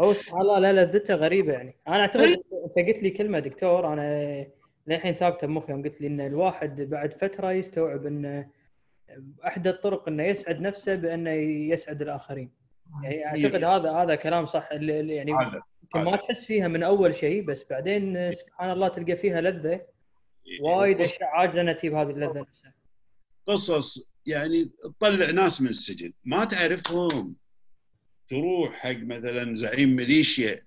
هو سبحان الله لا لذته غريبة يعني. أنا أعتقد إيه. أنت قلت لي كلمة دكتور أنا للحين ثابتة بمخي يوم قلت لي إن الواحد بعد فترة يستوعب إن احدى الطرق إنه يسعد نفسه بإنه يسعد الآخرين. يعني أعتقد هذا هذا كلام صح. اللي يعني ما تحس فيها من أول شيء بس بعدين سبحان الله تلقى فيها لذة وايد أشياء عاجلة تجيب هذه اللذة نفسها. قصص يعني تطلع ناس من السجن. ما تعرفهم. تروح حق مثلا زعيم ميليشيا.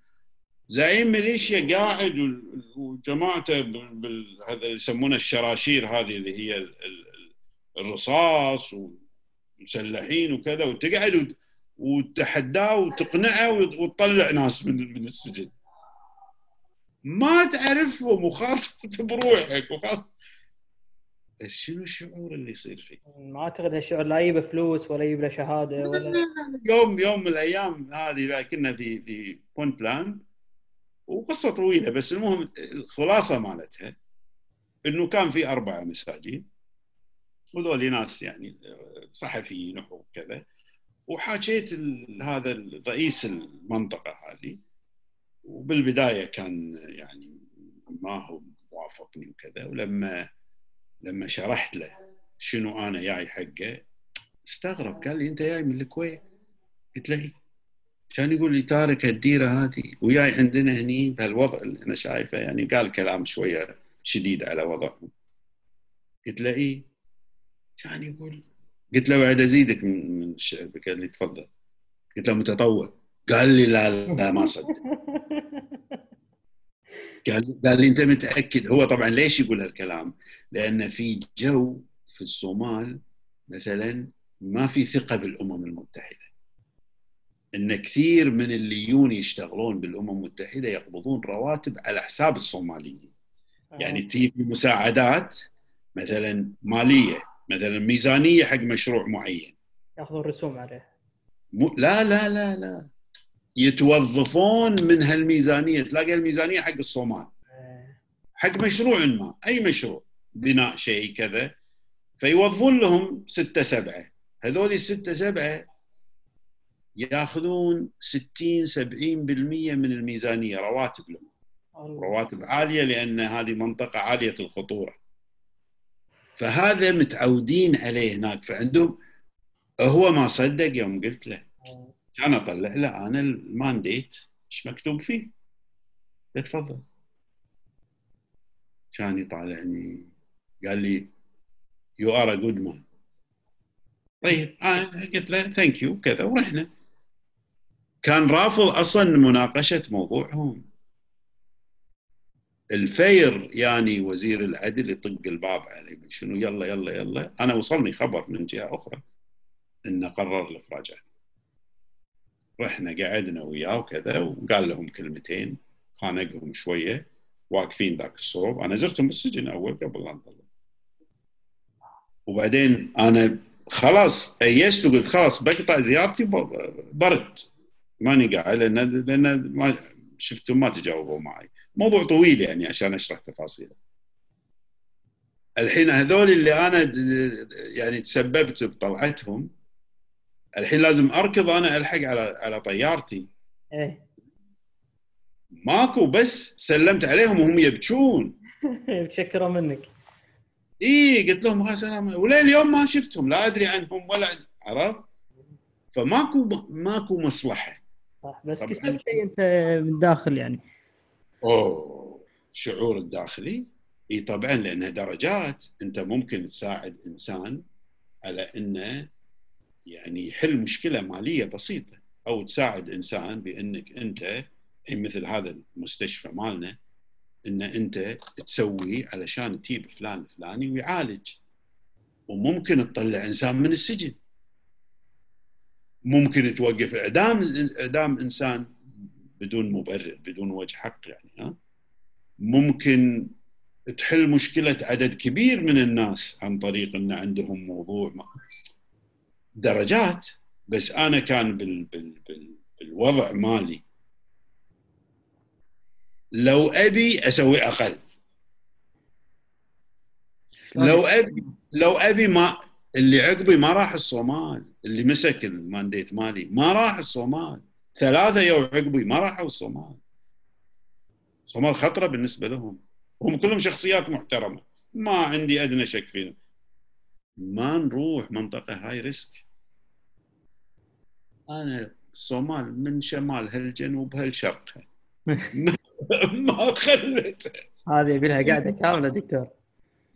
زعيم ميليشيا قاعد وجماعته هذا يسمونه الشراشير هذه اللي هي الرصاص ومسلحين وكذا وتقعد وتحداه وتقنعه وتطلع ناس من من السجن. ما تعرفهم وخاطبت بروحك وخاطب بس شنو الشعور اللي يصير فيه؟ ما أعتقد هالشعور لا يجيب فلوس ولا يجيب له شهادة ولا يوم يوم من الأيام هذه كنا في في بونتلاند وقصة طويلة بس المهم الخلاصة مالتها إنه كان في أربعة مساجين وذول ناس يعني صحفيين وكذا وحكيت هذا رئيس المنطقة هذه وبالبداية كان يعني ما هو موافقني وكذا ولما لما شرحت له شنو أنا جاي حقه استغرب قال لي أنت جاي من الكويت؟ قلت له إيه. كان يقول لي تارك الديرة هذه وياي عندنا هني بهالوضع اللي أنا شايفه يعني قال كلام شوية شديد على وضعهم. قلت له إيه. كان يقول قلت له بعد أزيدك من الشعر قال لي تفضل. قلت له متطوع. قال لي لا لا ما صدق. قال قال أنت متأكد؟ هو طبعا ليش يقول هالكلام؟ لأن في جو في الصومال مثلا ما في ثقة بالأمم المتحدة. إن كثير من اللي يجون يشتغلون بالأمم المتحدة يقبضون رواتب على حساب الصوماليين. يعني تجيب مساعدات مثلا مالية مثلا ميزانية حق مشروع معين. يأخذون رسوم عليه. م... لا لا لا لا. يتوظفون من هالميزانية. تلاقي الميزانية حق الصومال. حق مشروع ما أي مشروع بناء شيء كذا فيوظفون لهم ستة سبعة. هذول الستة سبعة ياخذون 60 70% من الميزانية رواتب لهم. رواتب عالية لأن هذه منطقة عالية الخطورة. فهذا متعودين عليه هناك. فعندهم هو ما صدق يوم قلت له كان اطلع له أنا ال mandate إيش مكتوب فيه؟ تفضل. كان يطالعني. قال لي you are a good man طيب آه قلت له thank you كذا ورحنا. كان رافض أصلا مناقشة موضوعهم. الفير يعني وزير العدل يطق الباب علي شنو؟ يلا يلا يلا. أنا وصلني خبر من جهة أخرى انه قرر الإفراج عنه. رحنا قعدنا وياه وكذا وقال لهم كلمتين خانقهم شوية واقفين ذاك الصوب. أنا زرتهم بالسجن أول قبل لا نطلع وبعدين أنا خلاص أيست وقلت خلاص بقطع زيارتي برد. ماني قاعد لأن لأن ما شفتهم ما تجاوبوا معي. موضوع طويل يعني عشان أشرح تفاصيله. الحين هذول اللي أنا يعني تسببت بطلعتهم الحين لازم أركض أنا ألحق على على طيارتي. إيه. ماكو بس سلمت عليهم وهم يبكون. متشكره منك. اي قلت لهم يا سلام. ولا اليوم ما شفتهم لا أدري عنهم ولا عرفت؟ فماكو ماكو مصلحة. صح بس كسبت شيء أنت من داخل يعني. أوه شعور الداخلي. إي طبعا لأنها درجات. أنت ممكن تساعد إنسان على إنه يعني يحل مشكلة مالية بسيطة أو تساعد إنسان بأنك أنت مثل هذا المستشفى مالنا إن أنت تسوي علشان تجيب فلان الفلاني ويعالج وممكن تطلع إنسان من السجن ممكن توقف إعدام إعدام إنسان بدون مبرر بدون وجه حق يعني ها ممكن تحل مشكلة عدد كبير من الناس عن طريق إن عندهم موضوع. درجات بس أنا كان بال بال بال بالوضع مالي. لو أبي أسوي أقل. لو أبي لو أبي ما اللي عقبي ما راح الصومال اللي مسك ال mandate مالي ما راح الصومال. ثلاثة يو عقبي ما راحوا الصومال. الصومال خطرة بالنسبة لهم. هم كلهم شخصيات محترمة. ما عندي أدنى شك فيهم. ما نروح منطقة high risk أنا الصومال من شمال هالجنوب هالشرق. ما خلت. هذه يبي لها قاعدة كاملة دكتور.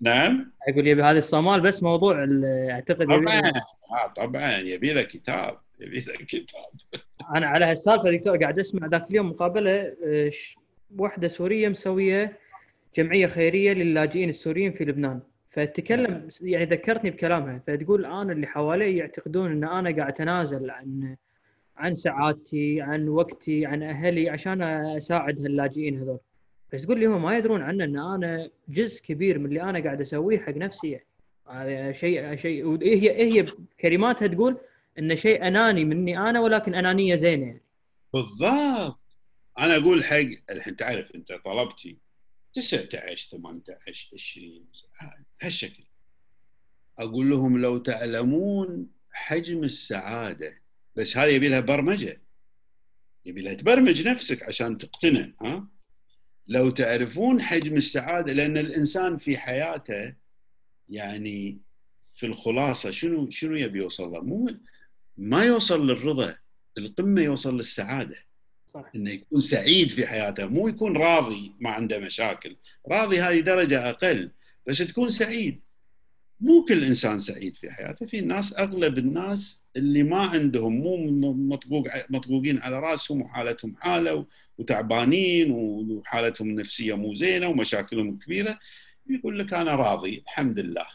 نعم. أقول يبي هذه الصومال بس موضوع أعتقد طبعا. آه طبعا. يبي له كتاب. يبي له كتاب. أنا على هالسالفة دكتور قاعد أسمع ذاك اليوم مقابلة آه، واحدة سورية مسوية جمعية خيرية للاجئين السوريين في لبنان. فتكلم يعني ذكرتني بكلامها فتقول أنا اللي حوالي يعتقدون إن أنا قاعد أتنازل عن عن سعادتي عن وقتي عن أهلي عشان أساعد هاللاجئين هذول. بس تقول لي هم ما يدرون عنه إن أنا جزء كبير من اللي أنا قاعد أسويه حق نفسي. هذا شيء شيء هي هي كلماتها تقول انه شيء أناني مني أنا ولكن أنانية زينة يعني. بالضبط. أنا أقول حق الحين تعرف أنت طلبتي 19 18 20 هالشكل. أقول لهم لو تعلمون حجم السعادة بس هذه يبي لها برمجة. يبي لها تبرمج نفسك عشان تقتنع ها؟ لو تعرفون حجم السعادة لأن الإنسان في حياته يعني في الخلاصة شنو شنو يبي يوصل له؟ مو ما يوصل للرضا القمة يوصل للسعادة. صح. إنه يكون سعيد في حياته مو يكون راضي ما عنده مشاكل. راضي هذه درجة أقل بس تكون سعيد. مو كل إنسان سعيد في حياته في ناس أغلب الناس اللي ما عندهم مو مطقوق مطقوقين على رأسهم وحالتهم حالة وتعبانين وحالتهم النفسية مو زينة ومشاكلهم كبيرة يقول لك أنا راضي الحمد لله.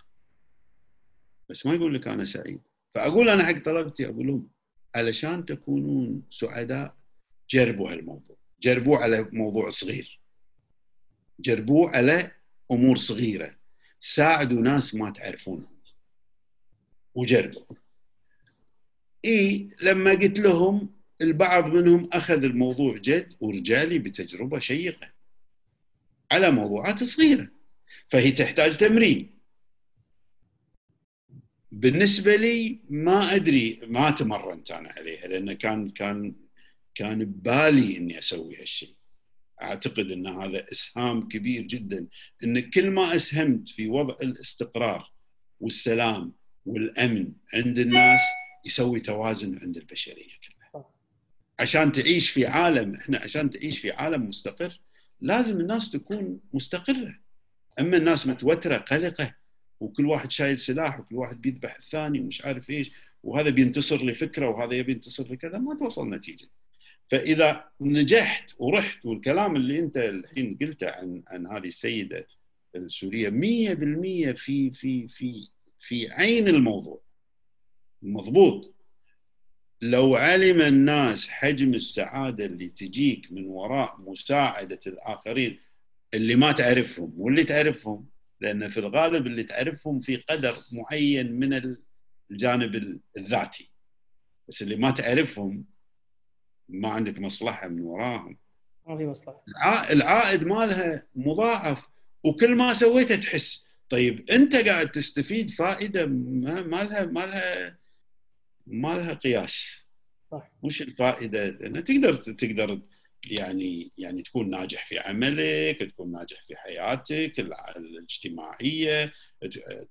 بس ما يقول لك أنا سعيد. فأقول أنا حق طلبتي أقول لهم علشان تكونون سعداء جربوا هالموضوع جربوه على موضوع صغير. جربوه على أمور صغيرة. ساعدوا ناس ما تعرفونهم وجربوا. إي لما قلت لهم البعض منهم أخذ الموضوع جد ورجالي بتجربة شيقة على موضوعات صغيرة. فهي تحتاج تمرين. بالنسبة لي ما أدري ما تمرنت أنا عليها لأن كان كان كان ببالي إني أسوي هالشيء أعتقد إن هذا إسهام كبير جدا إن كل ما أسهمت في وضع الاستقرار والسلام والأمن عند الناس يسوي توازن عند البشرية كلها. عشان تعيش في عالم إحنا عشان تعيش في عالم مستقر لازم الناس تكون مستقرة. أما الناس متوترة قلقة وكل واحد شايل سلاح وكل واحد بيذبح الثاني ومش عارف إيش وهذا بينتصر لفكرة وهذا يبي ينتصر لكذا ما توصل نتيجة. فإذا نجحت ورحت والكلام اللي أنت الحين قلته عن عن هذه السيدة السورية 100% في في في في عين الموضوع. مضبوط. لو علم الناس حجم السعادة اللي تجيك من وراء مساعدة الآخرين اللي ما تعرفهم واللي تعرفهم لأن في الغالب اللي تعرفهم في قدر معين من الجانب الذاتي. بس اللي ما تعرفهم ما عندك مصلحة من وراهم. ما في مصلحة. العائد مالها مضاعف وكل ما سويته تحس. طيب انت قاعد تستفيد فائدة ما لها ما لها ما لها قياس. صح. وش الفائدة؟ لأن تقدر تقدر يعني يعني تكون ناجح في عملك، تكون ناجح في حياتك الاجتماعية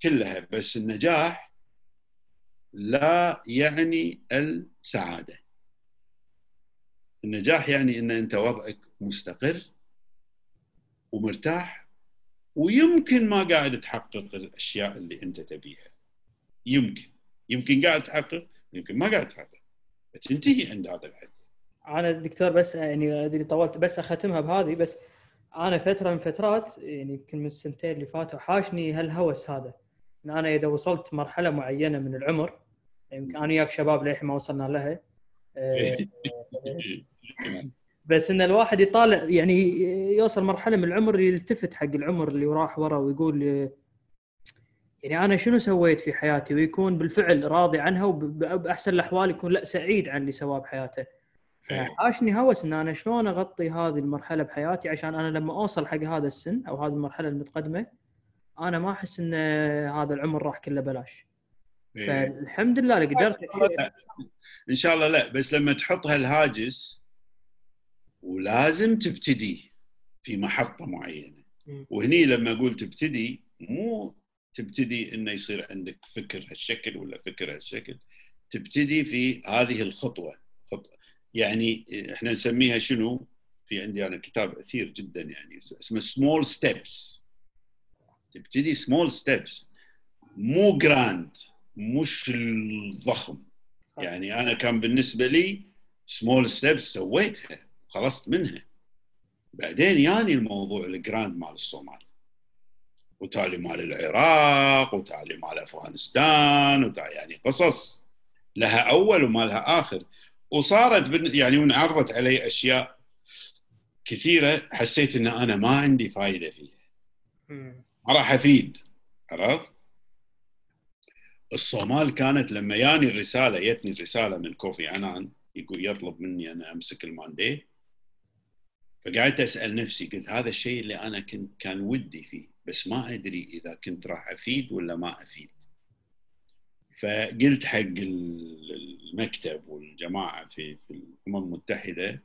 كلها. بس النجاح لا يعني السعادة. النجاح يعني إن أنت وضعك مستقر ومرتاح ويمكن ما قاعد تحقق الأشياء اللي أنت تبيها. يمكن. يمكن قاعد تحقق يمكن ما قاعد تحقق. تنتهي عند هذا الحد. أنا دكتور بس يعني أدري طولت بس أختمها بهذه. بس أنا فترة من فترات يعني يمكن من السنتين اللي فاتوا حاشني هالهوس هذا. إن أنا إذا وصلت مرحلة معينة من العمر يمكن أنا وياك شباب للحين ما وصلنا لها. آه، بس إن الواحد يطالع يعني يوصل مرحلة من العمر يلتفت حق العمر اللي راح ورا ويقول يعني أنا شنو سويت في حياتي ويكون بالفعل راضي عنها وباحسن الأحوال يكون لا سعيد عن اللي سواه بحياته. فحاشني هوس إن أنا شلون أغطي هذه المرحلة بحياتي عشان أنا لما أوصل حق هذا السن أو هذه المرحلة المتقدمة أنا ما أحس إن هذا العمر راح كله بلاش. إيه. فالحمد لله اللي قدرت إن شاء الله لا بس لما تحط هالهاجس ولازم تبتدي في محطة معينة. وهني لما أقول تبتدي مو تبتدي إنه يصير عندك فكر هالشكل ولا فكر هالشكل. تبتدي في هذه الخطوة. يعني إحنا نسميها شنو؟ في عندي أنا كتاب أثير جدا يعني اسمه small steps تبتدي small steps مو grand مش الضخم. يعني أنا كان بالنسبة لي small steps سويتها. خلصت منها. بعدين ياني الموضوع ال grand مال الصومال. وتالي مال العراق وتالي مال أفغانستان وتالي يعني قصص لها أول وما لها آخر. وصارت يعني انعرضت علي أشياء كثيرة حسيت إن أنا ما عندي فائده فيها. ما راح أفيد. عرفت؟ الصومال كانت لما ياني الرسالة جتني الرسالة من كوفي عنان يقول يطلب مني أنا أمسك الماندي فقعدت أسأل نفسي قلت هذا الشيء اللي أنا كنت كان ودي فيه بس ما أدري إذا كنت راح أفيد ولا ما أفيد. فقلت حق المكتب والجماعة في في الأمم المتحدة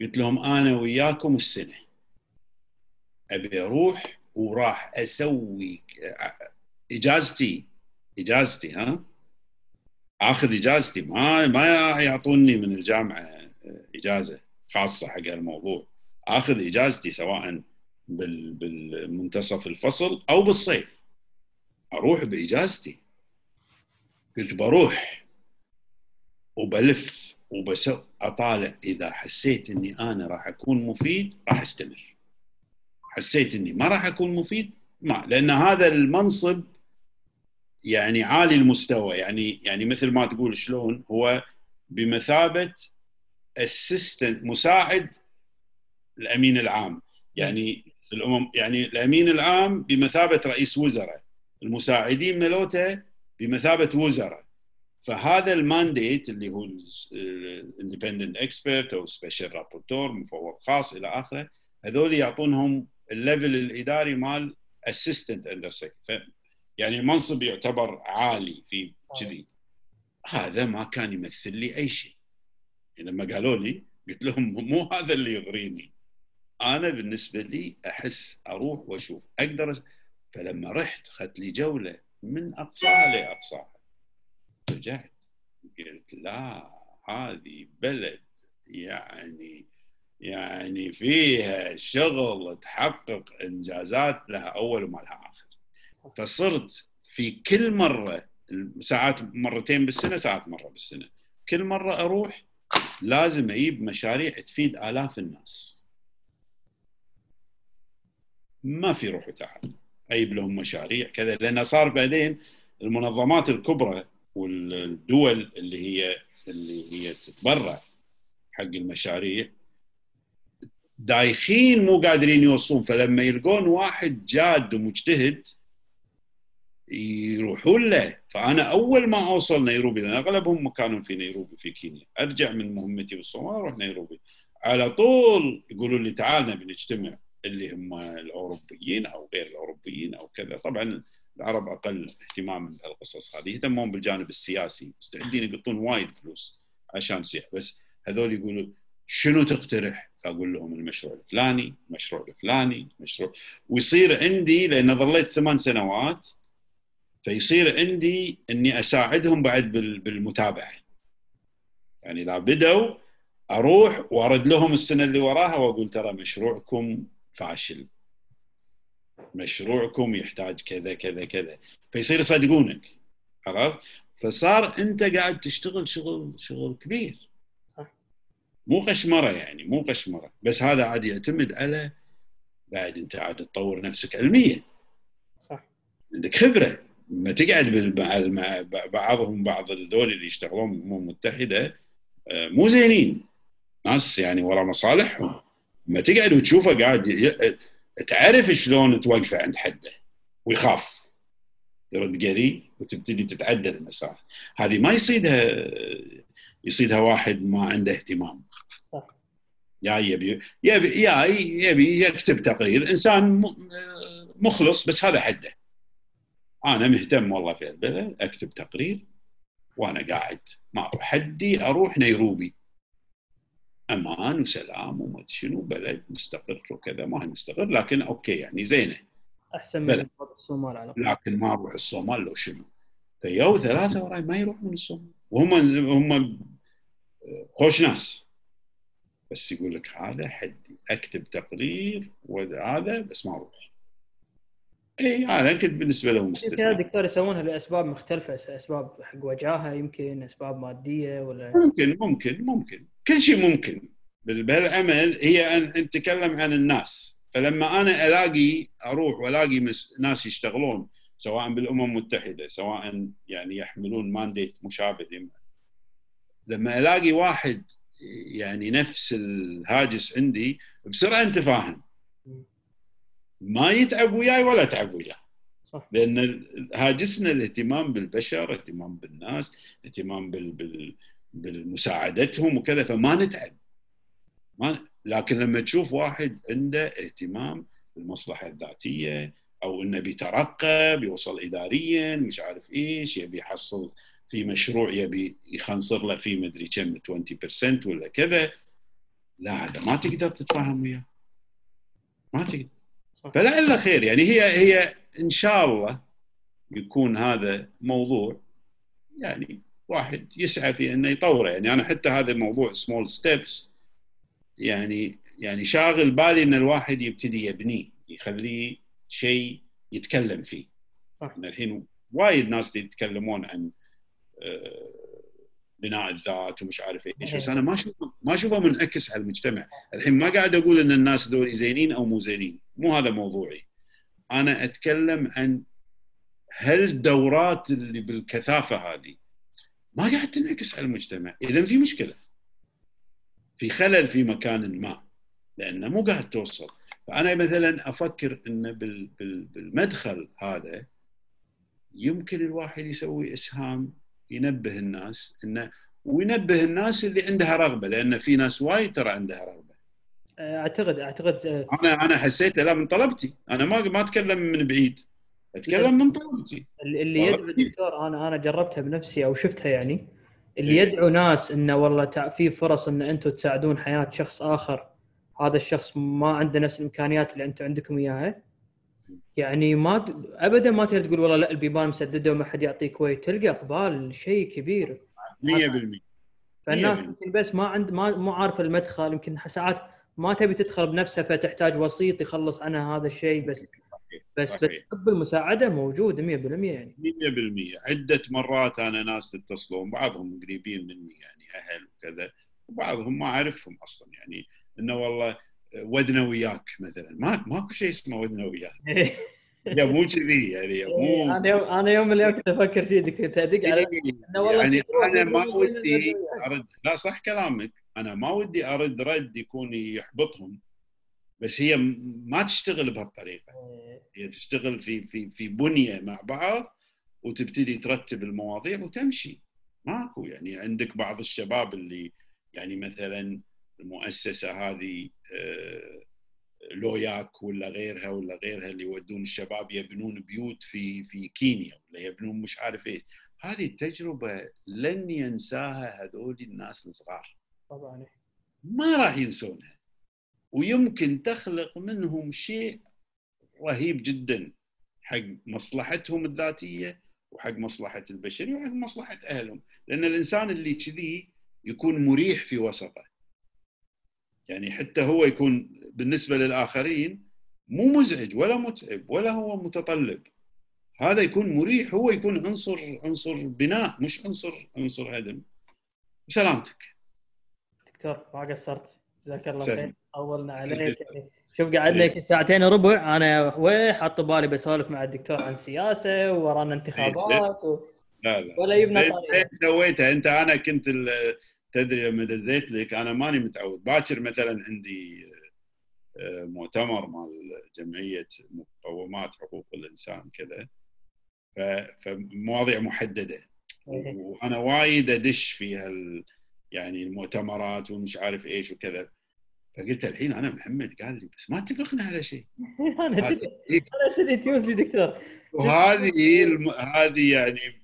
قلت لهم أنا وياكم السنة. أبي أروح وراح أسوي إجازتي إجازتي ها؟ آخذ إجازتي ما ما يعطوني من الجامعة إجازة خاصة حق الموضوع. آخذ إجازتي سواء بالمنتصف الفصل أو بالصيف. أروح بإجازتي. قلت بروح وبلف وبس أطالع. إذا حسيت إني أنا راح أكون مفيد راح أستمر. حسيت إني ما راح أكون مفيد ما لأن هذا المنصب يعني عالي المستوى. يعني يعني مثل ما تقول شلون هو بمثابة اسيستنت مساعد الأمين العام. يعني الامم يعني الأمين العام بمثابة رئيس وزراء المساعدين ملوته بمثابة وزراء. فهذا ال mandate اللي هو ال independent expert أو special rapporteur مفوض خاص إلى آخره هذول يعطونهم ال level الإداري مال assistant under يعني المنصب يعتبر عالي في كذي. هذا ما كان يمثل لي أي شيء. يعني لما قالوا لي قلت لهم مو هذا اللي يغريني. أنا بالنسبة لي أحس أروح وأشوف. أقدر فلما رحت اخذت لي جولة من اقصاها لاقصاها رجعت قلت لا هذه بلد يعني يعني فيها شغل تحقق إنجازات لها أول وما لها آخر. فصرت في كل مرة ساعات مرتين بالسنة ساعات مرة بالسنة. كل مرة أروح لازم أجيب مشاريع تفيد آلاف الناس. ما في روح وتعال أجيب لهم مشاريع. كذا لأن صار بعدين المنظمات الكبرى والدول اللي هي اللي هي تتبرع حق المشاريع دايخين مو قادرين يوصلون. فلما يلقون واحد جاد ومجتهد يروحون له. فأنا أول ما أوصل نيروبي لأن أغلبهم كانوا في نيروبي في كينيا. أرجع من مهمتي بالصومال أروح نيروبي. على طول يقولوا لي تعال نبي نجتمع. اللي هم الأوروبيين أو غير الأوروبيين أو كذا طبعا العرب أقل اهتماما بهالقصص هذه يهتمون بالجانب السياسي مستعدين يقطون وايد فلوس عشان سياح بس هذول يقولوا شنو تقترح؟ فاقول لهم المشروع الفلاني، المشروع الفلاني، مشروع ويصير عندي لأن ظليت ثمان سنوات فيصير عندي إني أساعدهم بعد بالمتابعة. يعني لا بدوا أروح وأرد لهم السنة اللي وراها وأقول ترى مشروعكم فاشل. مشروعكم يحتاج كذا كذا كذا. فيصير يصدقونك عرفت؟ فصار أنت قاعد تشتغل شغل شغل كبير. صح. مو قشمرة يعني مو قشمرة. بس هذا عاد يعتمد على بعد أنت عاد تطور نفسك علميا. صح. عندك خبرة. لما تقعد مع بعضهم بعض الدول اللي يشتغلون بالامم المتحده آه، مو زينين. ناس يعني ورا مصالحهم. لما تقعد وتشوفه قاعد تعرف شلون توقفه عند حده ويخاف. يرد قري وتبتدي تتعدى المسافة. هذه ما يصيدها يصيدها واحد ما عنده اهتمام. يا يبي يبي يا يبي يكتب تقرير. إنسان مخلص بس هذا حده. أنا مهتم والله في البلد أكتب تقرير وأنا قاعد. ما أروح حدي أروح نيروبي. أمان وسلام وما شنو بلد مستقر وكذا ما هي مستقر لكن okay يعني زينة. أحسن من الصومال على لكن ما أروح الصومال لو شنو؟ فيو ثلاثة وراي ما يروحون الصومال. وهم هم خوش ناس. بس يقول لك هذا حدي أكتب تقرير وهذا بس ما أروح إي أنا كنت بالنسبة لهم استثناء. دكتور يسوونها لأسباب مختلفة أسباب حق وجاهة يمكن أسباب مادية ولا ممكن ممكن ممكن. كل شيء ممكن. بهالعمل هي أن نتكلم عن الناس. فلما أنا ألاقي أروح وألاقي ناس يشتغلون سواء بالأمم المتحدة سواء يعني يحملون مانديت مشابه لما ألاقي واحد يعني نفس الهاجس عندي بسرعة نتفاهم ما يتعب وياي ولا اتعب وياه. صح. لأن هاجسنا الاهتمام بالبشر اهتمام بالناس اهتمام بال, بال بمساعدتهم وكذا فما نتعب. ما لكن لما تشوف واحد عنده اهتمام بالمصلحة الذاتية أو إنه بيترقى بيوصل اداريا مش عارف إيش يبي يحصل في مشروع يبي يخنصر له فيه مدري كم 20% ولا كذا لا هذا ما تقدر تتفاهم وياه. ما تقدر. فلعل خير. يعني هي هي إن شاء الله يكون هذا موضوع يعني واحد يسعى في إنه يطوره. يعني أنا حتى هذا موضوع small steps يعني يعني شاغل بالي إن الواحد يبتدي يبنيه يخليه شيء يتكلم فيه. إحنا الحين وايد ناس يتكلمون عن آه، بناء الذات ومش عارف إيش بس أنا ما أشوف ما اشوفه منعكس على المجتمع. الحين ما قاعد أقول إن الناس ذولي زينين أو مو زينين مو هذا موضوعي. أنا أتكلم عن هل الدورات اللي بالكثافة هذه ما قاعد تنعكس على المجتمع. اذا في مشكلة. في خلل في مكان ما لأنه مو قاعد توصل. فأنا مثلا أفكر انه بالمدخل هذا يمكن الواحد يسوي إسهام ينبه الناس إنه وينبه الناس اللي عندها رغبة لأن في ناس وايد ترى عندها رغبة. أعتقد أعتقد أنا أنا حسيت لا من طلبتي. أنا ما ما أتكلم من بعيد. أتكلم من طلبتي اللي يدعو دكتور أنا أنا جربتها بنفسي أو شفتها يعني. اللي يدعو ناس إنه والله في فرص إن أنتم تساعدون حياة شخص آخر هذا الشخص ما عنده نفس الإمكانيات اللي أنتم عندكم إياها. يعني ما ابدا ما تقدر تقول والله لا البيبان مسدده وما حد يعطيك وي. تلقى إقبال شيء كبير. 100% فالناس يمكن بس ما عند ما مو عارفه المدخل يمكن ساعات ما تبي تدخل بنفسها فتحتاج وسيط يخلص عنها هذا الشيء بس. بس صحيح. حب المساعدة موجود 100% يعني. 100% عدة مرات أنا ناس تتصلون بعضهم قريبين مني يعني أهل وكذا وبعضهم ما أعرفهم أصلا يعني. إنه والله ودنا وياك مثلا. ما ماكو شيء اسمه ودنا وياك. يا مو كذي يعني مو إيه، أنا يوم أنا يوم اليوم كنت أفكر فيه دكتور تدق على يعني أنا ما ودي أرد. لا صح كلامك. أنا ما ودي أرد رد يكون يحبطهم بس هي ما تشتغل بهالطريقة. إيه. هي تشتغل في في في بنية مع بعض وتبتدي ترتب المواضيع وتمشي. ماكو يعني عندك بعض الشباب اللي يعني مثلا المؤسسة هذه آه، لوياك ولا غيرها ولا غيرها اللي يودون الشباب يبنون بيوت في في كينيا ولا يبنون مش عارف إيش. هذه التجربة لن ينساها هذول الناس الصغار. طبعا. ما راح ينسونها. ويمكن تخلق منهم شيء رهيب جدا. حق مصلحتهم الذاتية وحق مصلحة البشريه وحق مصلحة أهلهم. لأن الإنسان اللي كذي يكون مريح في وسطه. يعني حتى هو يكون بالنسبة للآخرين مو مزعج ولا متعب ولا هو متطلب. هذا يكون مريح هو يكون عنصر عنصر بناء مش عنصر عنصر هدم سلامتك. دكتور ما قصرت؟ جزاك الله خير. طولنا عليك. شوف قعدنا إيه. ساعتين وربع أنا وين حاط بالي بسولف مع الدكتور عن سياسة ورانا انتخابات و... لا لا. ولا يبنى طريقه سويتها. أنت أنا كنت تدري لما دزيت لك أنا ماني متعود. باكر مثلا عندي آه، مؤتمر مال جمعية مقومات حقوق الإنسان كذا فمواضيع محددة. إيه. وأنا وايد أدش في هال يعني المؤتمرات ومش عارف إيش وكذا. فقلت الحين أنا محمد قال لي بس ما اتفقنا على شيء. أنا كذي تيوز لي دكتور. وهذه هذه يعني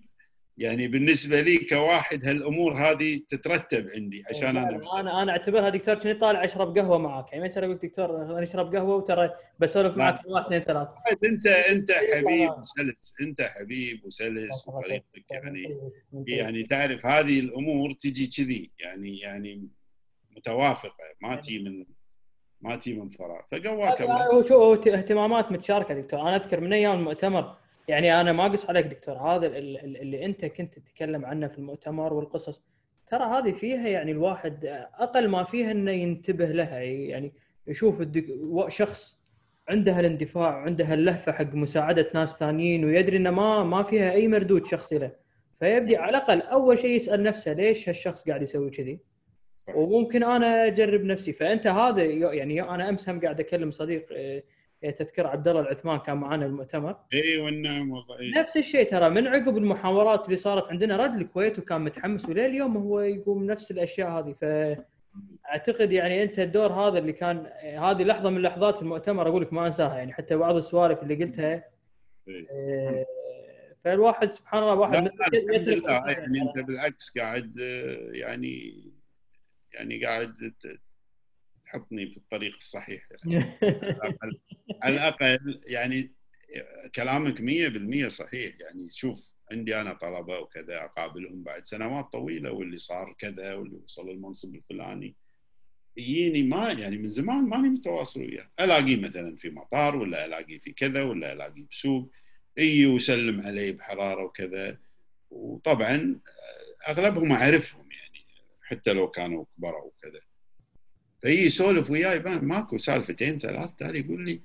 يعني بالنسبة لي كواحد هالأمور هذه تترتب عندي عشان أنا أنا أنا أعتبرها دكتور كني طالع أشرب قهوة معك يعني ما يصير أقول دكتور نشرب قهوة وترى بسولف معك واحد اثنين ثلاث. انت أنت حبيب وسلس. أنت حبيب وسلس وطريقتك يعني يعني تعرف هذه الأمور تجي كذي. يعني يعني متوافقة ما تجي من ما تجي من فراغ. فقواك الله هو اهتمامات متشاركة دكتور. أنا أذكر من أيام المؤتمر يعني أنا ما أقص عليك دكتور هذا اللي أنت كنت تتكلم عنه في المؤتمر والقصص ترى هذه فيها يعني الواحد أقل ما فيها إنه ينتبه لها. يعني يشوف شخص عنده الاندفاع عنده اللهفه حق مساعدة ناس ثانيين ويدري إنه ما ما فيها أي مردود شخصي له. فيبدي على الأقل أول شيء يسأل نفسه ليش هالشخص قاعد يسوي كذي؟ وممكن أنا أجرب نفسي. فأنت هذا يعني أنا أمس هم قاعد أكلم صديق آه، إيه، تذكر عبد الله العثمان كان معنا المؤتمر. اي والنعم والله إيه. نفس الشيء ترى من عقب المحاورات اللي صارت عندنا رد الكويت وكان متحمس ولليوم هو يقوم نفس الأشياء هذه. فأعتقد يعني أنت الدور هذا اللي كان هذه لحظة من لحظات المؤتمر أقول لك ما أنساها. يعني حتى بعض السوالف اللي قلتها إيه. فالواحد سبحان الله واحد لا لا يعني أنت بالعكس قاعد يعني يعني قاعد تحطني في الطريق الصحيح يعني. على الاقل يعني كلامك 100% صحيح. يعني شوف عندي أنا طلبة وكذا أقابلهم بعد سنوات طويلة واللي صار كذا واللي وصل المنصب الفلاني. يجيني ما يعني من زمان ماني متواصل وياه. ألاقيه مثلا في مطار ولا ألاقيه في كذا ولا ألاقيه بسوق. اي وسلم عليه بحرارة وكذا. وطبعا أغلبهم أعرفهم. حتى لو كانوا كبروا وكذا فهي يسولف وياي ماكو سالفتين ثلاث تالي يقول لي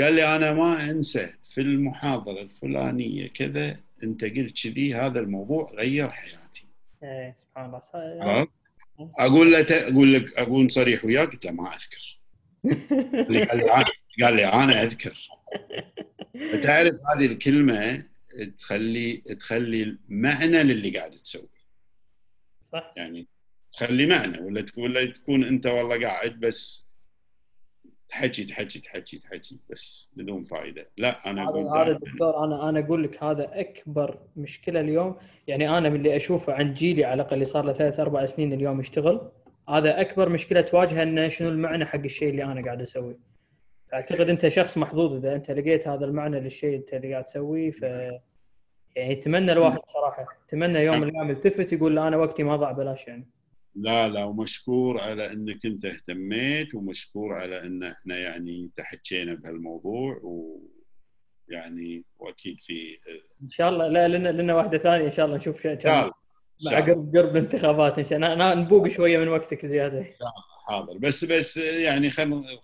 قال لي أنا ما أنسى في المحاضرة الفلانية كذا أنت قلت كذي هذا الموضوع غير حياتي. إيه سبحان الله. أقول له أقول لك أقول صريح وياك قلت له ما أذكر. قال لي قال لي أنا أذكر. فتعرف هذه الكلمة تخلي تخلي معنى للي قاعد تسوي. صح. يعني تخلي معنى ولا تكون ولا تكون أنت والله قاعد بس تحكي تحكي تحكي تحكي بس بدون فائده لا أنا أقول هذا دكتور أنا أنا أقول لك هذا أكبر مشكلة اليوم. يعني أنا من اللي أشوفه عن جيلي على الأقل اللي صار له ثلاث أربع سنين اليوم يشتغل هذا أكبر مشكلة تواجهه انه شنو المعنى حق الشيء اللي أنا قاعد أسويه. أعتقد أنت شخص محظوظ إذا أنت لقيت هذا المعنى للشيء أنت اللي قاعد تسويه ف يعني أتمنى الواحد صراحة أتمنى يوم من الأيام يلتفت يقول لا أنا وقتي ما ضاع بلاش يعني. لا لا ومشكور على إنك أنت اهتميت ومشكور على إن إحنا يعني تحكينا بهالموضوع ويعني وأكيد في إن شاء الله لا لنا لنا واحدة ثانية إن شاء الله نشوف شيء قرب قرب الانتخابات إن شاء الله. نبوق شوية من وقتك زيادة. حاضر. بس بس يعني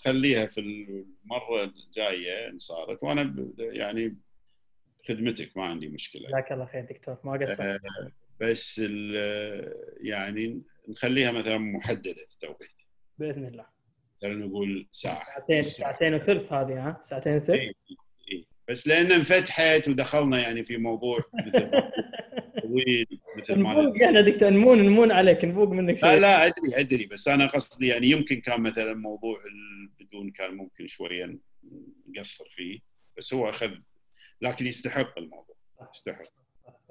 خليها في المرة الجاية إن صارت وأنا يعني خدمتك ما عندي مشكلة. جزاك الله خير دكتور ما قصرت. آه بس يعني نخليها مثلا محددة التوقيت. بإذن الله. خلينا نقول ساعة. ساعتين ساعتين وثلث هذه ها؟ ساعتين وثلث؟ إيه إيه. بس لأن انفتحت ودخلنا يعني في موضوع مثل طويل مثل ما نبوق إحنا دكتور نمون نمون عليك نبوق منك شوي. لا لا أدري أدري بس أنا قصدي يعني يمكن كان مثلا موضوع بدون كان ممكن شوية نقصر فيه بس هو أخذ لكن يستحق الموضوع يستحق.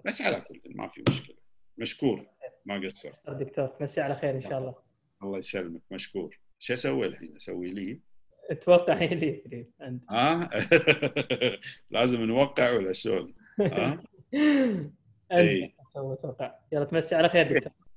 بس على كل ما في مشكلة. مشكور. ما قصرت. دكتور مسي على خير إن شاء الله. الله يسلمك مشكور. شو أسوي الحين؟ أسوي لي؟ أتوقع لي لي انت ها؟ لازم نوقع ولا شلون؟ ها؟ انت أتوقع. يلا تمسي على خير دكتور.